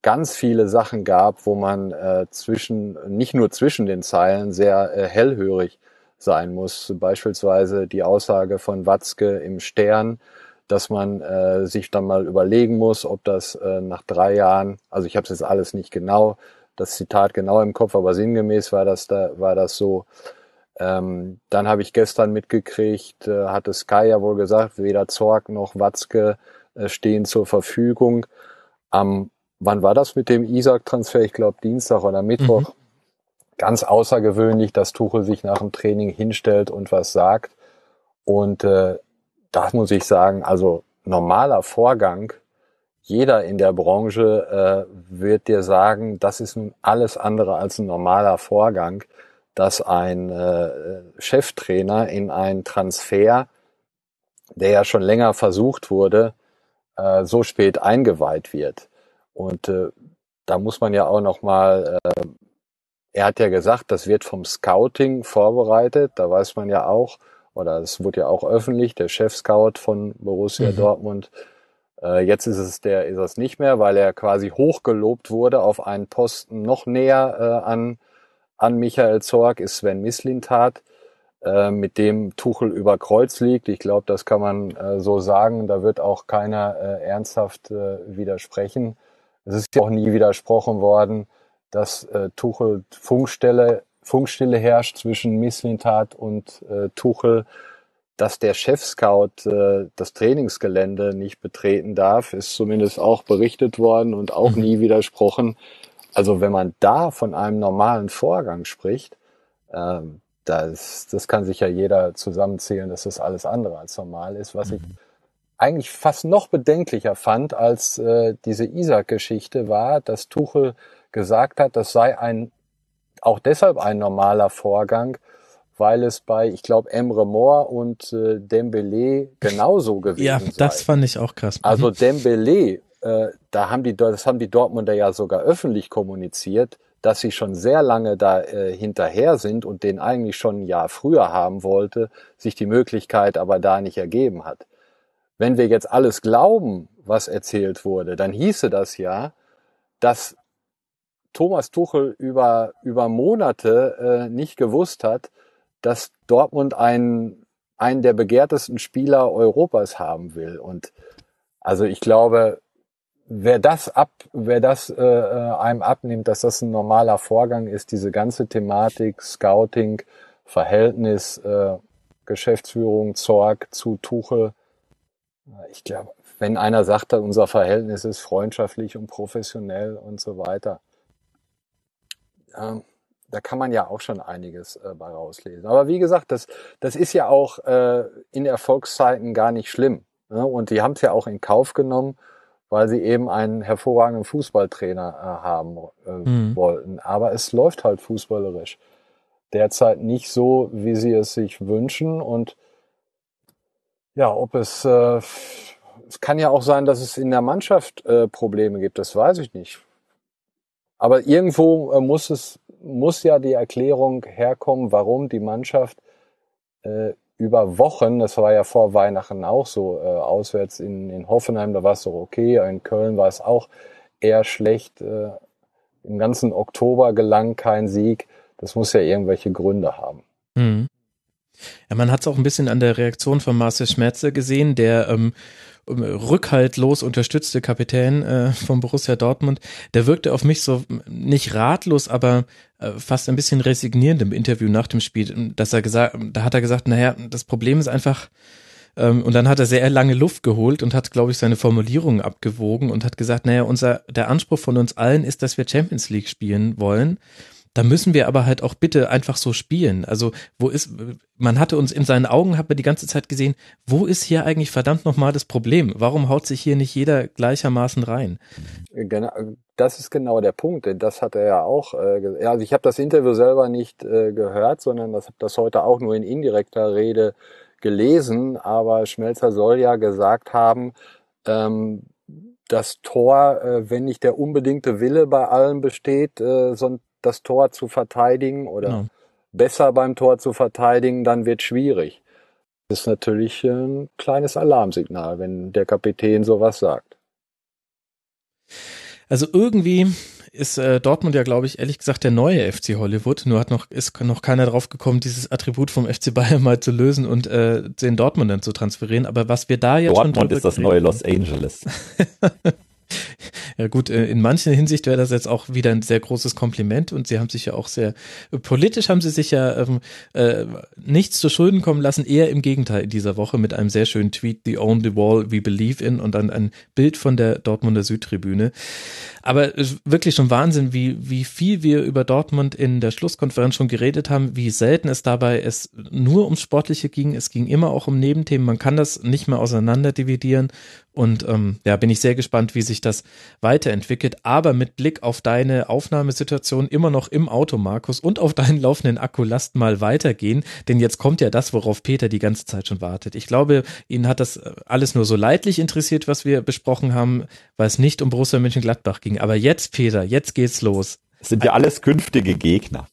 ganz viele Sachen gab, wo man äh, zwischen, nicht nur zwischen den Zeilen sehr äh, hellhörig sein muss. Beispielsweise die Aussage von Watzke im Stern, dass man äh, sich dann mal überlegen muss, ob das äh, nach drei Jahren, also ich habe jetzt alles nicht genau, das Zitat genau im Kopf, aber sinngemäß war das da, war das so. Ähm, dann habe ich gestern mitgekriegt, äh, hatte Sky ja wohl gesagt, weder Zorg noch Watzke äh, stehen zur Verfügung. Am wann war das mit dem Isaac-Transfer? Ich glaube Dienstag oder Mittwoch. Mhm. Ganz außergewöhnlich, dass Tuchel sich nach dem Training hinstellt und was sagt. Und äh, das muss ich sagen, also normaler Vorgang. Jeder in der Branche äh, wird dir sagen, das ist nun alles andere als ein normaler Vorgang, dass ein äh, Cheftrainer in einen Transfer, der ja schon länger versucht wurde, äh, so spät eingeweiht wird. Und äh, da muss man ja auch noch mal, äh, er hat ja gesagt, das wird vom Scouting vorbereitet. Da weiß man ja auch, oder es wurde ja auch öffentlich, der Chef-Scout von Borussia mhm. Dortmund. Äh, jetzt ist es der, ist es nicht mehr, weil er quasi hochgelobt wurde auf einen Posten noch näher äh, an an Michael Zorg ist Sven Mislintat, äh, mit dem Tuchel über Kreuz liegt. Ich glaube, das kann man äh, so sagen. Da wird auch keiner äh, ernsthaft äh, widersprechen. Es ist ja auch nie widersprochen worden, dass äh, Tuchel Funkstelle, Funkstille herrscht zwischen Misslintat und äh, Tuchel. Dass der Chefscout das Trainingsgelände nicht betreten darf, ist zumindest auch berichtet worden und auch mhm. nie widersprochen. Also wenn man da von einem normalen Vorgang spricht, ähm, das, das kann sich ja jeder zusammenzählen, dass das alles andere als normal ist, was mhm. ich eigentlich fast noch bedenklicher fand als äh, diese Isaac-Geschichte war, dass Tuchel gesagt hat, das sei ein auch deshalb ein normaler Vorgang, weil es bei, ich glaube, Emre Moore und äh, Dembele genauso gewesen sei. Ja, das fand ich auch krass. Also mhm. Dembele, äh, da haben die, das haben die Dortmunder ja sogar öffentlich kommuniziert, dass sie schon sehr lange da äh, hinterher sind und den eigentlich schon ein Jahr früher haben wollte, sich die Möglichkeit aber da nicht ergeben hat wenn wir jetzt alles glauben, was erzählt wurde, dann hieße das ja, dass Thomas Tuchel über, über Monate äh, nicht gewusst hat, dass Dortmund einen, einen der begehrtesten Spieler Europas haben will. Und also ich glaube, wer das ab, wer das äh, äh einem abnimmt, dass das ein normaler Vorgang ist, diese ganze Thematik, Scouting, Verhältnis, äh, Geschäftsführung, Zorg zu Tuchel, ich glaube, wenn einer sagt, unser Verhältnis ist freundschaftlich und professionell und so weiter, ähm, da kann man ja auch schon einiges äh, bei rauslesen. Aber wie gesagt, das, das ist ja auch äh, in Erfolgszeiten gar nicht schlimm. Ne? Und die haben es ja auch in Kauf genommen, weil sie eben einen hervorragenden Fußballtrainer äh, haben äh, mhm. wollten. Aber es läuft halt fußballerisch derzeit nicht so, wie sie es sich wünschen. Und ja, ob es, äh, es kann ja auch sein, dass es in der Mannschaft äh, Probleme gibt, das weiß ich nicht. Aber irgendwo äh, muss es, muss ja die Erklärung herkommen, warum die Mannschaft äh, über Wochen, das war ja vor Weihnachten auch so, äh, auswärts in, in Hoffenheim, da war es doch okay, in Köln war es auch eher schlecht. Äh, Im ganzen Oktober gelang kein Sieg. Das muss ja irgendwelche Gründe haben. Mhm. Ja, man hat es auch ein bisschen an der Reaktion von Marcel Schmerze gesehen, der ähm, rückhaltlos unterstützte Kapitän äh, von Borussia Dortmund, der wirkte auf mich so nicht ratlos, aber äh, fast ein bisschen resignierend im Interview nach dem Spiel, dass er gesagt, da hat er gesagt, naja, das Problem ist einfach, ähm, und dann hat er sehr lange Luft geholt und hat, glaube ich, seine Formulierungen abgewogen und hat gesagt, naja, unser, der Anspruch von uns allen ist, dass wir Champions League spielen wollen. Da müssen wir aber halt auch bitte einfach so spielen. Also, wo ist, man hatte uns in seinen Augen, hat man die ganze Zeit gesehen, wo ist hier eigentlich verdammt nochmal das Problem? Warum haut sich hier nicht jeder gleichermaßen rein? Genau, das ist genau der Punkt. Das hat er ja auch, äh, also ich habe das Interview selber nicht äh, gehört, sondern das habe das heute auch nur in indirekter Rede gelesen, aber Schmelzer soll ja gesagt haben, ähm, das Tor, äh, wenn nicht der unbedingte Wille bei allen besteht, äh, so das Tor zu verteidigen oder ja. besser beim Tor zu verteidigen, dann wird schwierig. Das ist natürlich ein kleines Alarmsignal, wenn der Kapitän sowas sagt. Also irgendwie ist äh, Dortmund ja, glaube ich, ehrlich gesagt der neue FC Hollywood. Nur hat noch ist noch keiner drauf gekommen, dieses Attribut vom FC Bayern mal zu lösen und äh, den Dortmundern zu transferieren. Aber was wir da jetzt Dortmund schon ist das neue Los Angeles. <laughs> Ja gut, äh, in manchen Hinsicht wäre das jetzt auch wieder ein sehr großes Kompliment und sie haben sich ja auch sehr, politisch haben sie sich ja ähm, äh, nichts zu Schulden kommen lassen, eher im Gegenteil in dieser Woche mit einem sehr schönen Tweet, The Only Wall We Believe In und dann ein Bild von der Dortmunder Südtribüne. Aber wirklich schon Wahnsinn, wie, wie viel wir über Dortmund in der Schlusskonferenz schon geredet haben, wie selten es dabei es nur ums Sportliche ging. Es ging immer auch um Nebenthemen. Man kann das nicht mehr auseinander dividieren. Und ähm, ja, bin ich sehr gespannt, wie sich das weiterentwickelt. Aber mit Blick auf deine Aufnahmesituation immer noch im Auto, Markus, und auf deinen laufenden Akku, lasst mal weitergehen. Denn jetzt kommt ja das, worauf Peter die ganze Zeit schon wartet. Ich glaube, ihn hat das alles nur so leidlich interessiert, was wir besprochen haben, weil es nicht um Borussia Mönchengladbach ging. Aber jetzt, Peter, jetzt geht's los. Das sind ja alles künftige Gegner.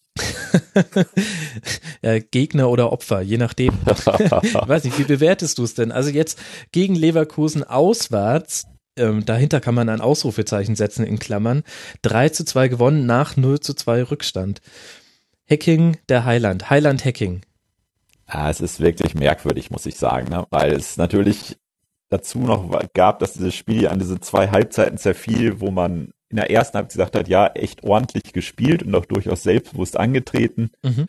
<laughs> ja, Gegner oder Opfer, je nachdem. <laughs> weiß nicht, wie bewertest du es denn? Also jetzt gegen Leverkusen auswärts, ähm, dahinter kann man ein Ausrufezeichen setzen in Klammern. 3 zu 2 gewonnen nach 0 zu 2 Rückstand. Hacking der Highland, Highland Hacking. Ja, es ist wirklich merkwürdig, muss ich sagen, ne? weil es natürlich dazu noch gab, dass dieses Spiel an diese zwei Halbzeiten zerfiel, wo man in der ersten Halbzeit gesagt hat, ja, echt ordentlich gespielt und auch durchaus selbstbewusst angetreten. Mhm.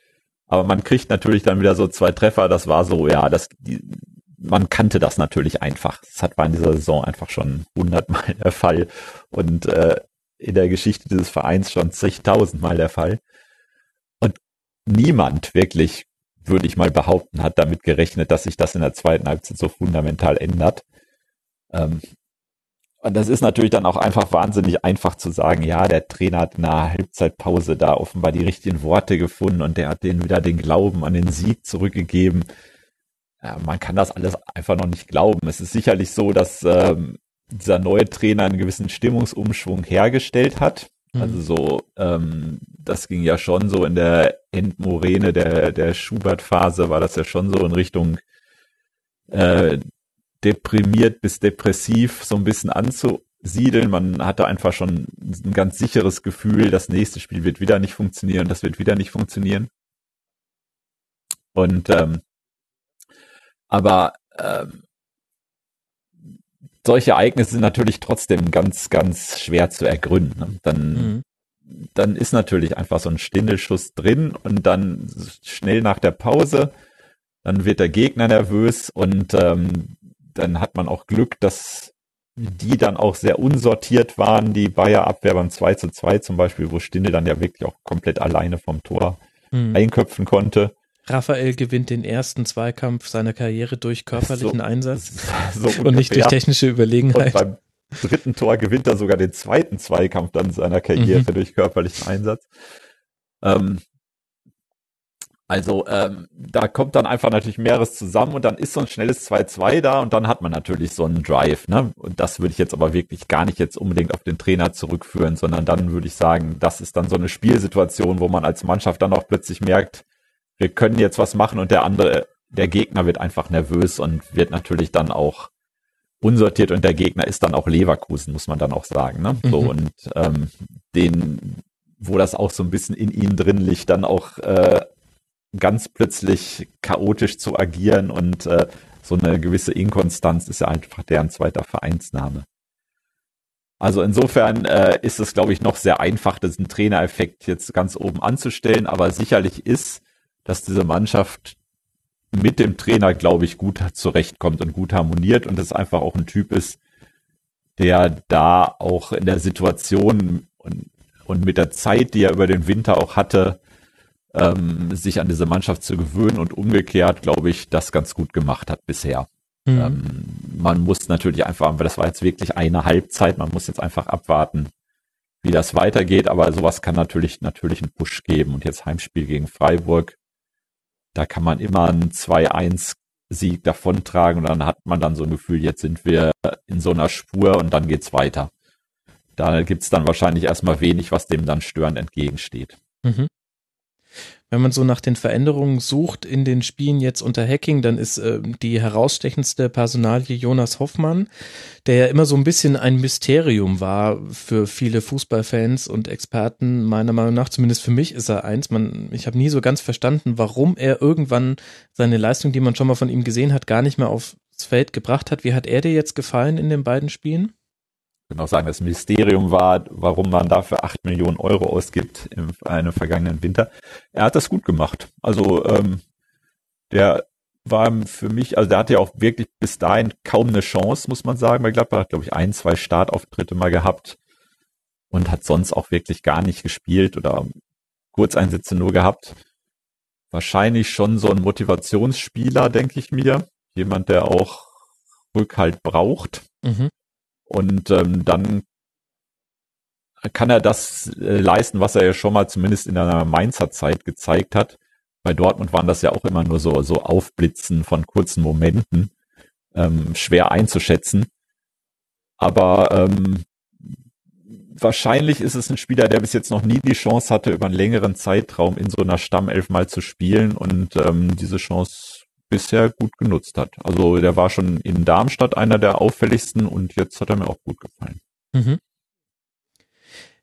Aber man kriegt natürlich dann wieder so zwei Treffer. Das war so, ja, das, die, man kannte das natürlich einfach. Das hat war in dieser Saison einfach schon hundertmal der Fall und äh, in der Geschichte dieses Vereins schon zigtausendmal der Fall. Und niemand wirklich, würde ich mal behaupten, hat damit gerechnet, dass sich das in der zweiten Halbzeit so fundamental ändert. Ähm, und das ist natürlich dann auch einfach wahnsinnig einfach zu sagen, ja, der Trainer hat in der Halbzeitpause da offenbar die richtigen Worte gefunden und der hat denen wieder den Glauben an den Sieg zurückgegeben. Ja, man kann das alles einfach noch nicht glauben. Es ist sicherlich so, dass ähm, dieser neue Trainer einen gewissen Stimmungsumschwung hergestellt hat. Mhm. Also so, ähm, das ging ja schon so in der Endmoräne der, der Schubert-Phase, war das ja schon so in Richtung äh, deprimiert bis depressiv so ein bisschen anzusiedeln. Man hatte einfach schon ein ganz sicheres Gefühl, das nächste Spiel wird wieder nicht funktionieren, das wird wieder nicht funktionieren. Und ähm, aber ähm, solche Ereignisse sind natürlich trotzdem ganz, ganz schwer zu ergründen. Ne? Dann, mhm. dann ist natürlich einfach so ein Stindelschuss drin und dann schnell nach der Pause, dann wird der Gegner nervös und ähm, dann hat man auch Glück, dass die dann auch sehr unsortiert waren, die Bayer Abwehr beim 2 zu 2 zum Beispiel, wo Stinde dann ja wirklich auch komplett alleine vom Tor hm. einköpfen konnte. Raphael gewinnt den ersten Zweikampf seiner Karriere durch körperlichen so, Einsatz <laughs> so <laughs> und nicht durch technische Überlegenheit. Und beim dritten Tor gewinnt er sogar den zweiten Zweikampf dann seiner Karriere mhm. durch körperlichen Einsatz. Ähm, also ähm, da kommt dann einfach natürlich mehreres zusammen und dann ist so ein schnelles 2-2 da und dann hat man natürlich so einen Drive. Ne? Und das würde ich jetzt aber wirklich gar nicht jetzt unbedingt auf den Trainer zurückführen, sondern dann würde ich sagen, das ist dann so eine Spielsituation, wo man als Mannschaft dann auch plötzlich merkt, wir können jetzt was machen und der andere, der Gegner wird einfach nervös und wird natürlich dann auch unsortiert und der Gegner ist dann auch Leverkusen, muss man dann auch sagen. Ne? So Mhm. und ähm, den, wo das auch so ein bisschen in ihnen drin liegt, dann auch äh, ganz plötzlich chaotisch zu agieren und äh, so eine gewisse Inkonstanz ist ja einfach deren zweiter Vereinsname. Also insofern äh, ist es, glaube ich, noch sehr einfach, diesen Trainereffekt jetzt ganz oben anzustellen, aber sicherlich ist, dass diese Mannschaft mit dem Trainer, glaube ich, gut zurechtkommt und gut harmoniert und es einfach auch ein Typ ist, der da auch in der Situation und, und mit der Zeit, die er über den Winter auch hatte, ähm, sich an diese Mannschaft zu gewöhnen und umgekehrt, glaube ich, das ganz gut gemacht hat bisher. Mhm. Ähm, man muss natürlich einfach, aber das war jetzt wirklich eine Halbzeit, man muss jetzt einfach abwarten, wie das weitergeht, aber sowas kann natürlich, natürlich einen Push geben. Und jetzt Heimspiel gegen Freiburg, da kann man immer einen 2-1 Sieg davontragen und dann hat man dann so ein Gefühl, jetzt sind wir in so einer Spur und dann geht's weiter. Da gibt's dann wahrscheinlich erstmal wenig, was dem dann störend entgegensteht. Mhm. Wenn man so nach den Veränderungen sucht in den Spielen jetzt unter Hacking, dann ist äh, die herausstechendste Personalie Jonas Hoffmann, der ja immer so ein bisschen ein Mysterium war für viele Fußballfans und Experten. Meiner Meinung nach, zumindest für mich ist er eins. Man, ich habe nie so ganz verstanden, warum er irgendwann seine Leistung, die man schon mal von ihm gesehen hat, gar nicht mehr aufs Feld gebracht hat. Wie hat er dir jetzt gefallen in den beiden Spielen? Würde auch sagen, das Mysterium war, warum man dafür acht Millionen Euro ausgibt im einem vergangenen Winter. Er hat das gut gemacht. Also ähm, der war für mich, also der hatte ja auch wirklich bis dahin kaum eine Chance, muss man sagen. Bei Gladbach hat, glaube ich, ein, zwei Startauftritte mal gehabt und hat sonst auch wirklich gar nicht gespielt oder Kurzeinsätze nur gehabt. Wahrscheinlich schon so ein Motivationsspieler, denke ich mir. Jemand, der auch Rückhalt braucht. Mhm. Und ähm, dann kann er das äh, leisten, was er ja schon mal zumindest in einer Mainzer Zeit gezeigt hat. Bei Dortmund waren das ja auch immer nur so, so Aufblitzen von kurzen Momenten, ähm, schwer einzuschätzen. Aber ähm, wahrscheinlich ist es ein Spieler, der bis jetzt noch nie die Chance hatte, über einen längeren Zeitraum in so einer Stammelf mal zu spielen und ähm, diese Chance bisher gut genutzt hat. Also der war schon in Darmstadt einer der auffälligsten und jetzt hat er mir auch gut gefallen. Mhm.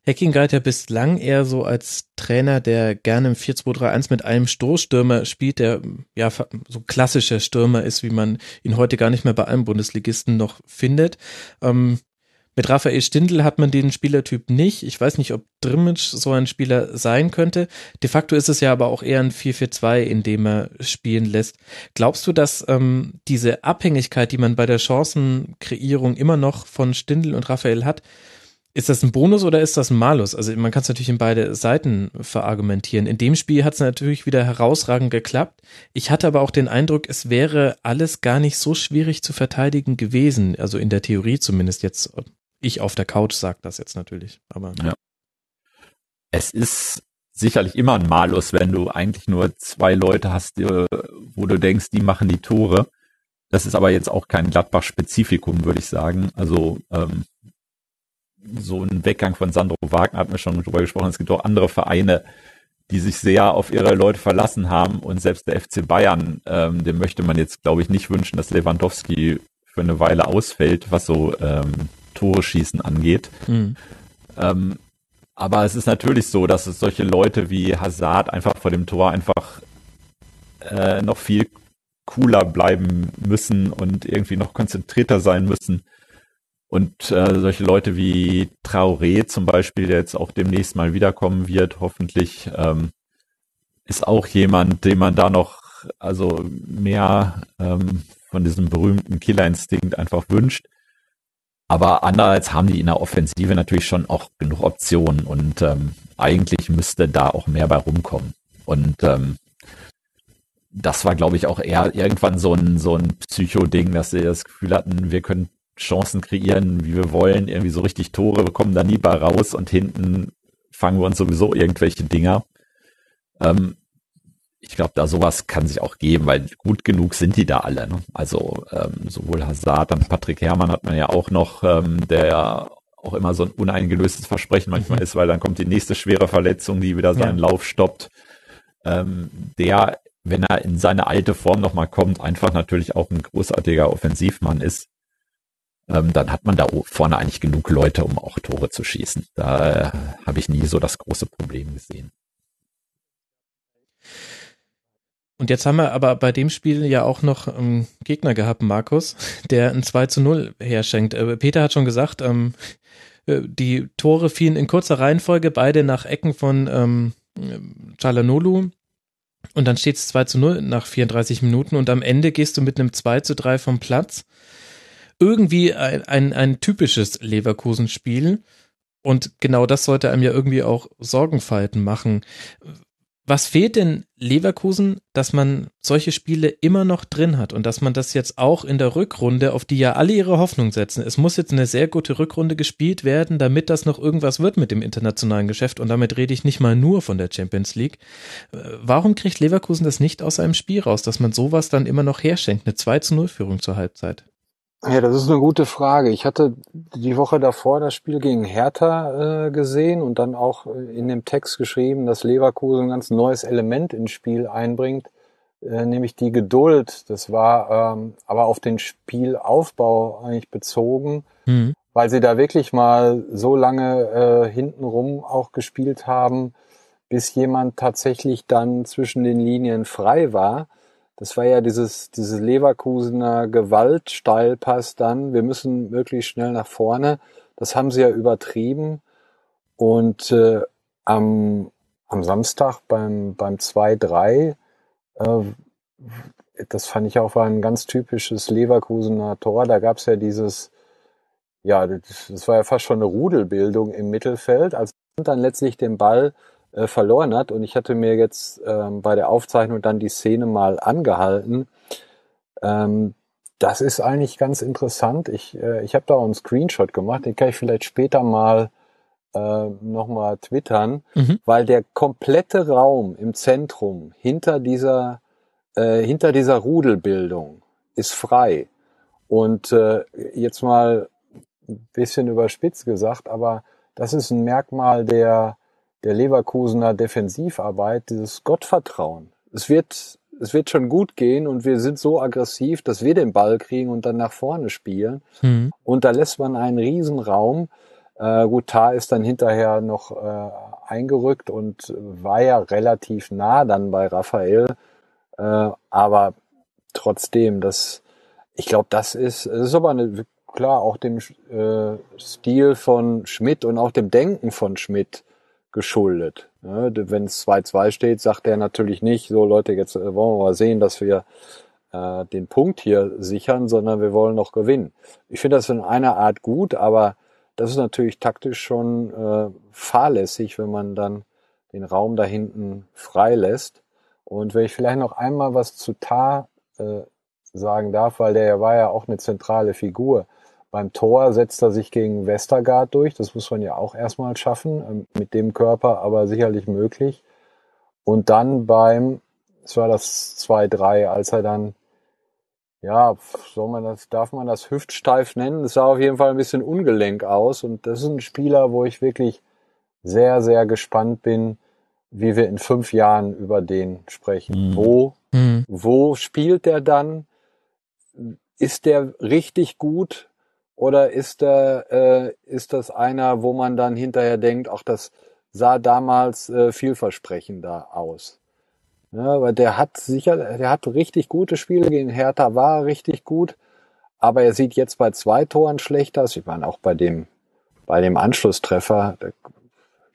Hacking galt ja bislang eher so als Trainer, der gerne im 4-2-3-1 mit einem Stoßstürmer spielt, der ja so klassischer Stürmer ist, wie man ihn heute gar nicht mehr bei allen Bundesligisten noch findet. Ähm, mit Raphael Stindl hat man den Spielertyp nicht. Ich weiß nicht, ob Drimmitsch so ein Spieler sein könnte. De facto ist es ja aber auch eher ein 4-4-2, in dem er spielen lässt. Glaubst du, dass ähm, diese Abhängigkeit, die man bei der Chancenkreierung immer noch von Stindl und Raphael hat, ist das ein Bonus oder ist das ein Malus? Also man kann es natürlich in beide Seiten verargumentieren. In dem Spiel hat es natürlich wieder herausragend geklappt. Ich hatte aber auch den Eindruck, es wäre alles gar nicht so schwierig zu verteidigen gewesen. Also in der Theorie zumindest jetzt. Ich auf der Couch sage das jetzt natürlich. Aber ja. Es ist sicherlich immer ein Malus, wenn du eigentlich nur zwei Leute hast, wo du denkst, die machen die Tore. Das ist aber jetzt auch kein Gladbach-Spezifikum, würde ich sagen. Also ähm, so ein Weggang von Sandro Wagner hat mir schon drüber gesprochen. Es gibt auch andere Vereine, die sich sehr auf ihre Leute verlassen haben und selbst der FC Bayern, ähm, dem möchte man jetzt, glaube ich, nicht wünschen, dass Lewandowski für eine Weile ausfällt, was so ähm, Tore schießen angeht. Mhm. Ähm, aber es ist natürlich so, dass es solche Leute wie Hazard einfach vor dem Tor einfach äh, noch viel cooler bleiben müssen und irgendwie noch konzentrierter sein müssen. Und äh, solche Leute wie Traoré zum Beispiel, der jetzt auch demnächst mal wiederkommen wird, hoffentlich, ähm, ist auch jemand, dem man da noch also mehr ähm, von diesem berühmten Killerinstinkt einfach wünscht. Aber andererseits haben die in der Offensive natürlich schon auch genug Optionen und ähm, eigentlich müsste da auch mehr bei rumkommen. Und ähm, das war, glaube ich, auch eher irgendwann so ein, so ein Psycho-Ding, dass sie das Gefühl hatten, wir können Chancen kreieren, wie wir wollen, irgendwie so richtig Tore, wir kommen da nie bei raus und hinten fangen wir uns sowieso irgendwelche Dinger. Ähm, ich glaube, da sowas kann sich auch geben, weil gut genug sind die da alle. Ne? Also ähm, sowohl Hazard, dann Patrick Herrmann hat man ja auch noch, ähm, der ja auch immer so ein uneingelöstes Versprechen manchmal mhm. ist, weil dann kommt die nächste schwere Verletzung, die wieder seinen ja. Lauf stoppt. Ähm, der, wenn er in seine alte Form nochmal kommt, einfach natürlich auch ein großartiger Offensivmann ist. ähm, dann hat man da vorne eigentlich genug Leute, um auch Tore zu schießen. Da äh, habe ich nie so das große Problem gesehen. Und jetzt haben wir aber bei dem Spiel ja auch noch einen Gegner gehabt, Markus, der ein 2 zu 0 herschenkt. Äh, Peter hat schon gesagt, ähm, äh, die Tore fielen in kurzer Reihenfolge, beide nach Ecken von ähm, Chalanolu. Und dann steht es 2 zu 0 nach 34 Minuten und am Ende gehst du mit einem 2 zu 3 vom Platz. Irgendwie ein, ein, ein typisches Leverkusen-Spiel. Und genau das sollte einem ja irgendwie auch Sorgenfalten machen. Was fehlt denn Leverkusen, dass man solche Spiele immer noch drin hat und dass man das jetzt auch in der Rückrunde, auf die ja alle ihre Hoffnung setzen. Es muss jetzt eine sehr gute Rückrunde gespielt werden, damit das noch irgendwas wird mit dem internationalen Geschäft und damit rede ich nicht mal nur von der Champions League. Äh, warum kriegt Leverkusen das nicht aus seinem Spiel raus, dass man sowas dann immer noch herschenkt, eine 2 zu 0 Führung zur Halbzeit? Ja, das ist eine gute Frage. Ich hatte die Woche davor das Spiel gegen Hertha äh, gesehen und dann auch äh, in dem Text geschrieben, dass Leverkusen ein ganz neues Element ins Spiel einbringt, äh, nämlich die Geduld. Das war ähm, aber auf den Spielaufbau eigentlich bezogen, mhm. weil sie da wirklich mal so lange äh, hintenrum auch gespielt haben, bis jemand tatsächlich dann zwischen den Linien frei war. Das war ja dieses, dieses Leverkusener Gewaltsteilpass dann. Wir müssen möglichst schnell nach vorne. Das haben sie ja übertrieben. Und äh, am, am Samstag beim, beim 2-3, äh, das fand ich auch war ein ganz typisches Leverkusener Tor. Da gab es ja dieses, ja, das war ja fast schon eine Rudelbildung im Mittelfeld, als dann letztlich den Ball äh, verloren hat. Und ich hatte mir jetzt ähm, bei der Aufzeichnung dann die Szene mal angehalten. Ähm, das ist eigentlich ganz interessant. Ich, äh, ich habe da auch einen Screenshot gemacht, den kann ich vielleicht später mal äh, nochmal twittern, mhm. weil der komplette Raum im Zentrum hinter dieser, äh, hinter dieser Rudelbildung ist frei. Und äh, jetzt mal ein bisschen überspitzt gesagt, aber das ist ein Merkmal der, der Leverkusener Defensivarbeit dieses Gottvertrauen. Es wird, es wird schon gut gehen und wir sind so aggressiv, dass wir den Ball kriegen und dann nach vorne spielen. Mhm. Und da lässt man einen Riesenraum. Äh, gut, Tar ist dann hinterher noch äh, eingerückt und war ja relativ nah dann bei Raphael. Äh, aber trotzdem, das, ich glaube, das ist, es ist aber eine, klar auch dem äh, Stil von Schmidt und auch dem Denken von Schmidt geschuldet. Ne? Wenn es 2-2 steht, sagt er natürlich nicht, so Leute, jetzt äh, wollen wir mal sehen, dass wir äh, den Punkt hier sichern, sondern wir wollen noch gewinnen. Ich finde das in einer Art gut, aber das ist natürlich taktisch schon äh, fahrlässig, wenn man dann den Raum da hinten frei lässt. Und wenn ich vielleicht noch einmal was zu Tar äh, sagen darf, weil der war ja auch eine zentrale Figur. Beim Tor setzt er sich gegen Westergaard durch. Das muss man ja auch erstmal schaffen, ähm, mit dem Körper, aber sicherlich möglich. Und dann beim, es war das 2-3, als er dann, ja, soll man das, darf man das hüftsteif nennen? Es sah auf jeden Fall ein bisschen ungelenk aus. Und das ist ein Spieler, wo ich wirklich sehr, sehr gespannt bin, wie wir in fünf Jahren über den sprechen. Mhm. Wo, mhm. wo spielt der dann? Ist der richtig gut? Oder ist äh, ist das einer, wo man dann hinterher denkt, ach, das sah damals äh, vielversprechender aus? Ja, weil der hat sicher, der hat richtig gute Spiele gegen Hertha, war richtig gut, aber er sieht jetzt bei zwei Toren schlechter aus. Ich meine, auch bei dem, bei dem Anschlusstreffer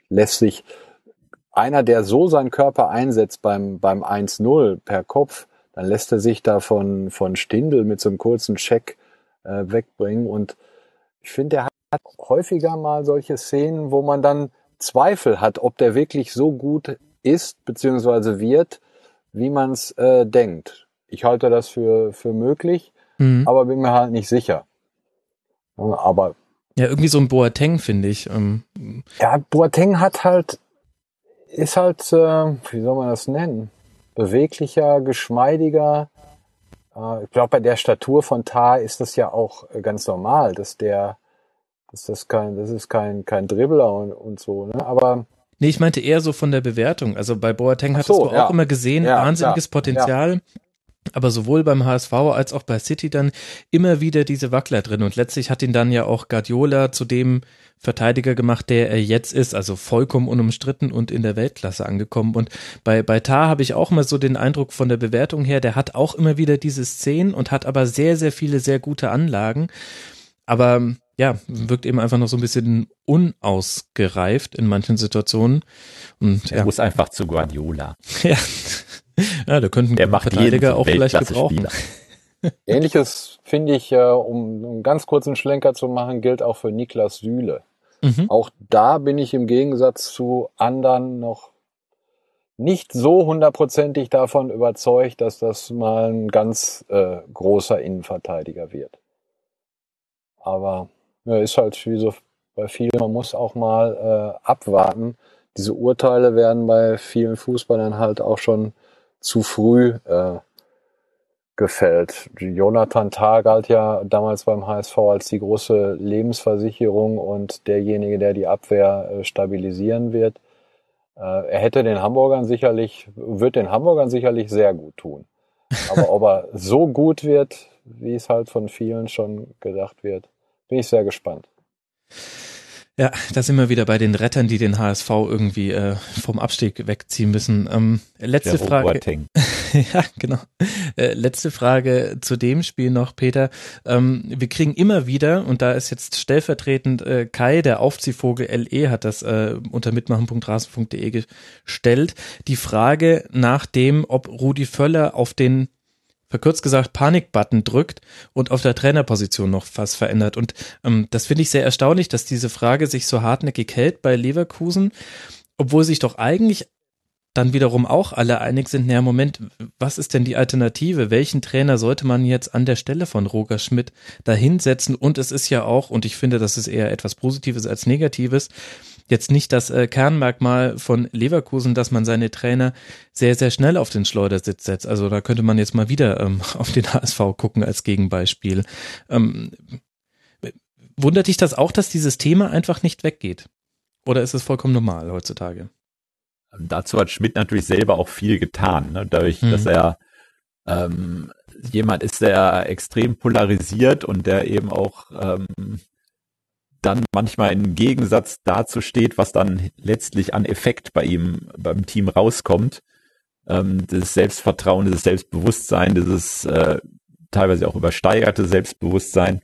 lässt sich einer, der so seinen Körper einsetzt beim, beim 1-0 per Kopf, dann lässt er sich da von, von Stindel mit so einem kurzen Check äh, wegbringen. Und ich finde, er hat häufiger mal solche Szenen, wo man dann Zweifel hat, ob der wirklich so gut ist bzw. wird, wie man es äh, denkt. Ich halte das für, für möglich, mhm. aber bin mir halt nicht sicher. Aber ja, irgendwie so ein Boateng finde ich. Ähm. Ja, Boateng hat halt, ist halt, äh, wie soll man das nennen? Beweglicher, geschmeidiger, ich glaube, bei der Statur von Tar ist das ja auch äh, ganz normal, dass der, dass das kein, das ist kein, kein Dribbler und, und so, ne? Aber. Nee, ich meinte eher so von der Bewertung. Also bei Boateng hattest so, du auch ja. immer gesehen, ja, wahnsinniges klar. Potenzial. Aber sowohl beim HSV als auch bei City dann immer wieder diese Wackler drin und letztlich hat ihn dann ja auch Guardiola zu dem Verteidiger gemacht, der er jetzt ist, also vollkommen unumstritten und in der Weltklasse angekommen. Und bei, bei Tar habe ich auch mal so den Eindruck von der Bewertung her, der hat auch immer wieder diese Szenen und hat aber sehr, sehr viele sehr gute Anlagen. Aber ja, wirkt eben einfach noch so ein bisschen unausgereift in manchen Situationen. Und, er ja. muss einfach zu Guardiola. <laughs> ja. <laughs> ja, da könnten Der macht Verteidiger auch vielleicht gebrauchen. <laughs> Ähnliches finde ich, äh, um einen ganz kurzen Schlenker zu machen, gilt auch für Niklas Süle. Mhm. Auch da bin ich im Gegensatz zu anderen noch nicht so hundertprozentig davon überzeugt, dass das mal ein ganz äh, großer Innenverteidiger wird. Aber ja, ist halt wie so bei vielen, man muss auch mal äh, abwarten. Diese Urteile werden bei vielen Fußballern halt auch schon zu früh äh, gefällt. Jonathan Tah galt ja damals beim HSV als die große Lebensversicherung und derjenige, der die Abwehr äh, stabilisieren wird. Äh, er hätte den Hamburgern sicherlich, wird den Hamburgern sicherlich sehr gut tun. Aber ob er <laughs> so gut wird, wie es halt von vielen schon gedacht wird, bin ich sehr gespannt. Ja, da sind wir wieder bei den Rettern, die den HSV irgendwie äh, vom Abstieg wegziehen müssen. Ähm, letzte Der Frage. <laughs> Ja, genau. Äh, letzte Frage zu dem Spiel noch, Peter. Ähm, wir kriegen immer wieder, und da ist jetzt stellvertretend äh, Kai, der Aufziehvogel LE, hat das äh, unter mitmachen.rasen.de gestellt, die Frage nach dem, ob Rudi Völler auf den verkürzt gesagt Panikbutton drückt und auf der Trainerposition noch was verändert. Und ähm, das finde ich sehr erstaunlich, dass diese Frage sich so hartnäckig hält bei Leverkusen, obwohl sich doch eigentlich dann wiederum auch alle einig sind, naja, Moment, was ist denn die Alternative? Welchen Trainer sollte man jetzt an der Stelle von Roger Schmidt dahinsetzen? Und es ist ja auch, und ich finde, das ist eher etwas Positives als Negatives, jetzt nicht das äh, Kernmerkmal von Leverkusen, dass man seine Trainer sehr, sehr schnell auf den Schleudersitz setzt. Also da könnte man jetzt mal wieder ähm, <laughs> auf den HSV gucken als Gegenbeispiel. Ähm, wundert dich das auch, dass dieses Thema einfach nicht weggeht? Oder ist es vollkommen normal heutzutage? Dazu hat Schmidt natürlich selber auch viel getan, ne? dadurch, Mhm. dass er ähm, jemand ist, der extrem polarisiert und der eben auch ähm, dann manchmal im Gegensatz dazu steht, was dann letztlich an Effekt bei ihm beim Team rauskommt. Ähm, das Selbstvertrauen, dieses Selbstbewusstsein, dieses äh, teilweise auch übersteigerte Selbstbewusstsein,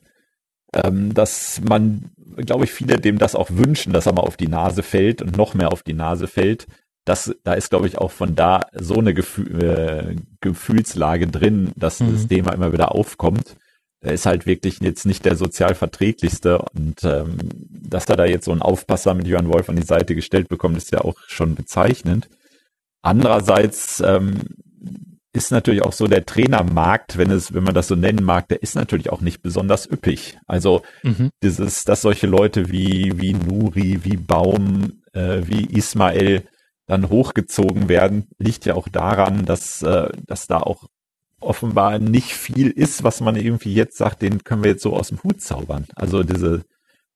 ähm, dass man, glaube ich, viele dem das auch wünschen, dass er mal auf die Nase fällt und noch mehr auf die Nase fällt. Das, da ist, glaube ich, auch von da so eine Gefühl, äh, Gefühlslage drin, dass Mhm. das Thema immer wieder aufkommt. Er ist halt wirklich jetzt nicht der sozial verträglichste und ähm, dass er da jetzt so einen Aufpasser mit Johann Wolf an die Seite gestellt bekommt, ist ja auch schon bezeichnend. Andererseits ähm, ist natürlich auch so der Trainermarkt, wenn es, wenn man das so nennen mag, der ist natürlich auch nicht besonders üppig. Also Mhm. dieses, dass solche Leute wie wie Nuri, wie Baum, äh, wie Ismail dann hochgezogen werden, liegt ja auch daran, dass äh, dass da auch offenbar nicht viel ist, was man irgendwie jetzt sagt, den können wir jetzt so aus dem Hut zaubern. Also diese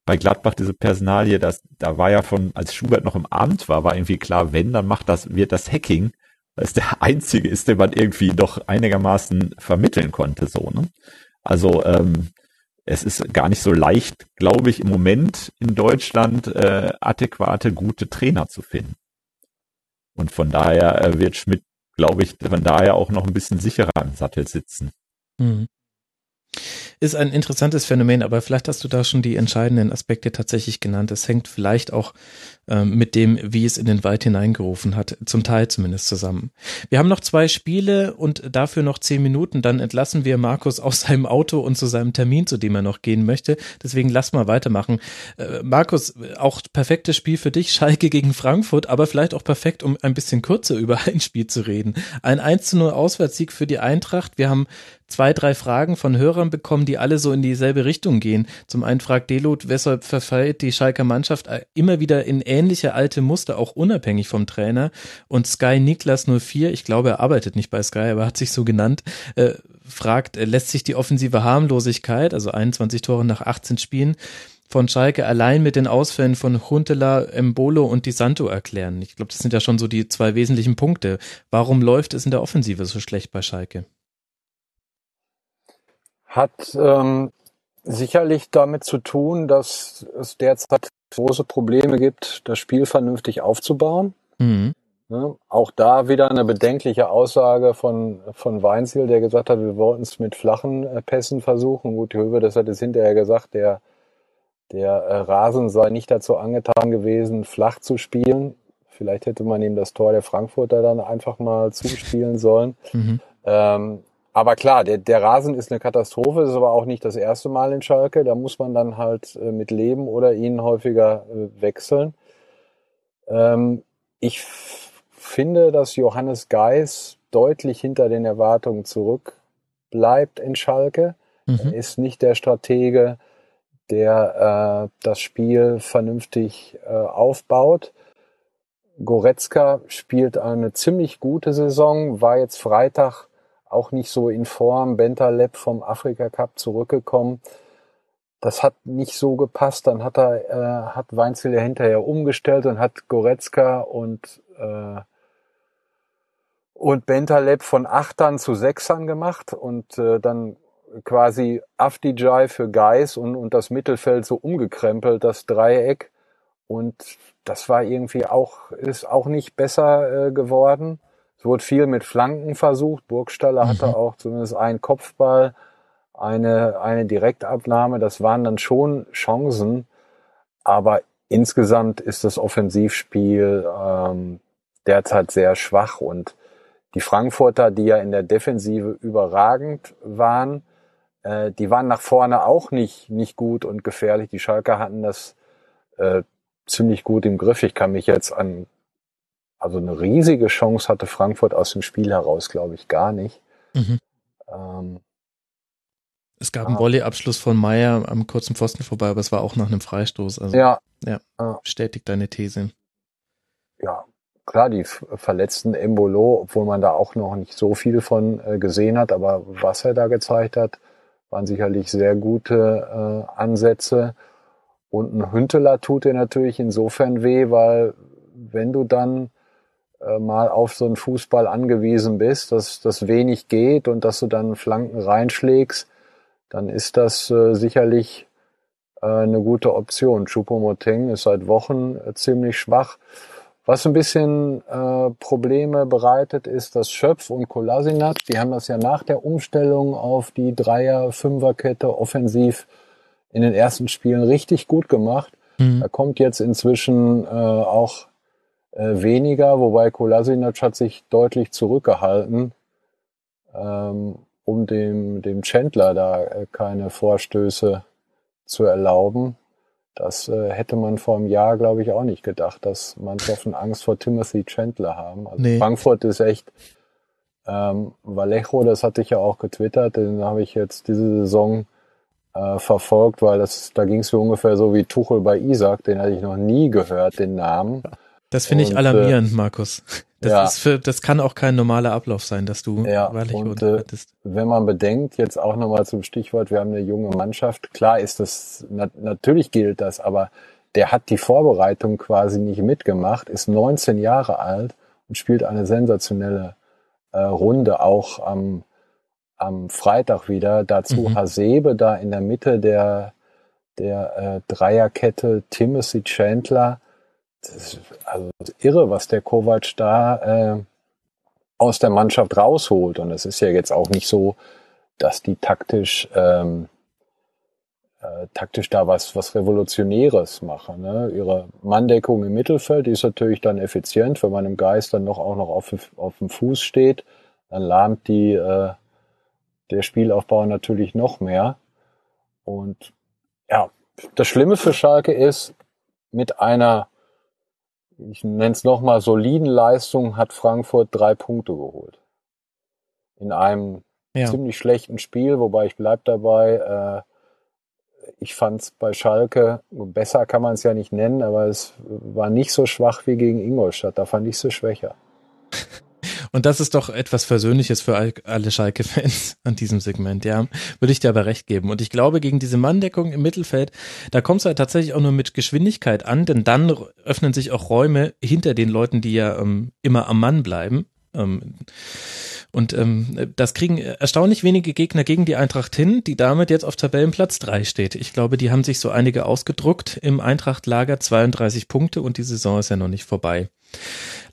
bei Gladbach diese Personalie, das da war ja von als Schubert noch im Amt war, war irgendwie klar, wenn dann macht das wird das Hacking, weil es der <laughs> einzige ist, den man irgendwie doch einigermaßen vermitteln konnte so, ne? Also ähm, es ist gar nicht so leicht, glaube ich, im Moment in Deutschland äh, adäquate, gute Trainer zu finden. Und von daher äh, wird Schmidt, glaube ich, von daher auch noch ein bisschen sicherer im Sattel sitzen. Mhm. Ist ein interessantes Phänomen, aber vielleicht hast du da schon die entscheidenden Aspekte tatsächlich genannt. Es hängt vielleicht auch ähm, mit dem, wie es in den Wald hineingerufen hat, zum Teil zumindest zusammen. Wir haben noch zwei Spiele und dafür noch zehn Minuten. Dann entlassen wir Markus aus seinem Auto und zu seinem Termin, zu dem er noch gehen möchte. Deswegen lass mal weitermachen. Äh, Markus, auch perfektes Spiel für dich, Schalke gegen Frankfurt, aber vielleicht auch perfekt, um ein bisschen kürzer <laughs> über ein Spiel zu reden. Ein 1 zu 0 Auswärtssieg für die Eintracht. Wir haben zwei, drei Fragen von Hörern bekommen, die alle so in dieselbe Richtung gehen. Zum einen fragt Delut, weshalb verfällt die Schalker Mannschaft immer wieder in ähnliche alte Muster, auch unabhängig vom Trainer. Und Sky Niklas 04, ich glaube, er arbeitet nicht bei Sky, aber hat sich so genannt, äh, fragt, äh, lässt sich die offensive Harmlosigkeit, also 21 Tore nach 18 Spielen, von Schalke allein mit den Ausfällen von Huntela, Embolo und Di Santo erklären. Ich glaube, das sind ja schon so die zwei wesentlichen Punkte. Warum läuft es in der Offensive so schlecht bei Schalke? Hat ähm, sicherlich damit zu tun, dass es derzeit große Probleme gibt, das Spiel vernünftig aufzubauen. Mhm. Ne? Auch da wieder eine bedenkliche Aussage von, von Weinziel, der gesagt hat, wir wollten es mit flachen äh, Pässen versuchen. Gut, Höwe, das hat es hinterher gesagt, der, der äh, Rasen sei nicht dazu angetan gewesen, flach zu spielen. Vielleicht hätte man ihm das Tor der Frankfurter dann einfach mal zuspielen sollen. Mhm. Ähm, aber klar, der, der Rasen ist eine Katastrophe, ist aber auch nicht das erste Mal in Schalke. Da muss man dann halt äh, mit leben oder ihn häufiger äh, wechseln. Ähm, ich finde, dass Johannes Geis deutlich hinter den Erwartungen zurück bleibt in Schalke. Mhm. Er ist nicht der Stratege, der äh, das Spiel vernünftig äh, aufbaut. Goretzka spielt eine ziemlich gute Saison, war jetzt Freitag auch nicht so in Form. Bentaleb vom Afrika Cup zurückgekommen. Das hat nicht so gepasst. Dann hat er, äh, hat Weinzel hinterher umgestellt und hat Goretzka und äh, und Bentaleb von Achtern zu Sechsern gemacht und äh, dann quasi Afdijai für Geis und, und das Mittelfeld so umgekrempelt, das Dreieck. Und das war irgendwie auch, ist auch nicht besser äh, geworden. Es wurde viel mit Flanken versucht. Burgstaller Mhm. hatte auch zumindest einen Kopfball, eine, eine Direktabnahme. Das waren dann schon Chancen. Aber insgesamt ist das Offensivspiel ähm, derzeit sehr schwach und die Frankfurter, die ja in der Defensive überragend waren, äh, die waren nach vorne auch nicht, nicht gut und gefährlich. Die Schalker hatten das äh, ziemlich gut im Griff. Ich kann mich jetzt an, also eine riesige Chance hatte Frankfurt aus dem Spiel heraus, glaube ich, gar nicht. Mhm. Ähm, Es gab einen Ah. Volleyabschluss von Meier am kurzen Pfosten vorbei, aber es war auch nach einem Freistoß. Also ja, bestätigt deine These. ja, klar, die verletzten Embolo, obwohl man da auch noch nicht so viel von äh, gesehen hat, aber was er da gezeigt hat, waren sicherlich sehr gute äh, Ansätze. Und ein Hünteler tut dir natürlich insofern weh, weil wenn du dann äh, mal auf so einen Fußball angewiesen bist, dass das wenig geht und dass du dann Flanken reinschlägst, dann ist das äh, sicherlich äh, eine gute Option. Choupo-Moting ist seit Wochen äh, ziemlich schwach. Was ein bisschen äh, Probleme bereitet, ist, dass Schöpf und Kolasinac, die haben das ja nach der Umstellung auf die Dreier-Fünfer-Kette offensiv in den ersten Spielen richtig gut gemacht. Mhm. Da kommt jetzt inzwischen äh, auch äh, weniger, wobei Kolasinac hat sich deutlich zurückgehalten, ähm, um dem, dem Chandler da äh, keine Vorstöße zu erlauben. Das äh, hätte man vor einem Jahr, glaube ich, auch nicht gedacht, dass Mannschaften Angst vor Timothy Chandler haben. Also Nee. Frankfurt ist echt ähm, Vallejo, das hatte ich ja auch getwittert, den habe ich jetzt diese Saison äh, verfolgt, weil das, da ging es mir ungefähr so wie Tuchel bei Isaac, den hatte ich noch nie gehört, den Namen. <laughs> Das finde ich Und, alarmierend, Markus. <laughs> Das ja. ist für, das kann auch kein normaler Ablauf sein, dass du Ja, Vallejo und, äh, wenn man bedenkt, jetzt auch nochmal zum Stichwort, wir haben eine junge Mannschaft, klar ist das, na, natürlich gilt das, aber der hat die Vorbereitung quasi nicht mitgemacht, ist 19 Jahre alt und spielt eine sensationelle äh, Runde auch am, am Freitag wieder. Dazu Mhm. Hasebe da in der Mitte der, der äh, Dreierkette, Timothy Chandler. Das also irre, was der Kovac da äh, aus der Mannschaft rausholt. Und es ist ja jetzt auch nicht so, dass die taktisch ähm, äh, taktisch da was was Revolutionäres machen. Ne? Ihre Manndeckung im Mittelfeld ist natürlich dann effizient, wenn man im Geist dann noch auch noch auf, auf dem Fuß steht, dann lahmt die äh, der Spielaufbau natürlich noch mehr. Und ja, das Schlimme für Schalke ist, mit einer, ich nenne es nochmal, soliden Leistung hat Frankfurt drei Punkte geholt. In einem Ja. ziemlich schlechten Spiel, wobei ich bleib dabei, äh, ich fand es bei Schalke, besser kann man es ja nicht nennen, aber es war nicht so schwach wie gegen Ingolstadt. Da fand ich sie schwächer. <laughs> Und das ist doch etwas Versöhnliches für all- alle Schalke-Fans an diesem Segment, ja. Würde ich dir aber recht geben. Und ich glaube, gegen diese Manndeckung im Mittelfeld, da kommt es halt tatsächlich auch nur mit Geschwindigkeit an, denn dann öffnen sich auch Räume hinter den Leuten, die ja ähm, immer am Mann bleiben. Ähm, Und ähm, das kriegen erstaunlich wenige Gegner gegen die Eintracht hin, die damit jetzt auf Tabellenplatz drei steht. Ich glaube, die haben sich so einige ausgedruckt im Eintracht-Lager, 32 Punkte und die Saison ist ja noch nicht vorbei.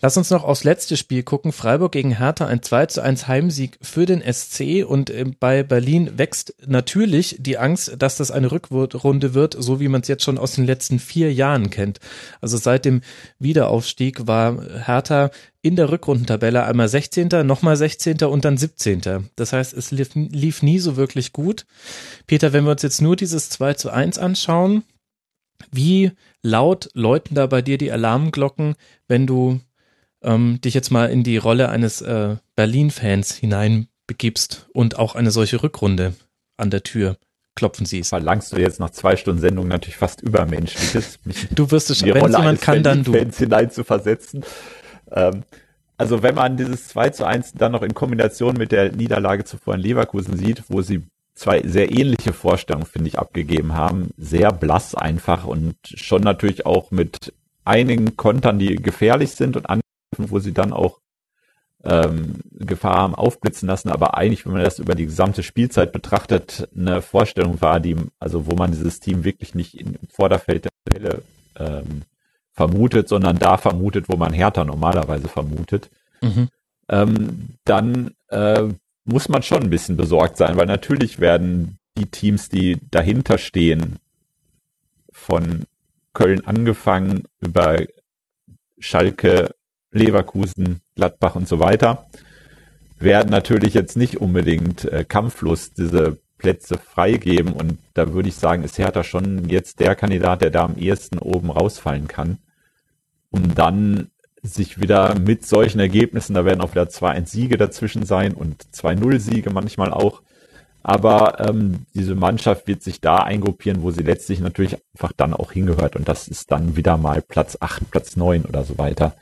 Lass uns noch aufs letzte Spiel gucken. Freiburg gegen Hertha, ein 2 zu 1 Heimsieg für den SC und äh, bei Berlin wächst natürlich die Angst, dass das eine Rückrunde wird, so wie man es jetzt schon aus den letzten vier Jahren kennt. Also seit dem Wiederaufstieg war Hertha in der Rückrundentabelle einmal 16., nochmal 16. und dann 17. Das heißt, es lief, lief nie so wirklich gut. Peter, wenn wir uns jetzt nur dieses 2 zu 1 anschauen, wie laut läuten da bei dir die Alarmglocken, wenn du ähm, dich jetzt mal in die Rolle eines äh, Berlin-Fans hineinbegibst und auch eine solche Rückrunde an der Tür klopfen siehst. Verlangst du jetzt nach zwei Stunden Sendung natürlich fast übermenschliches, <laughs> du wirst es schon, wenn jemand kann, dann du. Fans hinein zu versetzen. Ähm, also wenn man dieses 2 zu 1 dann noch in Kombination mit der Niederlage zuvor in Leverkusen sieht, wo sie zwei sehr ähnliche Vorstellungen, finde ich, abgegeben haben. Sehr blass einfach und schon natürlich auch mit einigen Kontern, die gefährlich sind und Angriffen, wo sie dann auch ähm, Gefahr haben aufblitzen lassen, aber eigentlich, wenn man das über die gesamte Spielzeit betrachtet, eine Vorstellung war, die, also wo man dieses Team wirklich nicht im Vorderfeld der Stelle ähm, vermutet, sondern da vermutet, wo man Hertha normalerweise vermutet. Mhm. Ähm, dann äh, muss man schon ein bisschen besorgt sein, weil natürlich werden die Teams, die dahinter stehen, von Köln angefangen über Schalke, Leverkusen, Gladbach und so weiter, werden natürlich jetzt nicht unbedingt äh, kampflos diese Plätze freigeben. Und da würde ich sagen, ist Hertha schon jetzt der Kandidat, der da am ehesten oben rausfallen kann, um dann sich wieder mit solchen Ergebnissen, da werden auch wieder 2-1 Siege dazwischen sein und 2-0 Siege manchmal auch. Aber ähm, diese Mannschaft wird sich da eingruppieren, wo sie letztlich natürlich einfach dann auch hingehört. Und das ist dann wieder mal Platz 8, Platz 9 oder so weiter.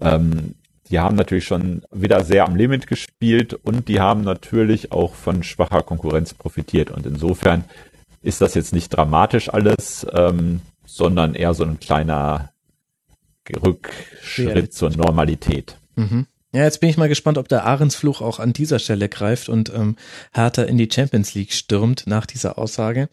Ähm, die haben natürlich schon wieder sehr am Limit gespielt und die haben natürlich auch von schwacher Konkurrenz profitiert. Und insofern ist das jetzt nicht dramatisch alles, ähm, sondern eher so ein kleiner Rückschritt zur Normalität. Mhm. Ja, jetzt bin ich mal gespannt, ob der Ahrensfluch auch an dieser Stelle greift und ähm, Hertha in die Champions League stürmt nach dieser Aussage.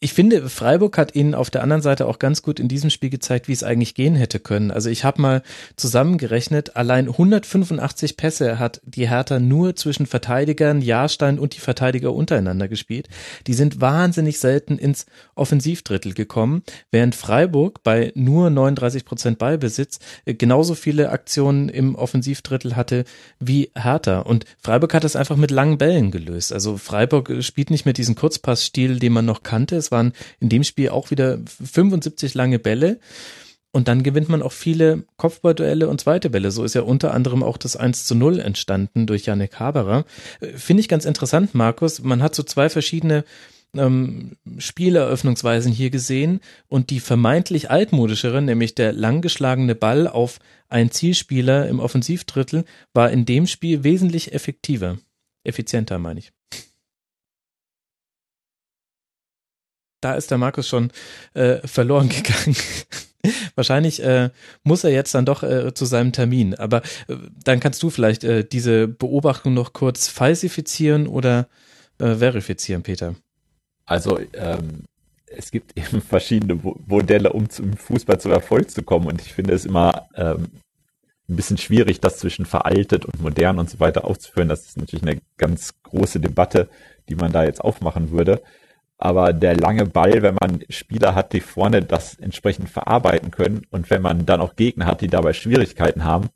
Ich finde, Freiburg hat ihnen auf der anderen Seite auch ganz gut in diesem Spiel gezeigt, wie es eigentlich gehen hätte können. Also ich habe mal zusammengerechnet, allein 185 Pässe hat die Hertha nur zwischen Verteidigern, Jahrstein und die Verteidiger untereinander gespielt. Die sind wahnsinnig selten ins Offensivdrittel gekommen, während Freiburg bei nur 39 Prozent Ballbesitz äh, genauso viele Aktionen im Offensivdrittel Drittel hatte wie Hertha. Und Freiburg hat es einfach mit langen Bällen gelöst. Also Freiburg spielt nicht mehr diesen Kurzpassstil, den man noch kannte. Es waren in dem Spiel auch wieder 75 lange Bälle. Und dann gewinnt man auch viele Kopfballduelle und zweite Bälle. So ist ja unter anderem auch das 1 zu 0 entstanden durch Janik Haberer. Finde ich ganz interessant, Markus. Man hat so zwei verschiedene ähm, Spieleröffnungsweisen hier gesehen und die vermeintlich altmodischere, nämlich der langgeschlagene Ball auf einen Zielspieler im Offensivdrittel, war in dem Spiel wesentlich effektiver. Effizienter, meine ich. Da ist der Markus schon äh, verloren <laughs> gegangen. Wahrscheinlich äh, muss er jetzt dann doch äh, zu seinem Termin. Aber äh, dann kannst du vielleicht äh, diese Beobachtung noch kurz falsifizieren oder äh, verifizieren, Peter. Also ähm, es gibt eben verschiedene Modelle, um zum Fußball zum Erfolg zu kommen. Und ich finde es immer ähm, ein bisschen schwierig, das zwischen veraltet und modern und so weiter aufzuführen. Das ist natürlich eine ganz große Debatte, die man da jetzt aufmachen würde. Aber der lange Ball, wenn man Spieler hat, die vorne das entsprechend verarbeiten können und wenn man dann auch Gegner hat, die dabei Schwierigkeiten haben,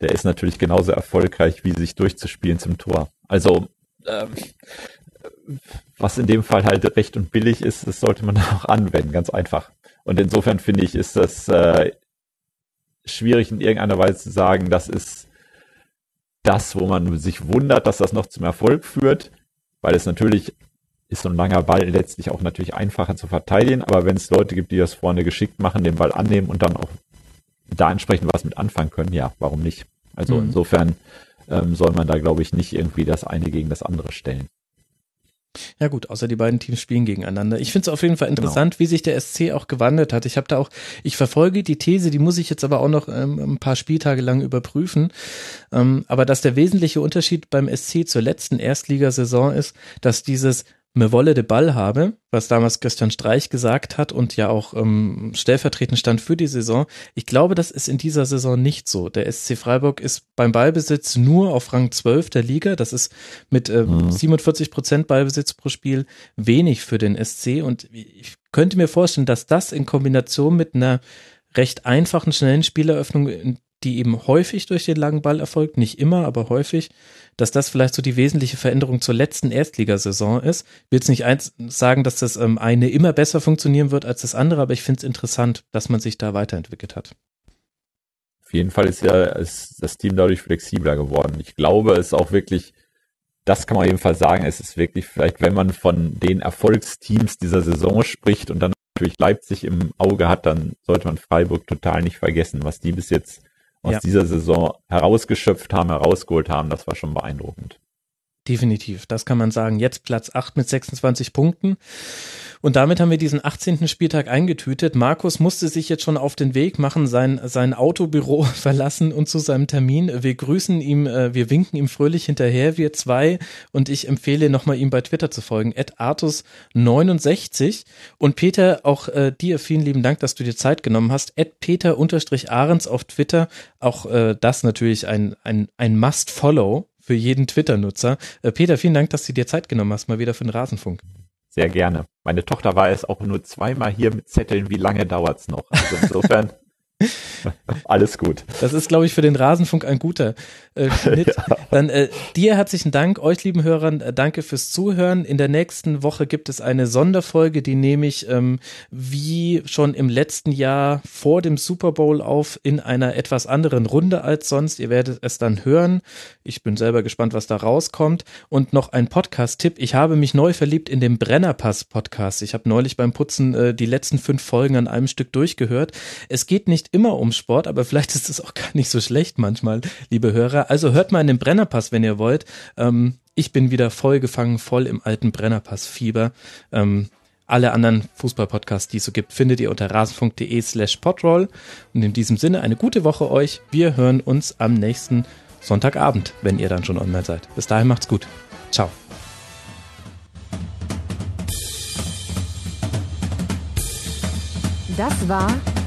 der ist natürlich genauso erfolgreich, wie sich durchzuspielen zum Tor. Also ähm, was in dem Fall halt recht und billig ist, das sollte man <laughs> auch anwenden, ganz einfach. Und insofern finde ich, ist das äh, schwierig in irgendeiner Weise zu sagen, das ist das, wo man sich wundert, dass das noch zum Erfolg führt, weil es natürlich ist so ein langer Ball letztlich auch natürlich einfacher zu verteidigen, aber wenn es Leute gibt, die das vorne geschickt machen, den Ball annehmen und dann auch da entsprechend was mit anfangen können, ja, warum nicht? Also mhm. insofern ähm, soll man da, glaube ich, nicht irgendwie das eine gegen das andere stellen. Ja gut, außer die beiden Teams spielen gegeneinander. Ich finde es auf jeden Fall interessant, genau. wie sich der SC auch gewandelt hat. Ich habe da auch, ich verfolge die These, die muss ich jetzt aber auch noch ähm, ein paar Spieltage lang überprüfen. Ähm, aber dass der wesentliche Unterschied beim SC zur letzten Erstligasaison ist, dass dieses me wolle de Ball habe, was damals Christian Streich gesagt hat und ja auch ähm, stellvertretend stand für die Saison. Ich glaube, das ist in dieser Saison nicht so. Der SC Freiburg ist beim Ballbesitz nur auf Rang 12 der Liga. Das ist mit äh, mhm. 47 Prozent Ballbesitz pro Spiel wenig für den SC und ich könnte mir vorstellen, dass das in Kombination mit einer recht einfachen, schnellen Spieleröffnung, die eben häufig durch den langen Ball erfolgt, nicht immer, aber häufig, dass das vielleicht so die wesentliche Veränderung zur letzten Erstligasaison ist. Ich will jetzt nicht eins sagen, dass das ähm, eine immer besser funktionieren wird als das andere, aber ich finde es interessant, dass man sich da weiterentwickelt hat. Auf jeden Fall ist ja ist das Team dadurch flexibler geworden. Ich glaube, es ist auch wirklich, das kann man jedenfalls sagen, es ist wirklich vielleicht, wenn man von den Erfolgsteams dieser Saison spricht und dann natürlich Leipzig im Auge hat, dann sollte man Freiburg total nicht vergessen, was die bis jetzt aus ja. dieser Saison herausgeschöpft haben, herausgeholt haben, das war schon beeindruckend. Definitiv, das kann man sagen. Jetzt Platz 8 mit 26 Punkten. Und damit haben wir diesen 18. Spieltag eingetütet. Markus musste sich jetzt schon auf den Weg machen, sein, sein Autobüro <laughs> verlassen und zu seinem Termin. Wir grüßen ihm, äh, wir winken ihm fröhlich hinterher, wir zwei. Und ich empfehle nochmal ihm bei Twitter zu folgen, at Artus69. Und Peter, auch äh, dir vielen lieben Dank, dass du dir Zeit genommen hast. At Peter-Ahrens auf Twitter. Auch äh, das natürlich ein, ein, ein Must-Follow für jeden Twitter-Nutzer. Äh, Peter, vielen Dank, dass du dir Zeit genommen hast, mal wieder für den Rasenfunk. Sehr gerne. Meine Tochter war es auch nur zweimal hier mit Zetteln, wie lange dauert's noch? Also insofern <laughs> <laughs> Alles gut. Das ist, glaube ich, für den Rasenfunk ein guter äh, Schnitt. <laughs> Ja. Dann äh, dir herzlichen Dank, euch lieben Hörern, äh, danke fürs Zuhören. In der nächsten Woche gibt es eine Sonderfolge, die nehme ich ähm, wie schon im letzten Jahr vor dem Super Bowl auf in einer etwas anderen Runde als sonst. Ihr werdet es dann hören. Ich bin selber gespannt, was da rauskommt. Und noch ein Podcast-Tipp. Ich habe mich neu verliebt in den Brennerpass-Podcast. Ich habe neulich beim Putzen äh, die letzten fünf Folgen an einem Stück durchgehört. Es geht nicht immer um Sport, aber vielleicht ist es auch gar nicht so schlecht manchmal, liebe Hörer. Also hört mal in den Brennerpass, wenn ihr wollt. Ähm, ich bin wieder voll gefangen, voll im alten Brennerpass-Fieber. Ähm, alle anderen Fußball-Podcasts, die es so gibt, findet ihr unter rasenfunk.de slash podroll. Und in diesem Sinne eine gute Woche euch. Wir hören uns am nächsten Sonntagabend, wenn ihr dann schon online seid. Bis dahin macht's gut. Ciao. Das war